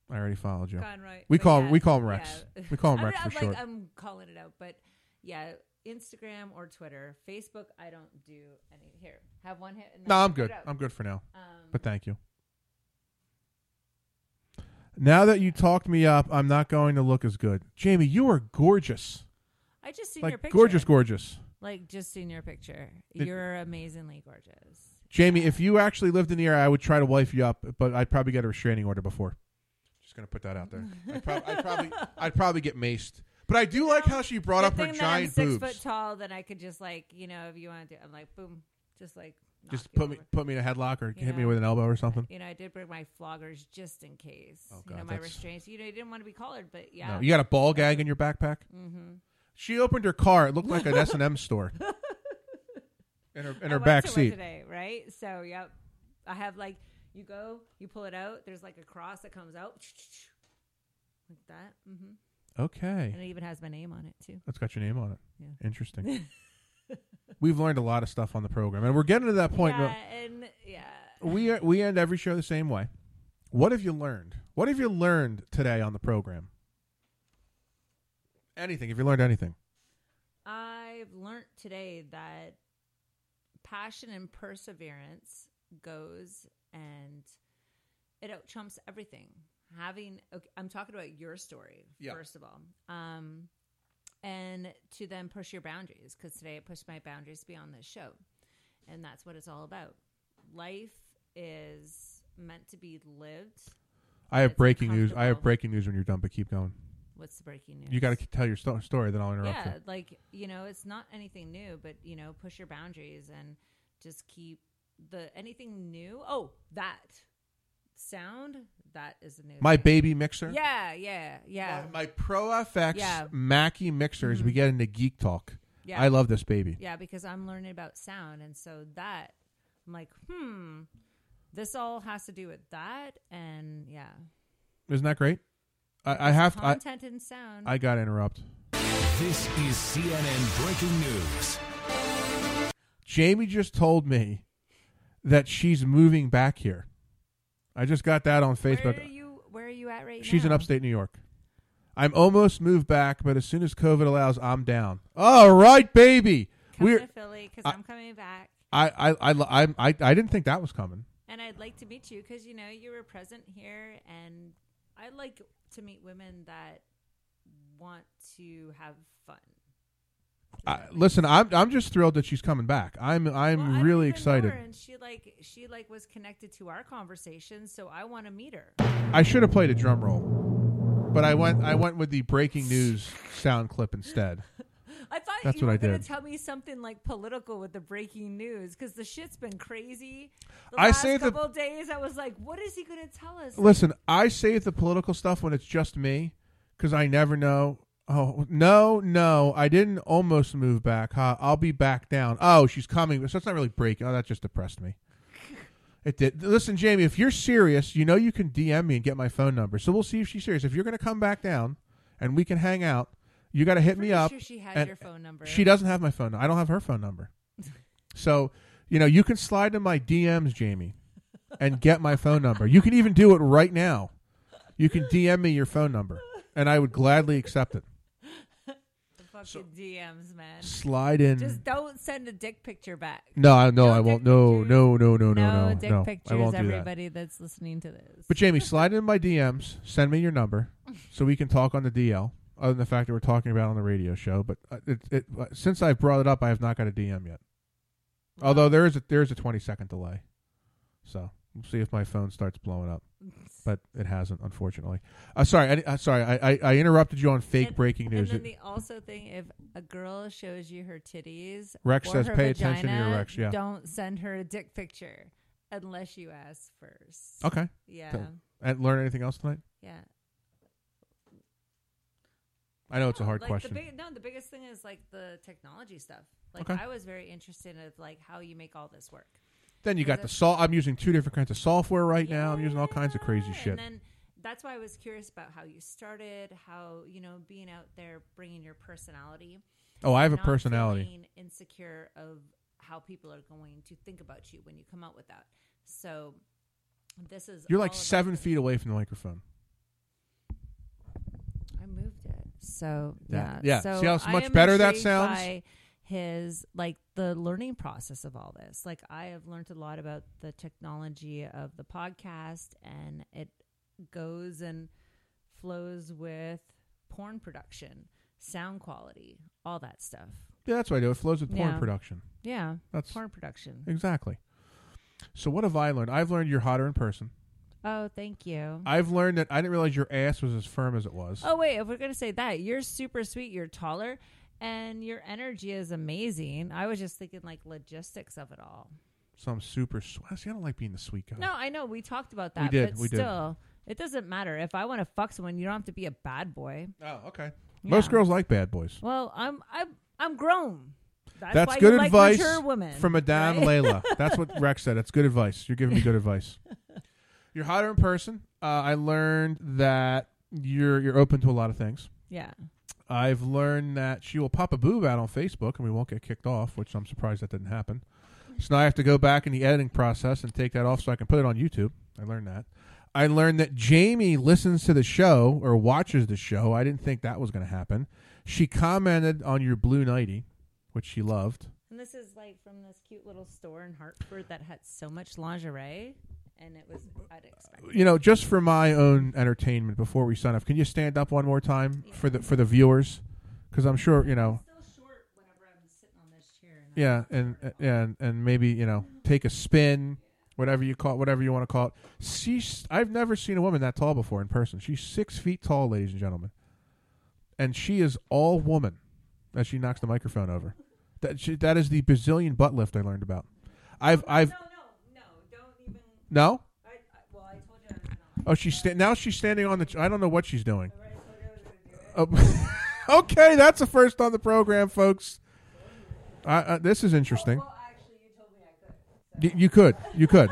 I already followed you. Conroy. We But call yeah, him. We call him Rex. yeah. We call him I'm- Rex I'm for like. I'm calling it out, but yeah, Instagram or Twitter, Facebook. I don't do any. Here, have one hit. And then No, I'm put good. it out. I'm good for now. Um, but thank you. Now that you talked me up, I'm not going to look as good. Jamie, you are gorgeous. I just seen like your picture. gorgeous, gorgeous. Like just seen your picture. You're amazingly gorgeous. Jamie, if you actually lived in the area, I would try to wife you up, but I'd probably get a restraining order before. Just gonna put that out there. I'd, prob- I'd probably, I'd probably get maced. But I do like how she brought Good up her thing that I'm giant six boobs. foot tall, then I could just like you know if you want to, I'm like boom, just like knock Just you put me, over. put me in a headlock or You hit me know? with an elbow or something. You know, I did bring my floggers just in case. Oh, you know, God, my that's- restraints. You know, you didn't want to be collared, but yeah. No, you got a ball gag in your backpack. Mhm. She opened her car. It looked like an S and M store. In her, in I her went back to one seat. today, right? So, yep. I have like you go, you pull it out. There's like a cross that comes out like that. Mm-hmm. Okay. And it even has my name on it too. That's got your name on it. Yeah. Interesting. We've learned a lot of stuff on the program, and we're getting to that point. Yeah, and yeah. we we end every show the same way. What have you learned? What have you learned today on the program? Anything? Have you learned anything? I've learned today that passion and perseverance goes and it outchumps everything. Having, okay, I'm talking about your story Yeah. first of all, um, and to then push your boundaries because today I pushed my boundaries beyond this show, and that's what it's all about. Life is meant to be lived. I have breaking news. I have breaking news when you're done, but keep going. What's the breaking news? You got to tell your sto- story, then I'll interrupt yeah, you. like you know, it's not anything new, but you know, push your boundaries and just keep the anything new. Oh, that sound that is a new. My thing. baby mixer. Yeah, yeah, yeah. My Pro FX Yeah. Mackie mixers. We Mhm. get into geek talk. Yeah. I love this baby. Yeah, because I'm learning about sound, and so that I'm like, hmm, this all has to do with that, and yeah, Isn't that great? I, I It's have to. I, content and sound. I got to interrupt. This is CNN breaking news. Jamie just told me that she's moving back here. I just got that on Facebook. Where are you? Where are you at right She's now? She's in upstate New York. I'm almost moved back, but as soon as COVID allows, I'm down. All right, baby. Come We're to Philly because I- I'm coming back. I I I I I, I didn't think that was coming. And I'd like to meet you because you know you were present here, and I like to meet women that want to have fun. I, listen, I'm I'm just thrilled that she's coming back. I'm I'm Well, really excited. and she like she like was connected to our conversation, so I want to meet her. I should have played a drum roll, but I went I went with the breaking news sound clip instead. I thought That's you were going to tell me something like political with the breaking news because the shit's been crazy. The I last say the- couple of days, I was like, "What is he going to tell us?" Listen, I save the political stuff when it's just me because I never know. Oh no, no, I didn't almost move back. Huh? I'll be back down. Oh, she's coming. So it's not really breaking. Oh, that just depressed me. It did. Listen, Jamie, if you're serious, you know you can DM me and get my phone number. So we'll see if she's serious. If you're going to come back down and we can hang out, you got to hit me up. sure she has and- your phone number. She doesn't have my phone. I don't have her phone number. so you know you can slide in my DMs, Jamie, and get my phone number. You can even do it right now. You can DM me your phone number, and I would gladly accept it. The fucking DMs, man. Slide in. Just don't send a dick picture back. No, I no, I won't. No, no, no, no, no, no, no. dick no, pictures. I won't do that. everybody that's listening to this. But Jamie, slide in my DMs. Send me your number so we can talk on the DL. Other than the fact that we're talking about it on the radio show, but uh, it, it, uh, since I've brought it up, I have not got a DM yet. Although there is a there is a twenty second delay, so we'll see if my phone starts blowing up. But it hasn't, unfortunately. Uh, sorry, I, uh, sorry, I, I, I interrupted you on fake And- breaking news. And then the also thing, if a girl shows you her titties, Rex or says her pay attention to your Rex, yeah. don't send her a dick picture unless you ask first. okay. Yeah. So- and learn anything else tonight? Yeah. I know it's a hard like question. The big, no, the biggest thing is like the technology stuff. Like Okay. I was very interested in like how you make all this work. Then you got the sol. I'm using two different kinds of software right now. I'm using all kinds of crazy shit. And then that's why I was curious about how you started, how you know being out there, bringing your personality. Oh, I have a not personality. feeling insecure of how people are going to think about you when you come out with that. So this is You're all like about seven feet away from the microphone. I moved. So Yeah. yeah, Yeah. So See how much better that sounds? by his like the learning process of all this. Like I have learned a lot about the technology of the podcast, and it goes and flows with porn production, sound quality, all that stuff. Yeah, that's what I do. It flows with porn Yeah. production. Yeah, That's porn production. Exactly. So what have I learned? I've learned you're hotter in person. Oh, thank you. I've learned that I didn't realize your ass was as firm as it was. Oh wait, if we're gonna say that, you're super sweet. You're taller, and your energy is amazing. I was just thinking like logistics of it all. So I'm super. Sw- See, I don't like being the sweet guy. No, I know we talked about that. We did, but we did. still, it doesn't matter. If I want to fuck someone, you don't have to be a bad boy. Oh, okay. Most girls like bad boys. Well, I'm I'm I'm grown. That's, That's good like advice mature women, from Madame right? Layla. That's what Rex said. That's good advice. You're giving me good advice. You're hotter in person. Uh, I learned that you're you're open to a lot of things. Yeah. I've learned that she will pop a boob out on Facebook and we won't get kicked off, which I'm surprised that didn't happen. So now I have to go back in the editing process and take that off so I can put it on YouTube. I learned that. I learned that Jamie listens to the show or watches the show. I didn't think that was going to happen. She commented on your blue nighty, which she loved. And this is like from this cute little store in Hartford that had so much lingerie, and it was I'd. You know, just for my own entertainment before we sign off, can you stand up one more time for the for the viewers? Because I'm sure you know. Yeah, and and and maybe you know take a spin, whatever you call it, whatever you want to call it. She's I've never seen a woman that tall before in person. She's six feet tall, ladies and gentlemen, and she is all woman as she knocks the microphone over. That she, that is the Brazilian butt lift I learned about. I've I've no no no don't even no. Oh, she's sta- now she's standing on the. Ch- I don't know what she's doing. Oh, okay, that's a first on the program, folks. Uh, uh, this is interesting. Y- you could, you could,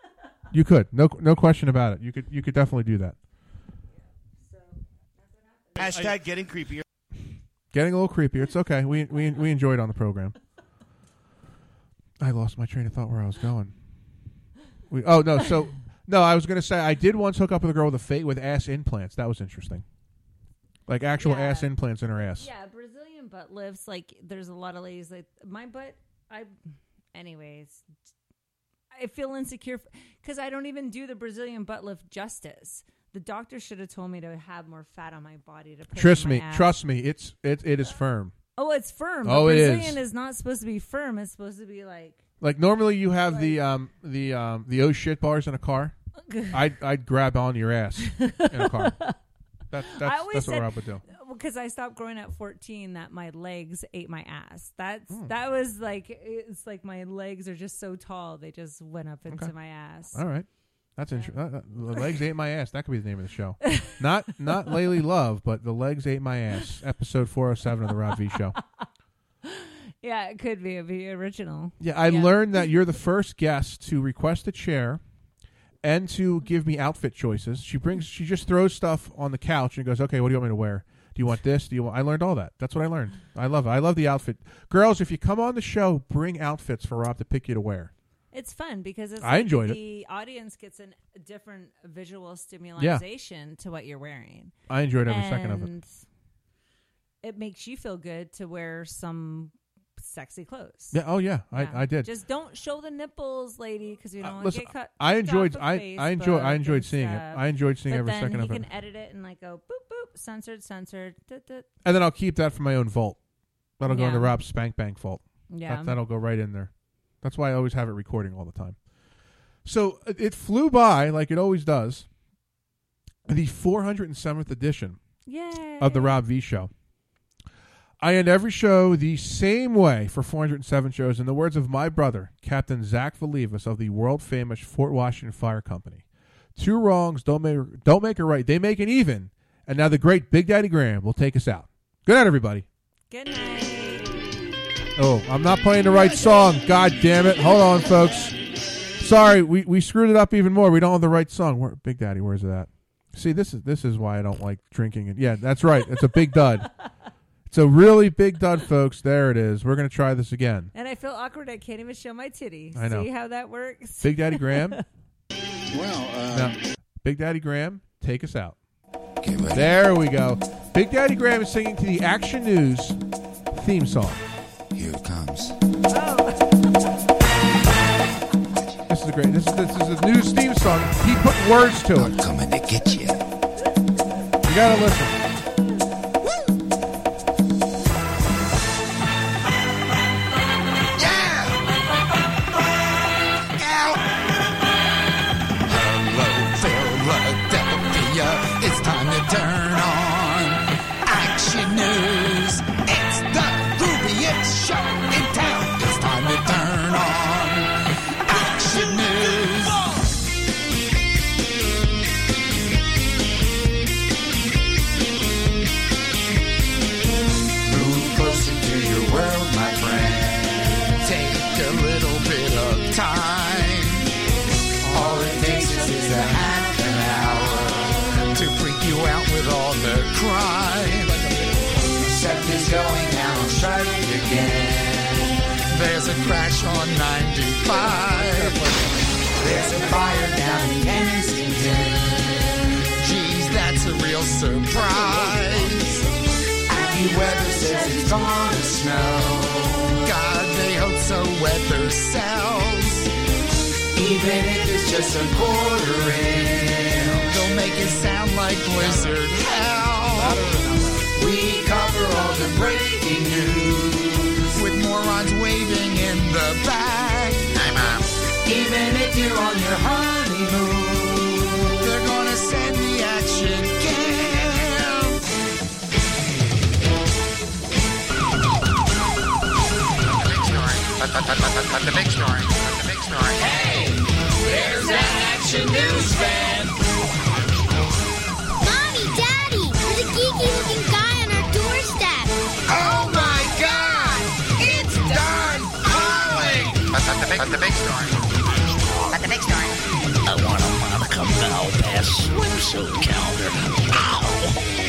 you could. No, no question about it. You could, you could definitely do that. Hashtag getting creepier. Getting a little creepier. It's okay. We we we enjoyed on the program. I lost my train of thought where I was going. We oh no so no I was gonna say I did once hook up with a girl with a fa- with ass implants. That was interesting. Like actual Yeah. ass implants in her ass. Yeah, Brazilian butt lifts. Like, there's a lot of ladies like my butt. I, anyways, I feel insecure because I don't even do the Brazilian butt lift justice. The doctor should have told me to have more fat on my body to. Put Trust in my me, ass. trust me. It's it it is firm. Oh, it's firm. Oh, it is. Brazilian is. not supposed to be firm. It's supposed to be like. Like normally you have the um the um the oh shit bars in a car. I'd I'd grab on your ass in a car. That, I that's always what said- Rob would do. Because I stopped growing at 14, that my legs ate my ass. That's Hmm. that was like it's like my legs are just so tall they just went up into Okay. my ass. All right. That's interesting. the legs ate my ass. That could be the name of the show. not not Layla Luv, but the legs ate my ass. Episode four hundred seven of the Rob V Show. Yeah, it could be. It'd be original. Yeah, I learned that you're the first guest to request a chair and to give me outfit choices. She brings, she just throws stuff on the couch and goes, "Okay, what do you want me to wear? Do you want this? Do you want?" I learned all that. That's what I learned. I love it. I love the outfit. Girls, if you come on the show, bring outfits for Rob to pick you to wear. It's fun because it's I like enjoyed it. the audience gets an, a different visual stimulation to what you're wearing. I enjoyed every second of it. It makes you feel good to wear some sexy clothes. Yeah. Oh yeah. I, I did. Just don't show the nipples, lady, because you uh, don't want to get cut. I enjoyed- I- of I enjoy- I enjoyed seeing it. I enjoyed seeing But every second of it. You can edit it and like go boop boop, censored, censored. And then I'll keep that for my own vault. That'll go in the Yeah. Rob Spank Bank vault. Yeah. That, that'll go right in there. That's why I always have it recording all the time. So it- it flew by like it always does. The 407th edition Yay. of the Rob V Show. I end every show the same way for 407 shows. In the words of my brother, Captain Zach Valivas of the world famous Fort Washington Fire Company, two wrongs don't make don't make a right; they make an even. And now the great Big Daddy Graham will take us out. Good night, everybody. Good night. Oh, I'm not playing the right song. God damn it! Hold on, folks. Sorry, we, we screwed it up even more. We don't have the right song. Where, Big Daddy, where's that? See, this is this is why I don't like drinking. And yeah, that's right. It's a big dud. It's a really big dud, folks. There it is. We're gonna try this again. And I feel awkward. I can't even show my titty. I know. See how that works? Big Daddy Graham. Well, uh, Now, Big Daddy Graham, take us out. There we go. Big Daddy Graham is singing to the Action News theme song. Here it comes. This is a great. This is this is a news theme song. He put words to it. I'm Coming to get you. You gotta listen. Crash on 95. There's a fire down in Kensington. Geez, that's a real surprise. AccuWeather says it's gonna snow. God, they hope so weather sells. Even if it's just a quarter inch, they'll make it sound like blizzard hell. We cover all the breaking news the back. Hi, Mom. Even if you're on your honeymoon, they're gonna send the action. But the big story. The big story. Hey, there's that action news fan. At the big store. At the big store. I want a Monica Valdez swimsuit calendar. Ow!